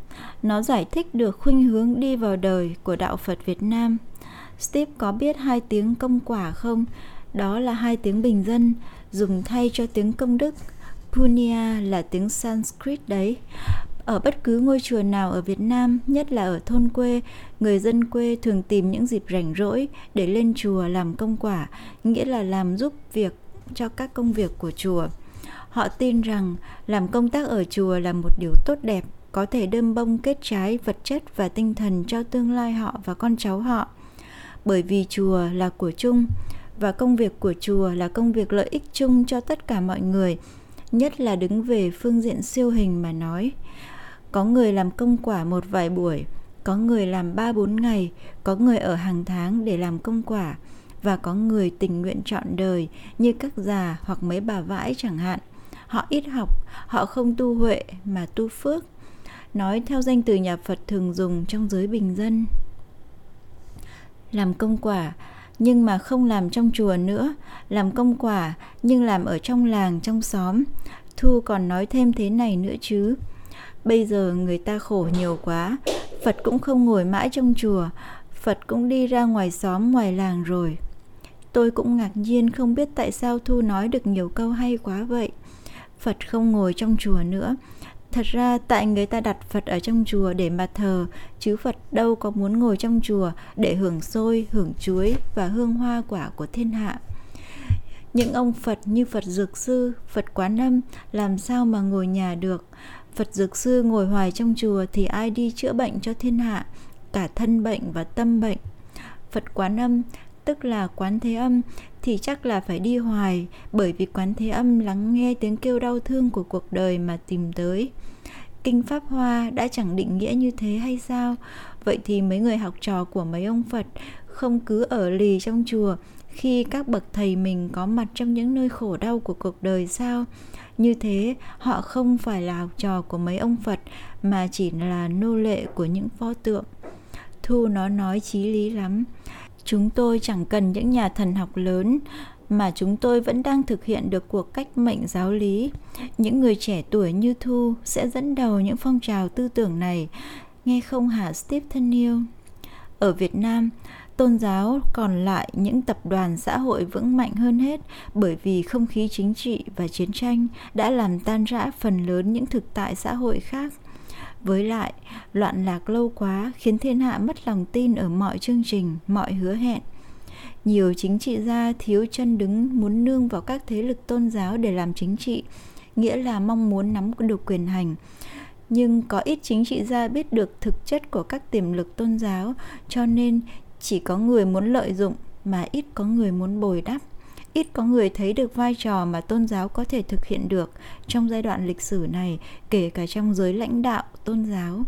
nó giải thích được khuynh hướng đi vào đời của đạo phật việt nam Steve có biết hai tiếng công quả không? Đó là hai tiếng bình dân, dùng thay cho tiếng công đức. Punya là tiếng Sanskrit đấy. Ở bất cứ ngôi chùa nào ở Việt Nam, nhất là ở thôn quê, người dân quê thường tìm những dịp rảnh rỗi để lên chùa làm công quả, nghĩa là làm giúp việc cho các công việc của chùa. Họ tin rằng làm công tác ở chùa là một điều tốt đẹp, có thể đơm bông kết trái vật chất và tinh thần cho tương lai họ và con cháu họ bởi vì chùa là của chung và công việc của chùa là công việc lợi ích chung cho tất cả mọi người nhất là đứng về phương diện siêu hình mà nói có người làm công quả một vài buổi có người làm ba bốn ngày có người ở hàng tháng để làm công quả và có người tình nguyện chọn đời như các già hoặc mấy bà vãi chẳng hạn họ ít học họ không tu huệ mà tu phước nói theo danh từ nhà phật thường dùng trong giới bình dân làm công quả nhưng mà không làm trong chùa nữa, làm công quả nhưng làm ở trong làng, trong xóm. Thu còn nói thêm thế này nữa chứ. Bây giờ người ta khổ nhiều quá, Phật cũng không ngồi mãi trong chùa, Phật cũng đi ra ngoài xóm ngoài làng rồi. Tôi cũng ngạc nhiên không biết tại sao Thu nói được nhiều câu hay quá vậy. Phật không ngồi trong chùa nữa. Thật ra tại người ta đặt Phật ở trong chùa để mà thờ, chứ Phật đâu có muốn ngồi trong chùa để hưởng xôi, hưởng chuối và hương hoa quả của thiên hạ. Những ông Phật như Phật Dược Sư, Phật Quán Âm làm sao mà ngồi nhà được. Phật Dược Sư ngồi hoài trong chùa thì ai đi chữa bệnh cho thiên hạ, cả thân bệnh và tâm bệnh. Phật Quán Âm tức là Quán Thế Âm thì chắc là phải đi hoài bởi vì Quán Thế Âm lắng nghe tiếng kêu đau thương của cuộc đời mà tìm tới. Kinh Pháp Hoa đã chẳng định nghĩa như thế hay sao? Vậy thì mấy người học trò của mấy ông Phật không cứ ở lì trong chùa khi các bậc thầy mình có mặt trong những nơi khổ đau của cuộc đời sao? Như thế, họ không phải là học trò của mấy ông Phật mà chỉ là nô lệ của những pho tượng. Thu nó nói chí lý lắm. Chúng tôi chẳng cần những nhà thần học lớn mà chúng tôi vẫn đang thực hiện được cuộc cách mệnh giáo lý. Những người trẻ tuổi như Thu sẽ dẫn đầu những phong trào tư tưởng này, nghe không hả Stephen Neal? Ở Việt Nam, tôn giáo, còn lại những tập đoàn xã hội vững mạnh hơn hết bởi vì không khí chính trị và chiến tranh đã làm tan rã phần lớn những thực tại xã hội khác. Với lại, loạn lạc lâu quá khiến thiên hạ mất lòng tin ở mọi chương trình, mọi hứa hẹn. Nhiều chính trị gia thiếu chân đứng muốn nương vào các thế lực tôn giáo để làm chính trị, nghĩa là mong muốn nắm được quyền hành. Nhưng có ít chính trị gia biết được thực chất của các tiềm lực tôn giáo, cho nên chỉ có người muốn lợi dụng mà ít có người muốn bồi đắp. Ít có người thấy được vai trò mà tôn giáo có thể thực hiện được trong giai đoạn lịch sử này, kể cả trong giới lãnh đạo, tôn giáo.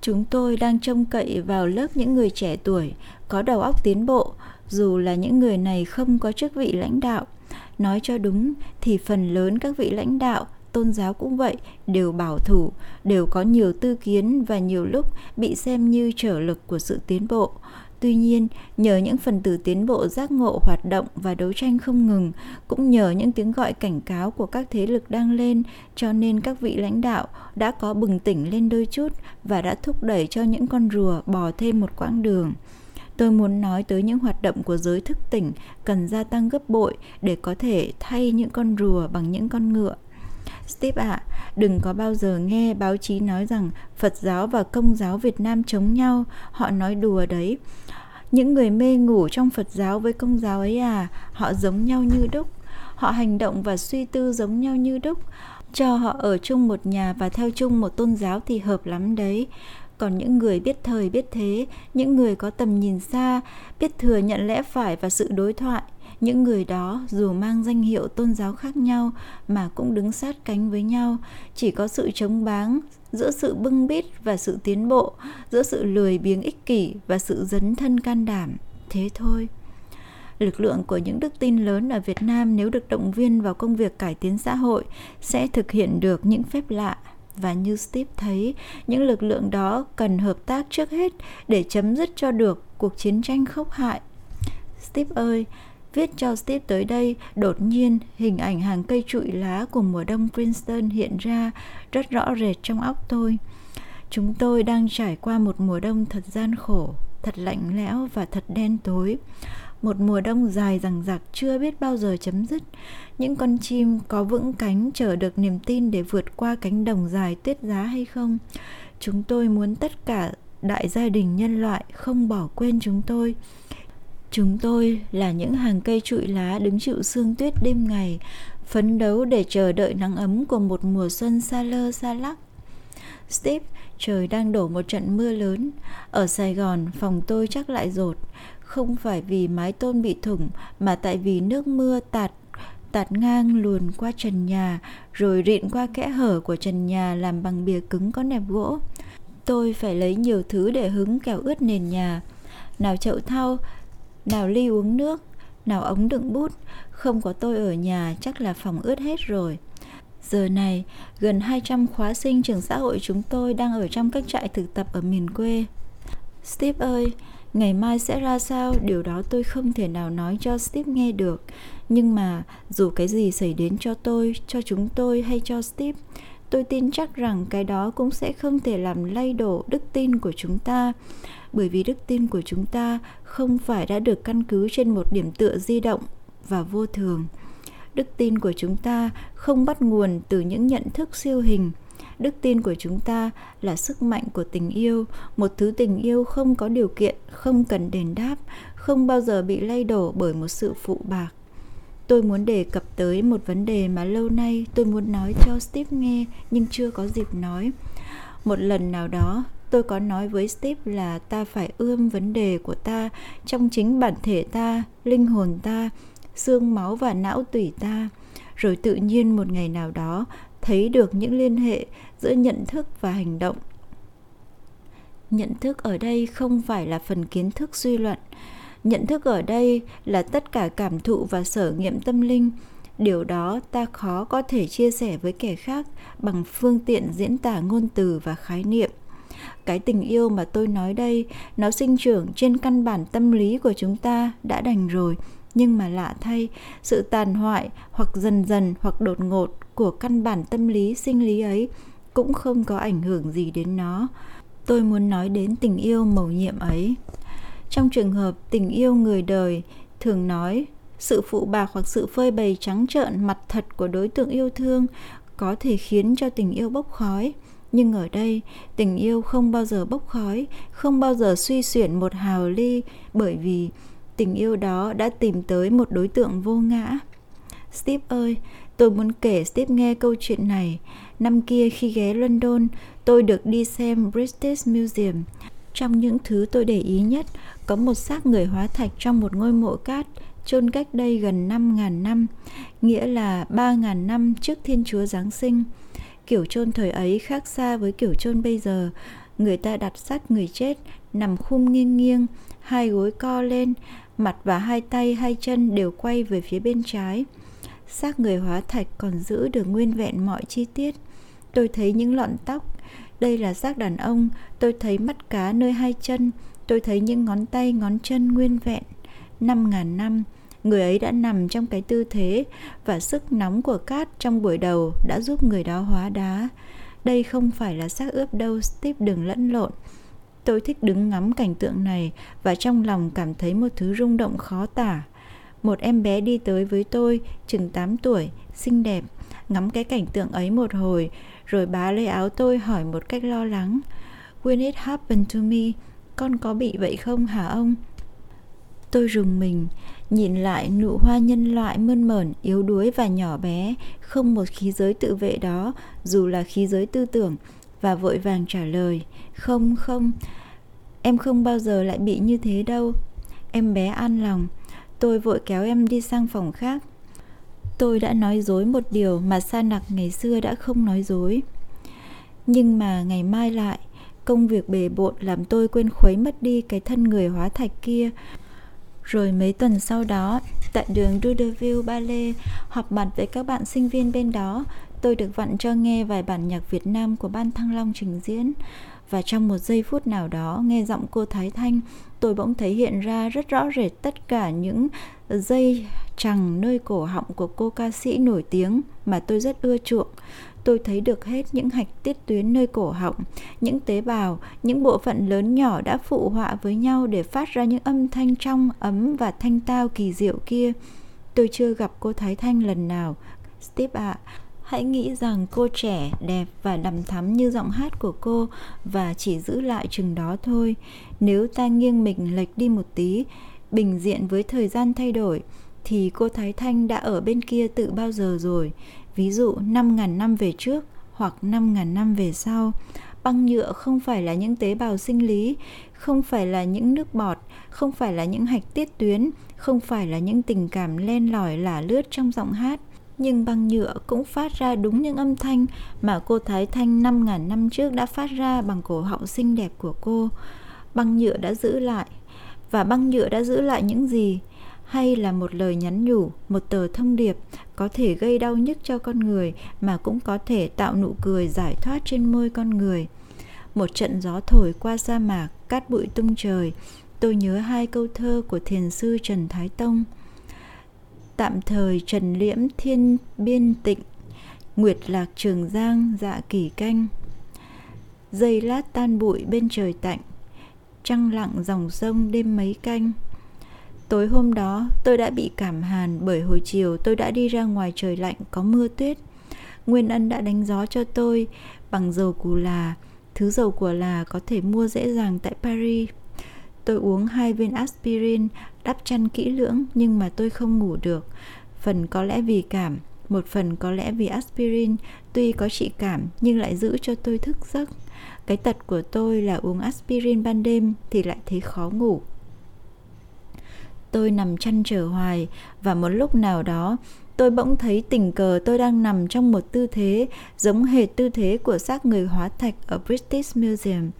Chúng tôi đang trông cậy vào lớp những người trẻ tuổi, có đầu óc tiến bộ, dù là những người này không có chức vị lãnh đạo. Nói cho đúng thì phần lớn các vị lãnh đạo, tôn giáo cũng vậy, đều bảo thủ, đều có nhiều tư kiến và nhiều lúc bị xem như trở lực của sự tiến bộ. Tuy nhiên, nhờ những phần tử tiến bộ giác ngộ hoạt động và đấu tranh không ngừng, cũng nhờ những tiếng gọi cảnh cáo của các thế lực đang lên, cho nên các vị lãnh đạo đã có bừng tỉnh lên đôi chút và đã thúc đẩy cho những con rùa bò thêm một quãng đường. Tôi muốn nói tới những hoạt động của giới thức tỉnh cần gia tăng gấp bội để có thể thay những con rùa bằng những con ngựa. Steve ạ, à, đừng có bao giờ nghe báo chí nói rằng Phật giáo và Công giáo Việt Nam chống nhau, họ nói đùa đấy. Những người mê ngủ trong Phật giáo với Công giáo ấy à, họ giống nhau như đúc. Họ hành động và suy tư giống nhau như đúc. Cho họ ở chung một nhà và theo chung một tôn giáo thì hợp lắm đấy còn những người biết thời biết thế những người có tầm nhìn xa biết thừa nhận lẽ phải và sự đối thoại những người đó dù mang danh hiệu tôn giáo khác nhau mà cũng đứng sát cánh với nhau chỉ có sự chống báng giữa sự bưng bít và sự tiến bộ giữa sự lười biếng ích kỷ và sự dấn thân can đảm. Thế thôi. Lực lượng của những đức tin lớn ở Việt Nam nếu được động viên vào công việc cải tiến xã hội sẽ thực hiện được những phép lạ. Và như Steve thấy, những lực lượng đó cần hợp tác trước hết để chấm dứt cho được cuộc chiến tranh khốc hại. Steve ơi, Viết cho Steve tới đây, đột nhiên hình ảnh hàng cây trụi lá của mùa đông Princeton hiện ra rất rõ rệt trong óc tôi. Chúng tôi đang trải qua một mùa đông thật gian khổ, thật lạnh lẽo và thật đen tối. Một mùa đông dài rằng dặc chưa biết bao giờ chấm dứt. Những con chim có vững cánh chờ được niềm tin để vượt qua cánh đồng dài tuyết giá hay không? Chúng tôi muốn tất cả đại gia đình nhân loại không bỏ quên chúng tôi Chúng tôi là những hàng cây trụi lá đứng chịu sương tuyết đêm ngày, phấn đấu để chờ đợi nắng ấm của một mùa xuân xa lơ xa lắc. Steve, trời đang đổ một trận mưa lớn. Ở Sài Gòn, phòng tôi chắc lại rột. Không phải vì mái tôn bị thủng, mà tại vì nước mưa tạt tạt ngang luồn qua trần nhà, rồi rịn qua kẽ hở của trần nhà làm bằng bìa cứng có nẹp gỗ. Tôi phải lấy nhiều thứ để hứng kéo ướt nền nhà. Nào chậu thau, nào ly uống nước, nào ống đựng bút, không có tôi ở nhà chắc là phòng ướt hết rồi. Giờ này, gần 200 khóa sinh trường xã hội chúng tôi đang ở trong các trại thực tập ở miền quê. Steve ơi, Ngày mai sẽ ra sao, điều đó tôi không thể nào nói cho Steve nghe được. Nhưng mà dù cái gì xảy đến cho tôi, cho chúng tôi hay cho Steve, tôi tin chắc rằng cái đó cũng sẽ không thể làm lay đổ đức tin của chúng ta bởi vì đức tin của chúng ta không phải đã được căn cứ trên một điểm tựa di động và vô thường. Đức tin của chúng ta không bắt nguồn từ những nhận thức siêu hình. Đức tin của chúng ta là sức mạnh của tình yêu, một thứ tình yêu không có điều kiện, không cần đền đáp, không bao giờ bị lay đổ bởi một sự phụ bạc. Tôi muốn đề cập tới một vấn đề mà lâu nay tôi muốn nói cho steve nghe nhưng chưa có dịp nói. Một lần nào đó tôi có nói với steve là ta phải ươm vấn đề của ta trong chính bản thể ta, linh hồn ta, xương máu và não tủy ta. Rồi tự nhiên một ngày nào đó, thấy được những liên hệ giữa nhận thức và hành động. Nhận thức ở đây không phải là phần kiến thức suy luận. Nhận thức ở đây là tất cả cảm thụ và sở nghiệm tâm linh. Điều đó ta khó có thể chia sẻ với kẻ khác bằng phương tiện diễn tả ngôn từ và khái niệm cái tình yêu mà tôi nói đây, nó sinh trưởng trên căn bản tâm lý của chúng ta đã đành rồi. Nhưng mà lạ thay, sự tàn hoại hoặc dần dần hoặc đột ngột của căn bản tâm lý, sinh lý ấy cũng không có ảnh hưởng gì đến nó. Tôi muốn nói đến tình yêu mầu nhiệm ấy. Trong trường hợp tình yêu người đời thường nói, sự phụ bạc hoặc sự phơi bày trắng trợn mặt thật của đối tượng yêu thương có thể khiến cho tình yêu bốc khói nhưng ở đây tình yêu không bao giờ bốc khói không bao giờ suy xuyển một hào ly bởi vì tình yêu đó đã tìm tới một đối tượng vô ngã. Steve ơi tôi muốn kể steve nghe câu chuyện này. Năm kia khi ghé london tôi được đi xem british museum. Trong những thứ tôi để ý nhất có một xác người hóa thạch trong một ngôi mộ cát chôn cách đây gần 5.000 năm, nghĩa là 3.000 năm trước Thiên Chúa Giáng sinh. Kiểu chôn thời ấy khác xa với kiểu chôn bây giờ. Người ta đặt sát người chết, nằm khum nghiêng nghiêng, hai gối co lên, mặt và hai tay hai chân đều quay về phía bên trái. Xác người hóa thạch còn giữ được nguyên vẹn mọi chi tiết. Tôi thấy những lọn tóc, đây là xác đàn ông, tôi thấy mắt cá nơi hai chân, tôi thấy những ngón tay ngón chân nguyên vẹn. Năm ngàn năm, người ấy đã nằm trong cái tư thế và sức nóng của cát trong buổi đầu đã giúp người đó hóa đá. Đây không phải là xác ướp đâu, Steve đừng lẫn lộn. Tôi thích đứng ngắm cảnh tượng này và trong lòng cảm thấy một thứ rung động khó tả. Một em bé đi tới với tôi, chừng 8 tuổi, xinh đẹp, ngắm cái cảnh tượng ấy một hồi, rồi bá lấy áo tôi hỏi một cách lo lắng. When it happened to me, con có bị vậy không hả ông? Tôi rùng mình, nhìn lại nụ hoa nhân loại mơn mởn, yếu đuối và nhỏ bé, không một khí giới tự vệ đó, dù là khí giới tư tưởng, và vội vàng trả lời, không không, em không bao giờ lại bị như thế đâu. Em bé an lòng, tôi vội kéo em đi sang phòng khác. Tôi đã nói dối một điều mà Sa Nặc ngày xưa đã không nói dối. Nhưng mà ngày mai lại, công việc bề bộn làm tôi quên khuấy mất đi cái thân người hóa thạch kia rồi mấy tuần sau đó, tại đường Dudeville Ballet, họp mặt với các bạn sinh viên bên đó, tôi được vặn cho nghe vài bản nhạc Việt Nam của ban Thăng Long trình diễn. Và trong một giây phút nào đó, nghe giọng cô Thái Thanh, tôi bỗng thấy hiện ra rất rõ rệt tất cả những dây chằng nơi cổ họng của cô ca sĩ nổi tiếng mà tôi rất ưa chuộng tôi thấy được hết những hạch tiết tuyến nơi cổ họng, những tế bào, những bộ phận lớn nhỏ đã phụ họa với nhau để phát ra những âm thanh trong, ấm và thanh tao kỳ diệu kia. Tôi chưa gặp cô Thái Thanh lần nào. Steve ạ, à, hãy nghĩ rằng cô trẻ, đẹp và đầm thắm như giọng hát của cô và chỉ giữ lại chừng đó thôi. Nếu ta nghiêng mình lệch đi một tí, bình diện với thời gian thay đổi, thì cô Thái Thanh đã ở bên kia từ bao giờ rồi ví dụ 5.000 năm về trước hoặc 5.000 năm về sau. Băng nhựa không phải là những tế bào sinh lý, không phải là những nước bọt, không phải là những hạch tiết tuyến, không phải là những tình cảm len lỏi lả lướt trong giọng hát. Nhưng băng nhựa cũng phát ra đúng những âm thanh mà cô Thái Thanh 5.000 năm trước đã phát ra bằng cổ họng xinh đẹp của cô. Băng nhựa đã giữ lại. Và băng nhựa đã giữ lại những gì? Hay là một lời nhắn nhủ, một tờ thông điệp có thể gây đau nhức cho con người mà cũng có thể tạo nụ cười giải thoát trên môi con người. Một trận gió thổi qua sa mạc, cát bụi tung trời, tôi nhớ hai câu thơ của thiền sư Trần Thái Tông. Tạm thời trần liễm thiên biên tịnh, nguyệt lạc trường giang dạ kỳ canh. Dây lát tan bụi bên trời tạnh, trăng lặng dòng sông đêm mấy canh. Tối hôm đó tôi đã bị cảm hàn bởi hồi chiều tôi đã đi ra ngoài trời lạnh có mưa tuyết. Nguyên Ân đã đánh gió cho tôi bằng dầu cù là, thứ dầu của là có thể mua dễ dàng tại Paris. Tôi uống hai viên aspirin, đắp chăn kỹ lưỡng nhưng mà tôi không ngủ được. Phần có lẽ vì cảm, một phần có lẽ vì aspirin tuy có trị cảm nhưng lại giữ cho tôi thức giấc. Cái tật của tôi là uống aspirin ban đêm thì lại thấy khó ngủ. Tôi nằm chăn trở hoài, và một lúc nào đó, tôi bỗng thấy tình cờ tôi đang nằm trong một tư thế, giống hệt tư thế của xác người hóa thạch ở British Museum.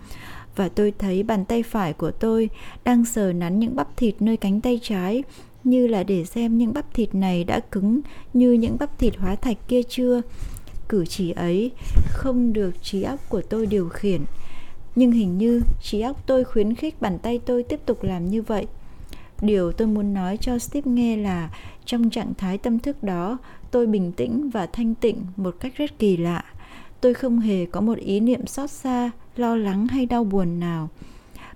Và tôi thấy bàn tay phải của tôi đang sờ nắn những bắp thịt nơi cánh tay trái, như là để xem những bắp thịt này đã cứng như những bắp thịt hóa thạch kia chưa. Cử chỉ ấy không được trí óc của tôi điều khiển. Nhưng hình như trí óc tôi khuyến khích bàn tay tôi tiếp tục làm như vậy điều tôi muốn nói cho steve nghe là trong trạng thái tâm thức đó tôi bình tĩnh và thanh tịnh một cách rất kỳ lạ tôi không hề có một ý niệm xót xa lo lắng hay đau buồn nào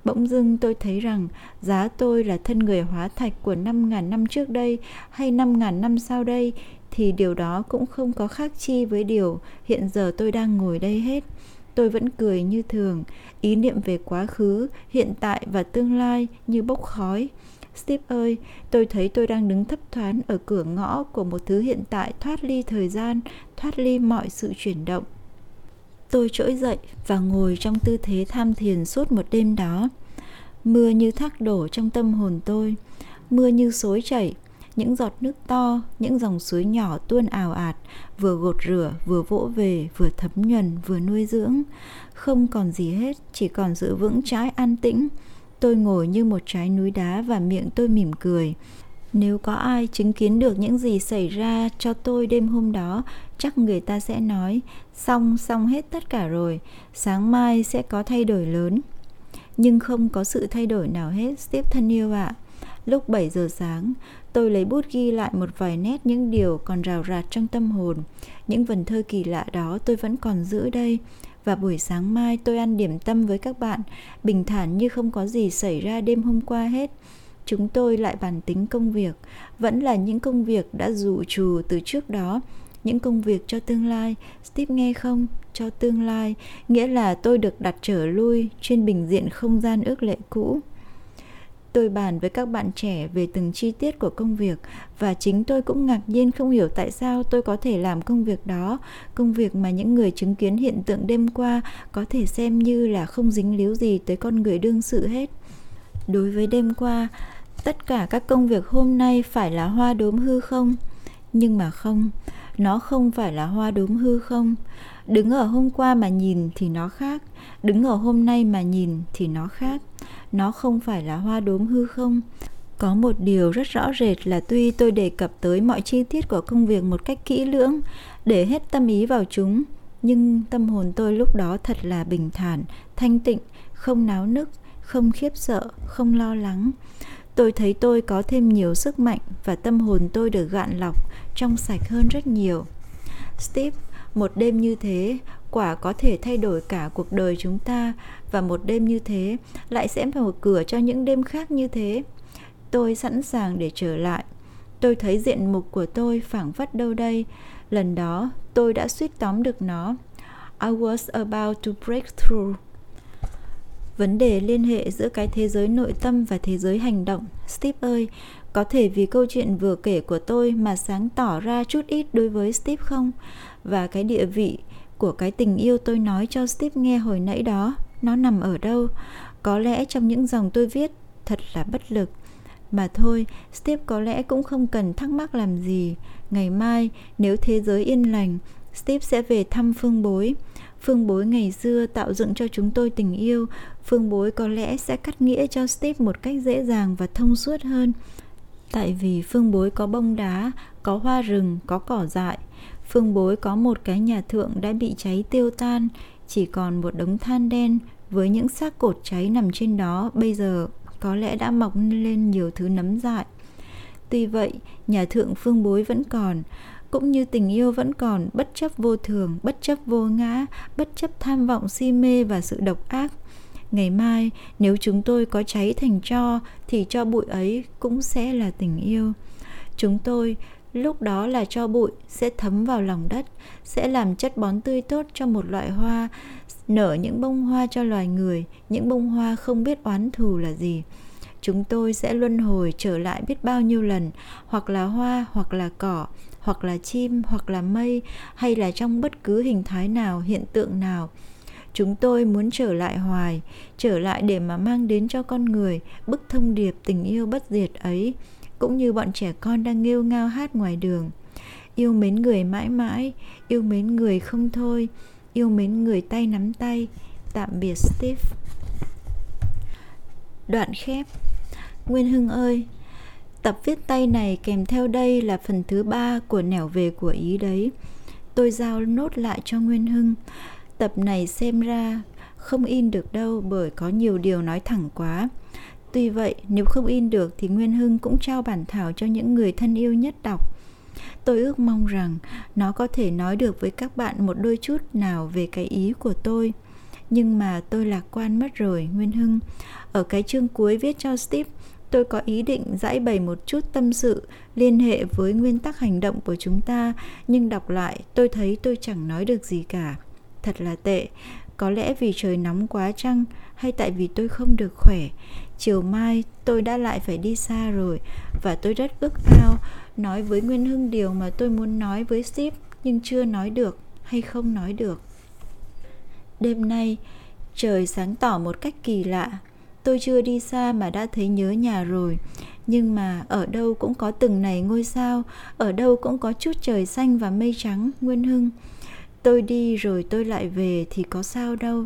bỗng dưng tôi thấy rằng giá tôi là thân người hóa thạch của 5.000 năm trước đây hay 5.000 năm sau đây thì điều đó cũng không có khác chi với điều hiện giờ tôi đang ngồi đây hết. Tôi vẫn cười như thường, ý niệm về quá khứ, hiện tại và tương lai như bốc khói. Steve ơi, tôi thấy tôi đang đứng thấp thoáng ở cửa ngõ của một thứ hiện tại thoát ly thời gian, thoát ly mọi sự chuyển động. Tôi trỗi dậy và ngồi trong tư thế tham thiền suốt một đêm đó. Mưa như thác đổ trong tâm hồn tôi, mưa như xối chảy, những giọt nước to, những dòng suối nhỏ tuôn ào ạt, vừa gột rửa, vừa vỗ về, vừa thấm nhuần, vừa nuôi dưỡng. Không còn gì hết, chỉ còn sự vững trái an tĩnh. Tôi ngồi như một trái núi đá và miệng tôi mỉm cười. Nếu có ai chứng kiến được những gì xảy ra cho tôi đêm hôm đó, chắc người ta sẽ nói, xong xong hết tất cả rồi, sáng mai sẽ có thay đổi lớn. Nhưng không có sự thay đổi nào hết, Steve thân yêu ạ. À. Lúc 7 giờ sáng, tôi lấy bút ghi lại một vài nét những điều còn rào rạt trong tâm hồn. Những vần thơ kỳ lạ đó tôi vẫn còn giữ đây. Và buổi sáng mai tôi ăn điểm tâm với các bạn, bình thản như không có gì xảy ra đêm hôm qua hết. Chúng tôi lại bàn tính công việc, vẫn là những công việc đã dụ trù từ trước đó, những công việc cho tương lai. Steve nghe không? Cho tương lai, nghĩa là tôi được đặt trở lui trên bình diện không gian ước lệ cũ. Tôi bàn với các bạn trẻ về từng chi tiết của công việc và chính tôi cũng ngạc nhiên không hiểu tại sao tôi có thể làm công việc đó, công việc mà những người chứng kiến hiện tượng đêm qua có thể xem như là không dính líu gì tới con người đương sự hết. Đối với đêm qua, tất cả các công việc hôm nay phải là hoa đốm hư không? Nhưng mà không, nó không phải là hoa đốm hư không. Đứng ở hôm qua mà nhìn thì nó khác, đứng ở hôm nay mà nhìn thì nó khác nó không phải là hoa đốm hư không. Có một điều rất rõ rệt là tuy tôi đề cập tới mọi chi tiết của công việc một cách kỹ lưỡng, để hết tâm ý vào chúng, nhưng tâm hồn tôi lúc đó thật là bình thản, thanh tịnh, không náo nức, không khiếp sợ, không lo lắng. Tôi thấy tôi có thêm nhiều sức mạnh và tâm hồn tôi được gạn lọc, trong sạch hơn rất nhiều. Steve, một đêm như thế quả có thể thay đổi cả cuộc đời chúng ta và một đêm như thế lại sẽ mở cửa cho những đêm khác như thế. Tôi sẵn sàng để trở lại. Tôi thấy diện mục của tôi phảng phất đâu đây. Lần đó, tôi đã suýt tóm được nó. I was about to break through. Vấn đề liên hệ giữa cái thế giới nội tâm và thế giới hành động. Steve ơi, có thể vì câu chuyện vừa kể của tôi mà sáng tỏ ra chút ít đối với steve không? Và cái địa vị của cái tình yêu tôi nói cho Steve nghe hồi nãy đó, nó nằm ở đâu? Có lẽ trong những dòng tôi viết thật là bất lực. Mà thôi, Steve có lẽ cũng không cần thắc mắc làm gì. Ngày mai, nếu thế giới yên lành, Steve sẽ về thăm Phương Bối. Phương Bối ngày xưa tạo dựng cho chúng tôi tình yêu, Phương Bối có lẽ sẽ cắt nghĩa cho Steve một cách dễ dàng và thông suốt hơn. Tại vì Phương Bối có bông đá, có hoa rừng, có cỏ dại, Phương bối có một cái nhà thượng đã bị cháy tiêu tan, chỉ còn một đống than đen với những xác cột cháy nằm trên đó bây giờ có lẽ đã mọc lên nhiều thứ nấm dại. Tuy vậy, nhà thượng phương bối vẫn còn, cũng như tình yêu vẫn còn bất chấp vô thường, bất chấp vô ngã, bất chấp tham vọng si mê và sự độc ác. Ngày mai, nếu chúng tôi có cháy thành cho, thì cho bụi ấy cũng sẽ là tình yêu. Chúng tôi lúc đó là cho bụi sẽ thấm vào lòng đất, sẽ làm chất bón tươi tốt cho một loại hoa, nở những bông hoa cho loài người, những bông hoa không biết oán thù là gì. Chúng tôi sẽ luân hồi trở lại biết bao nhiêu lần hoặc là hoa hoặc là cỏ hoặc là chim hoặc là mây hay là trong bất cứ hình thái nào hiện tượng nào. Chúng tôi muốn trở lại hoài trở lại để mà mang đến cho con người bức thông điệp tình yêu bất diệt ấy cũng như bọn trẻ con đang nghêu ngao hát ngoài đường. Yêu mến người mãi mãi, yêu mến người không thôi, yêu mến người tay nắm tay. Tạm biệt, steve. Đoạn khép. Nguyên hưng ơi, tập viết tay này kèm theo đây là phần thứ ba của nẻo về của ý đấy. Tôi giao nốt lại cho nguyên hưng. Tập này xem ra không in được đâu bởi có nhiều điều nói thẳng quá tuy vậy, nếu không in được thì nguyên hưng cũng trao bản thảo cho những người thân yêu nhất đọc. Tôi ước mong rằng nó có thể nói được với các bạn một đôi chút nào về cái ý của tôi. Nhưng mà tôi lạc quan mất rồi, nguyên hưng. Ở cái chương cuối viết cho steve, tôi có ý định giải bày một chút tâm sự liên hệ với nguyên tắc hành động của chúng ta, nhưng đọc lại, tôi thấy tôi chẳng nói được gì cả. Thật là tệ. Có lẽ vì trời nóng quá chăng, hay tại vì tôi không được khỏe chiều mai tôi đã lại phải đi xa rồi và tôi rất ước ao nói với nguyên hưng điều mà tôi muốn nói với ship nhưng chưa nói được hay không nói được. Đêm nay, trời sáng tỏ một cách kỳ lạ. Tôi chưa đi xa mà đã thấy nhớ nhà rồi. Nhưng mà ở đâu cũng có từng này ngôi sao, ở đâu cũng có chút trời xanh và mây trắng, nguyên hưng. Tôi đi rồi tôi lại về thì có sao đâu.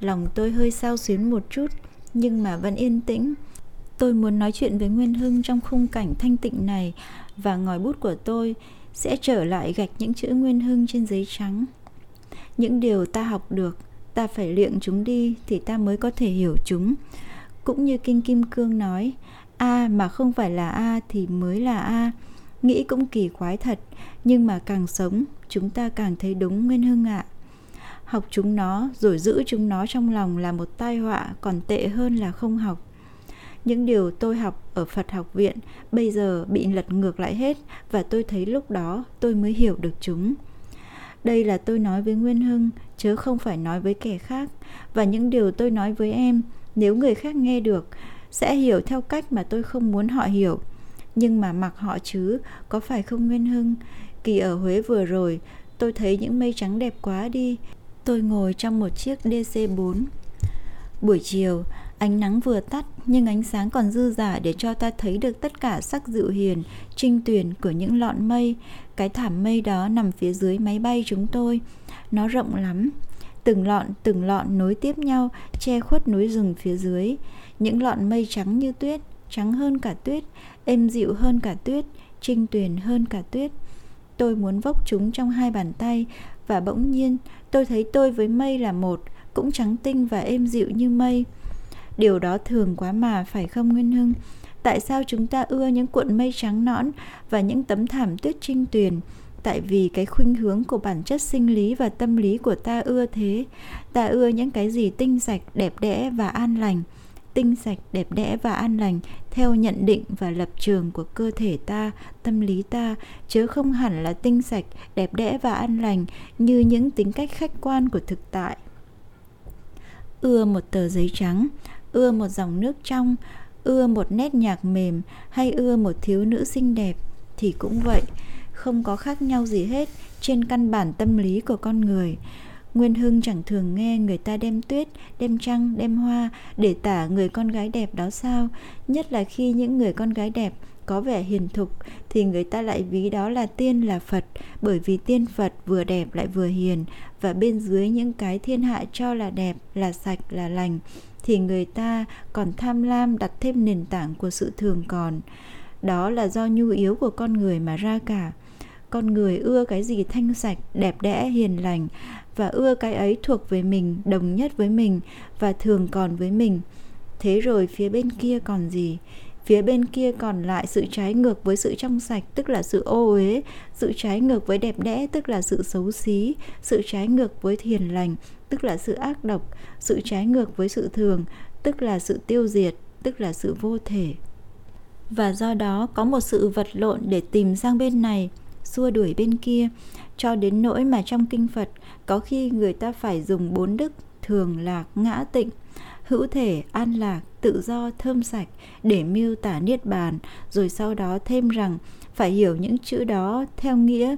Lòng tôi hơi sao xuyến một chút nhưng mà vẫn yên tĩnh. Tôi muốn nói chuyện với nguyên hưng trong khung cảnh thanh tịnh này và ngòi bút của tôi sẽ trở lại gạch những chữ nguyên hưng trên giấy trắng. Những điều ta học được, ta phải luyện chúng đi thì ta mới có thể hiểu chúng. Cũng như kinh kim cương nói, a mà không phải là a thì mới là a. Nghĩ cũng kỳ quái thật, nhưng mà càng sống, chúng ta càng thấy đúng nguyên hưng ạ học chúng nó, rồi giữ chúng nó trong lòng là một tai họa còn tệ hơn là không học. Những điều tôi học ở phật học viện bây giờ bị lật ngược lại hết và tôi thấy lúc đó tôi mới hiểu được chúng. Đây là tôi nói với nguyên hưng, chớ không phải nói với kẻ khác. Và những điều tôi nói với em, nếu người khác nghe được, sẽ hiểu theo cách mà tôi không muốn họ hiểu. Nhưng mà mặc họ chứ, có phải không nguyên hưng? Kỳ ở huế vừa rồi, tôi thấy những mây trắng đẹp quá đi tôi ngồi trong một chiếc dc 4 buổi chiều, ánh nắng vừa tắt, nhưng ánh sáng còn dư giả để cho ta thấy được tất cả sắc dịu hiền, trinh tuyền của những lọn mây. Cái thảm mây đó nằm phía dưới máy bay chúng tôi. Nó rộng lắm. Từng lọn từng lọn nối tiếp nhau, che khuất núi rừng phía dưới. Những lọn mây trắng như tuyết, trắng hơn cả tuyết, êm dịu hơn cả tuyết, trinh tuyền hơn cả tuyết. Tôi muốn vốc chúng trong hai bàn tay và bỗng nhiên, tôi thấy tôi với mây là một, cũng trắng tinh và êm dịu như mây. Điều đó thường quá mà, phải không nguyên hưng? Tại sao chúng ta ưa những cuộn mây trắng nõn và những tấm thảm tuyết trinh tuyền? Tại vì cái khuynh hướng của bản chất sinh lý và tâm lý của ta ưa thế. Ta ưa những cái gì tinh sạch, đẹp đẽ và an lành tinh sạch, đẹp đẽ và an lành, theo nhận định và lập trường của cơ thể ta, tâm lý ta, chứ không hẳn là tinh sạch, đẹp đẽ và an lành như những tính cách khách quan của thực tại. Ưa một tờ giấy trắng, ưa một dòng nước trong, ưa một nét nhạc mềm hay ưa một thiếu nữ xinh đẹp thì cũng vậy, không có khác nhau gì hết trên căn bản tâm lý của con người. Nguyên Hưng chẳng thường nghe người ta đem tuyết, đem trăng, đem hoa để tả người con gái đẹp đó sao, nhất là khi những người con gái đẹp có vẻ hiền thục thì người ta lại ví đó là tiên là Phật bởi vì tiên Phật vừa đẹp lại vừa hiền và bên dưới những cái thiên hạ cho là đẹp, là sạch, là lành thì người ta còn tham lam đặt thêm nền tảng của sự thường còn. Đó là do nhu yếu của con người mà ra cả con người ưa cái gì thanh sạch đẹp đẽ hiền lành và ưa cái ấy thuộc về mình, đồng nhất với mình và thường còn với mình. Thế rồi phía bên kia còn gì? Phía bên kia còn lại sự trái ngược với sự trong sạch, tức là sự ô uế, sự trái ngược với đẹp đẽ, tức là sự xấu xí, sự trái ngược với thiền lành, tức là sự ác độc, sự trái ngược với sự thường, tức là sự tiêu diệt, tức là sự vô thể. Và do đó có một sự vật lộn để tìm sang bên này, xua đuổi bên kia, cho đến nỗi mà trong kinh phật có khi người ta phải dùng bốn đức, thường lạc ngã tịnh. Hữu thể an lạc, tự do, thơm sạch để miêu tả niết bàn. Rồi sau đó thêm rằng, phải hiểu những chữ đó theo nghĩa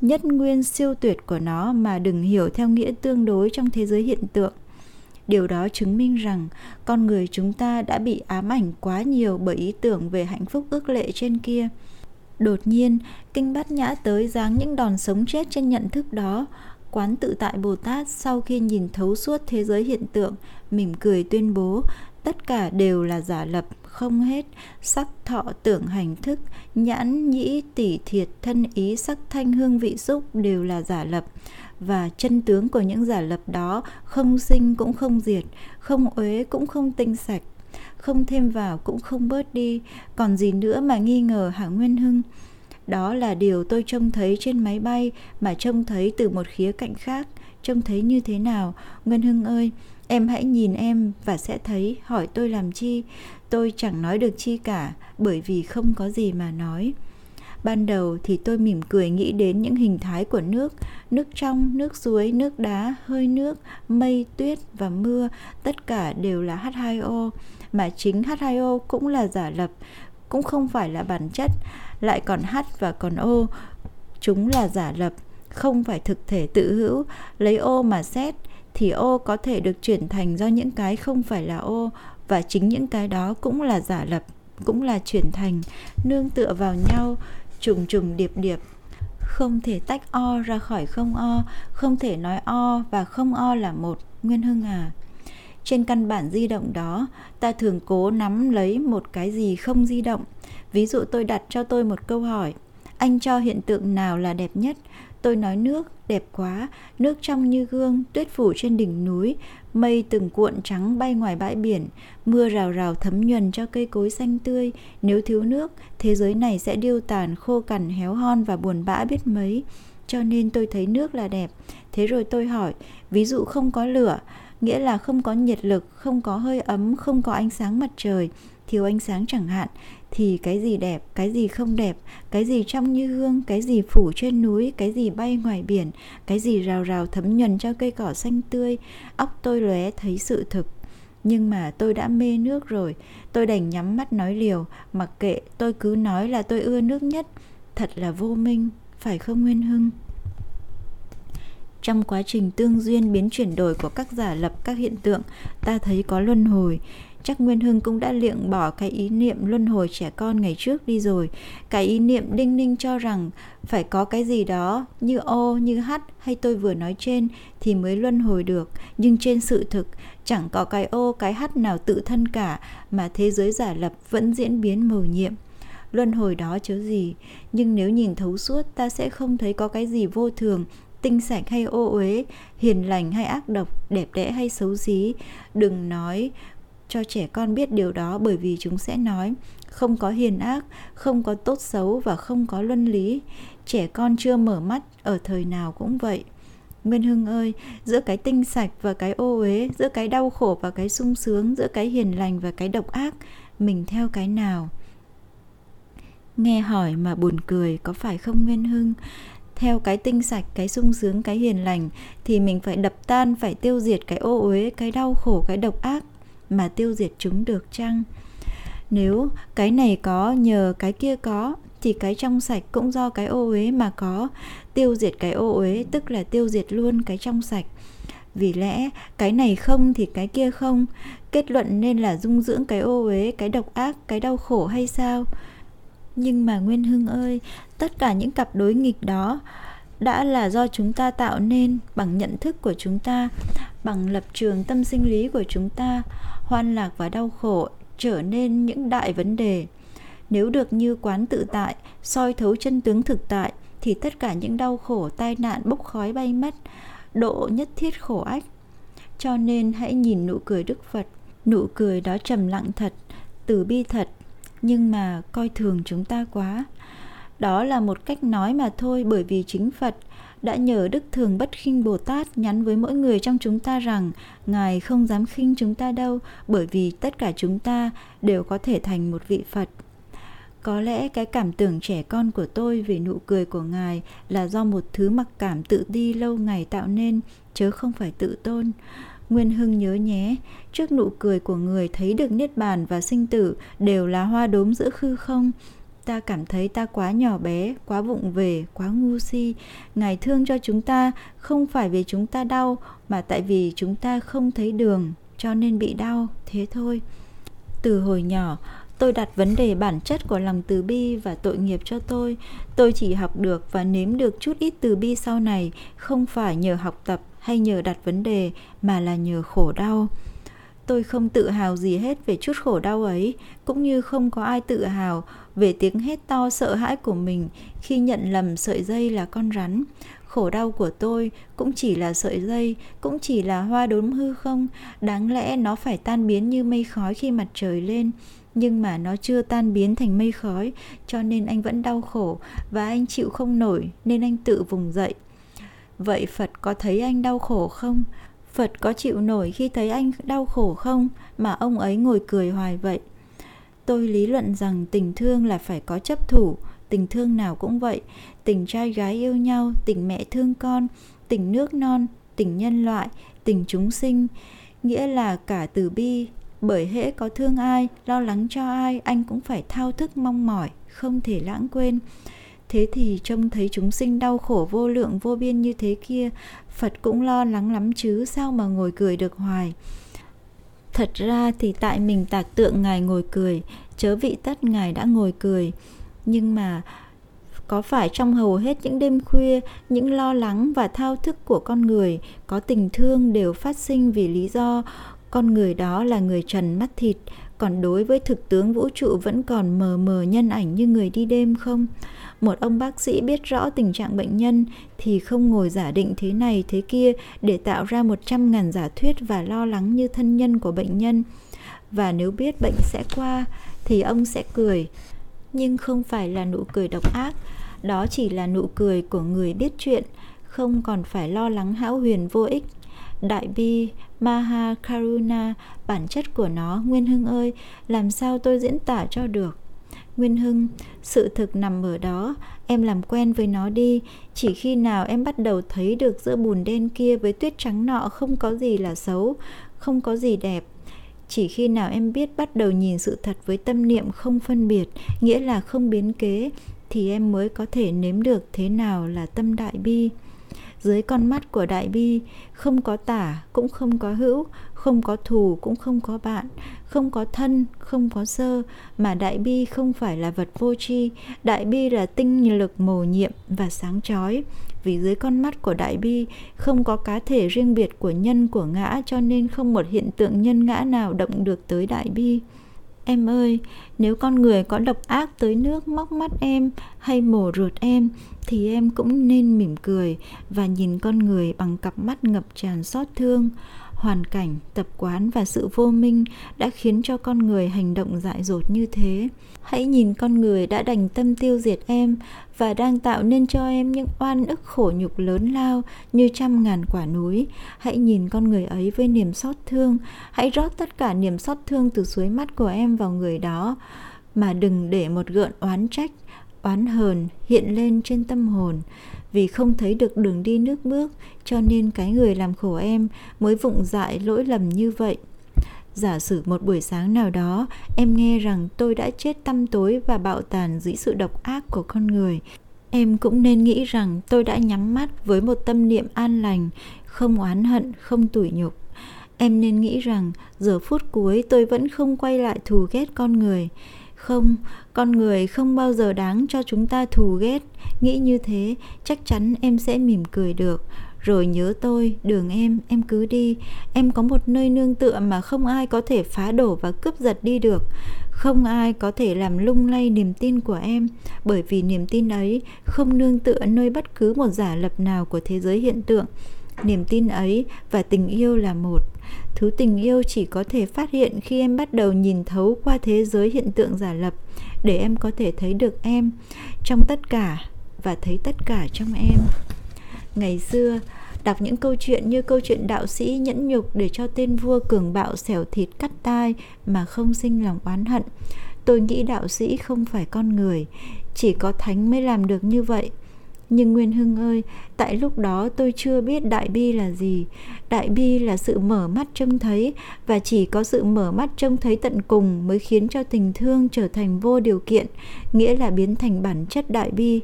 nhất nguyên siêu tuyệt của nó mà đừng hiểu theo nghĩa tương đối trong thế giới hiện tượng. Điều đó chứng minh rằng con người chúng ta đã bị ám ảnh quá nhiều bởi ý tưởng về hạnh phúc ước lệ trên kia. Đột nhiên, kinh bát nhã tới giáng những đòn sống chết trên nhận thức đó quán tự tại bồ tát sau khi nhìn thấu suốt thế giới hiện tượng, mỉm cười tuyên bố, tất cả đều là giả lập, không hết sắc thọ tưởng hành thức, nhãn nhĩ tỷ thiệt thân ý sắc thanh hương vị xúc đều là giả lập. Và chân tướng của những giả lập đó không sinh cũng không diệt, không uế cũng không tinh sạch, không thêm vào cũng không bớt đi. Còn gì nữa mà nghi ngờ hả nguyên hưng? Đó là điều tôi trông thấy trên máy bay mà trông thấy từ một khía cạnh khác. Trông thấy như thế nào? Nguyên hưng ơi, em hãy nhìn em và sẽ thấy. Hỏi tôi làm chi? Tôi chẳng nói được chi cả, bởi vì không có gì mà nói. Ban đầu thì tôi mỉm cười nghĩ đến những hình thái của nước. Nước trong, nước suối nước đá, hơi nước, mây, tuyết và mưa, tất cả đều là h2o mà chính h2o cũng là giả lập, cũng không phải là bản chất lại còn h và còn ô, chúng là giả lập không phải thực thể tự hữu. Lấy ô mà xét thì ô có thể được chuyển thành do những cái không phải là ô và chính những cái đó cũng là giả lập cũng là chuyển thành. Nương tựa vào nhau trùng trùng điệp điệp. Không thể tách o ra khỏi không o không thể nói o và không o là một nguyên hưng à. Trên căn bản di động đó ta thường cố nắm lấy một cái gì không di động ví dụ tôi đặt cho tôi một câu hỏi, anh cho hiện tượng nào là đẹp nhất? Tôi nói, nước, đẹp quá. Nước trong như gương, tuyết phủ trên đỉnh núi, mây từng cuộn trắng bay ngoài bãi biển. Mưa rào rào thấm nhuần cho cây cối xanh tươi. Nếu thiếu nước, thế giới này sẽ điêu tàn, khô cằn, héo hon và buồn bã biết mấy. Cho nên tôi thấy nước là đẹp. Thế rồi tôi hỏi, ví dụ không có lửa, nghĩa là không có nhiệt lực, không có hơi ấm, không có ánh sáng mặt trời, thiếu ánh sáng chẳng hạn thì cái gì đẹp, cái gì không đẹp, cái gì trong như hương, cái gì phủ trên núi, cái gì bay ngoài biển, cái gì rào rào thấm nhuần cho cây cỏ xanh tươi. Óc tôi lóe thấy sự thực. Nhưng mà tôi đã mê nước rồi. Tôi đành nhắm mắt nói liều. Mặc kệ, tôi cứ nói là tôi ưa nước nhất. Thật là vô minh, phải không nguyên hưng? Trong quá trình tương duyên biến chuyển đổi của các giả lập, các hiện tượng, ta thấy có luân hồi chắc Nguyên Hưng cũng đã liệng bỏ cái ý niệm luân hồi trẻ con ngày trước đi rồi. Cái ý niệm đinh ninh cho rằng phải có cái gì đó như ô, như hắt hay tôi vừa nói trên thì mới luân hồi được. Nhưng trên sự thực, chẳng có cái ô, cái hắt nào tự thân cả mà thế giới giả lập vẫn diễn biến mầu nhiệm. Luân hồi đó chớ gì, nhưng nếu nhìn thấu suốt ta sẽ không thấy có cái gì vô thường, tinh sạch hay ô uế, hiền lành hay ác độc, đẹp đẽ hay xấu xí. Đừng nói cho trẻ con biết điều đó bởi vì chúng sẽ nói không có hiền ác không có tốt xấu và không có luân lý trẻ con chưa mở mắt ở thời nào cũng vậy Nguyên Hưng ơi, giữa cái tinh sạch và cái ô uế, giữa cái đau khổ và cái sung sướng, giữa cái hiền lành và cái độc ác, mình theo cái nào? Nghe hỏi mà buồn cười có phải không Nguyên Hưng? Theo cái tinh sạch, cái sung sướng, cái hiền lành thì mình phải đập tan, phải tiêu diệt cái ô uế, cái đau khổ, cái độc ác mà tiêu diệt chúng được chăng? Nếu cái này có, nhờ cái kia có, thì cái trong sạch cũng do cái ô uế mà có. Tiêu diệt cái ô uế tức là tiêu diệt luôn cái trong sạch. Vì lẽ cái này không thì cái kia không. Kết luận nên là dung dưỡng cái ô uế, cái độc ác, cái đau khổ hay sao? Nhưng mà nguyên hưng ơi, tất cả những cặp đối nghịch đó đã là do chúng ta tạo nên bằng nhận thức của chúng ta, bằng lập trường tâm sinh lý của chúng ta hoan lạc và đau khổ trở nên những đại vấn đề. Nếu được như quán tự tại soi thấu chân tướng thực tại thì tất cả những đau khổ tai nạn bốc khói bay mất độ nhất thiết khổ ách. Cho nên hãy nhìn nụ cười đức phật Nụ cười đó trầm lặng thật, từ bi thật, nhưng mà coi thường chúng ta quá. Đó là một cách nói mà thôi bởi vì chính Phật đã nhờ Đức Thường Bất khinh Bồ Tát nhắn với mỗi người trong chúng ta rằng Ngài không dám khinh chúng ta đâu bởi vì tất cả chúng ta đều có thể thành một vị Phật. Có lẽ cái cảm tưởng trẻ con của tôi về nụ cười của Ngài là do một thứ mặc cảm tự đi lâu ngày tạo nên, chứ không phải tự tôn. Nguyên Hưng nhớ nhé, trước nụ cười của người thấy được Niết Bàn và sinh tử đều là hoa đốm giữa khư không, ta cảm thấy ta quá nhỏ bé, quá vụng về, quá ngu si. Ngài thương cho chúng ta không phải vì chúng ta đau, mà tại vì chúng ta không thấy đường, cho nên bị đau, thế thôi. Từ hồi nhỏ, tôi đặt vấn đề bản chất của lòng từ bi và tội nghiệp cho tôi. Tôi chỉ học được và nếm được chút ít từ bi sau này, không phải nhờ học tập hay nhờ đặt vấn đề, mà là nhờ khổ đau. Tôi không tự hào gì hết về chút khổ đau ấy, cũng như không có ai tự hào về tiếng hét to sợ hãi của mình khi nhận lầm sợi dây là con rắn. Khổ đau của tôi cũng chỉ là sợi dây, cũng chỉ là hoa đốm hư không. Đáng lẽ nó phải tan biến như mây khói khi mặt trời lên. Nhưng mà nó chưa tan biến thành mây khói, cho nên anh vẫn đau khổ và anh chịu không nổi, nên anh tự vùng dậy. Vậy phật có thấy anh đau khổ không? Phật có chịu nổi khi thấy anh đau khổ không? Mà ông ấy ngồi cười hoài vậy tôi lý luận rằng tình thương là phải có chấp thủ. Tình thương nào cũng vậy. Tình trai gái yêu nhau, tình mẹ thương con, tình nước non, tình nhân loại, tình chúng sinh. Nghĩa là cả từ bi. Bởi hễ có thương ai, lo lắng cho ai, anh cũng phải thao thức mong mỏi, không thể lãng quên. Thế thì trông thấy chúng sinh đau khổ vô lượng vô biên như thế kia, phật cũng lo lắng lắm chứ, sao mà ngồi cười được hoài? Thật ra thì tại mình tạc tượng ngài ngồi cười, chớ vị tất ngài đã ngồi cười. Nhưng mà có phải trong hầu hết những đêm khuya, những lo lắng và thao thức của con người, có tình thương đều phát sinh vì lý do con người đó là người trần mắt thịt còn đối với thực tướng vũ trụ vẫn còn mờ mờ nhân ảnh như người đi đêm không? Một ông bác sĩ biết rõ tình trạng bệnh nhân thì không ngồi giả định thế này thế kia để tạo ra một trăm ngàn giả thuyết và lo lắng như thân nhân của bệnh nhân. Và nếu biết bệnh sẽ qua thì ông sẽ cười. Nhưng không phải là nụ cười độc ác, đó chỉ là nụ cười của người biết chuyện, không còn phải lo lắng hão huyền vô ích. Đại bi maha karuna bản chất của nó, nguyên hưng ơi, làm sao tôi diễn tả cho được? Nguyên hưng, sự thực nằm ở đó, em làm quen với nó đi, chỉ khi nào em bắt đầu thấy được giữa bùn đen kia với tuyết trắng nọ không có gì là xấu, không có gì đẹp. Chỉ khi nào em biết bắt đầu nhìn sự thật với tâm niệm không phân biệt, nghĩa là không biến kế, thì em mới có thể nếm được thế nào là tâm đại bi dưới con mắt của đại bi không có tả cũng không có hữu không có thù cũng không có bạn không có thân không có sơ mà đại bi không phải là vật vô tri. Đại bi là tinh lực mầu nhiệm và sáng chói. Vì dưới con mắt của đại bi không có cá thể riêng biệt của nhân của ngã cho nên không một hiện tượng nhân ngã nào động được tới đại bi. Em ơi, nếu con người có độc ác tới nước móc mắt em hay mổ ruột em thì em cũng nên mỉm cười và nhìn con người bằng cặp mắt ngập tràn xót thương. Hoàn cảnh, tập quán và sự vô minh đã khiến cho con người hành động dại dột như thế. Hãy nhìn con người đã đành tâm tiêu diệt em và đang tạo nên cho em những oan ức khổ nhục lớn lao như trăm ngàn quả núi. Hãy nhìn con người ấy với niềm xót thương. Hãy rót tất cả niềm xót thương từ suối mắt của em vào người đó. Mà đừng để một gợn oán trách oán hờn hiện lên trên tâm hồn. Vì không thấy được đường đi nước bước, cho nên cái người làm khổ em mới vụng dại lỗi lầm như vậy. Giả sử một buổi sáng nào đó, em nghe rằng tôi đã chết tăm tối và bạo tàn dưới sự độc ác của con người, em cũng nên nghĩ rằng tôi đã nhắm mắt với một tâm niệm an lành, không oán hận, không tủi nhục. Em nên nghĩ rằng giờ phút cuối tôi vẫn không quay lại thù ghét con người. Không con người không bao giờ đáng cho chúng ta thù ghét. Nghĩ như thế, chắc chắn em sẽ mỉm cười được. Rồi nhớ tôi, đường em em cứ đi. Em có một nơi nương tựa mà không ai có thể phá đổ và cướp giật đi được. Không ai có thể làm lung lay niềm tin của em. Bởi vì niềm tin ấy không nương tựa nơi bất cứ một giả lập nào của thế giới hiện tượng. Niềm tin ấy và tình yêu là một. Thứ tình yêu chỉ có thể phát hiện khi em bắt đầu nhìn thấu qua thế giới hiện tượng giả lập để em có thể thấy được em trong tất cả và thấy tất cả trong em. Ngày xưa, đọc những câu chuyện như câu chuyện đạo sĩ nhẫn nhục để cho tên vua cường bạo xẻo thịt cắt tai mà không sinh lòng oán hận. Tôi nghĩ đạo sĩ không phải con người, chỉ có thánh mới làm được như vậy nhưng nguyên hưng ơi, tại lúc đó tôi chưa biết đại bi là gì. Đại bi là sự mở mắt trông thấy và chỉ có sự mở mắt trông thấy tận cùng mới khiến cho tình thương trở thành vô điều kiện, nghĩa là biến thành bản chất đại bi.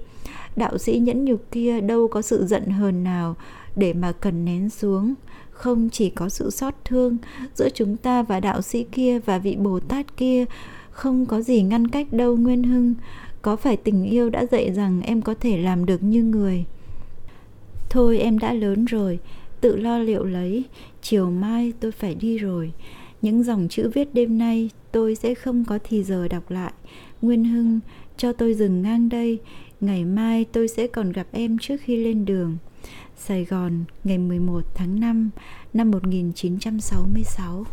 Đạo sĩ nhẫn nhục kia đâu có sự giận hờn nào để mà cần nén xuống. Không chỉ có sự xót thương giữa chúng ta và đạo sĩ kia và vị bồ tát kia, không có gì ngăn cách đâu nguyên hưng có phải tình yêu đã dạy rằng em có thể làm được như người? Thôi, em đã lớn rồi, tự lo liệu lấy. Chiều mai tôi phải đi rồi. Những dòng chữ viết đêm nay tôi sẽ không có thì giờ đọc lại. Nguyên hưng, cho tôi dừng ngang đây. Ngày mai tôi sẽ còn gặp em trước khi lên đường. Sài Gòn, ngày 11 tháng 5 năm 1966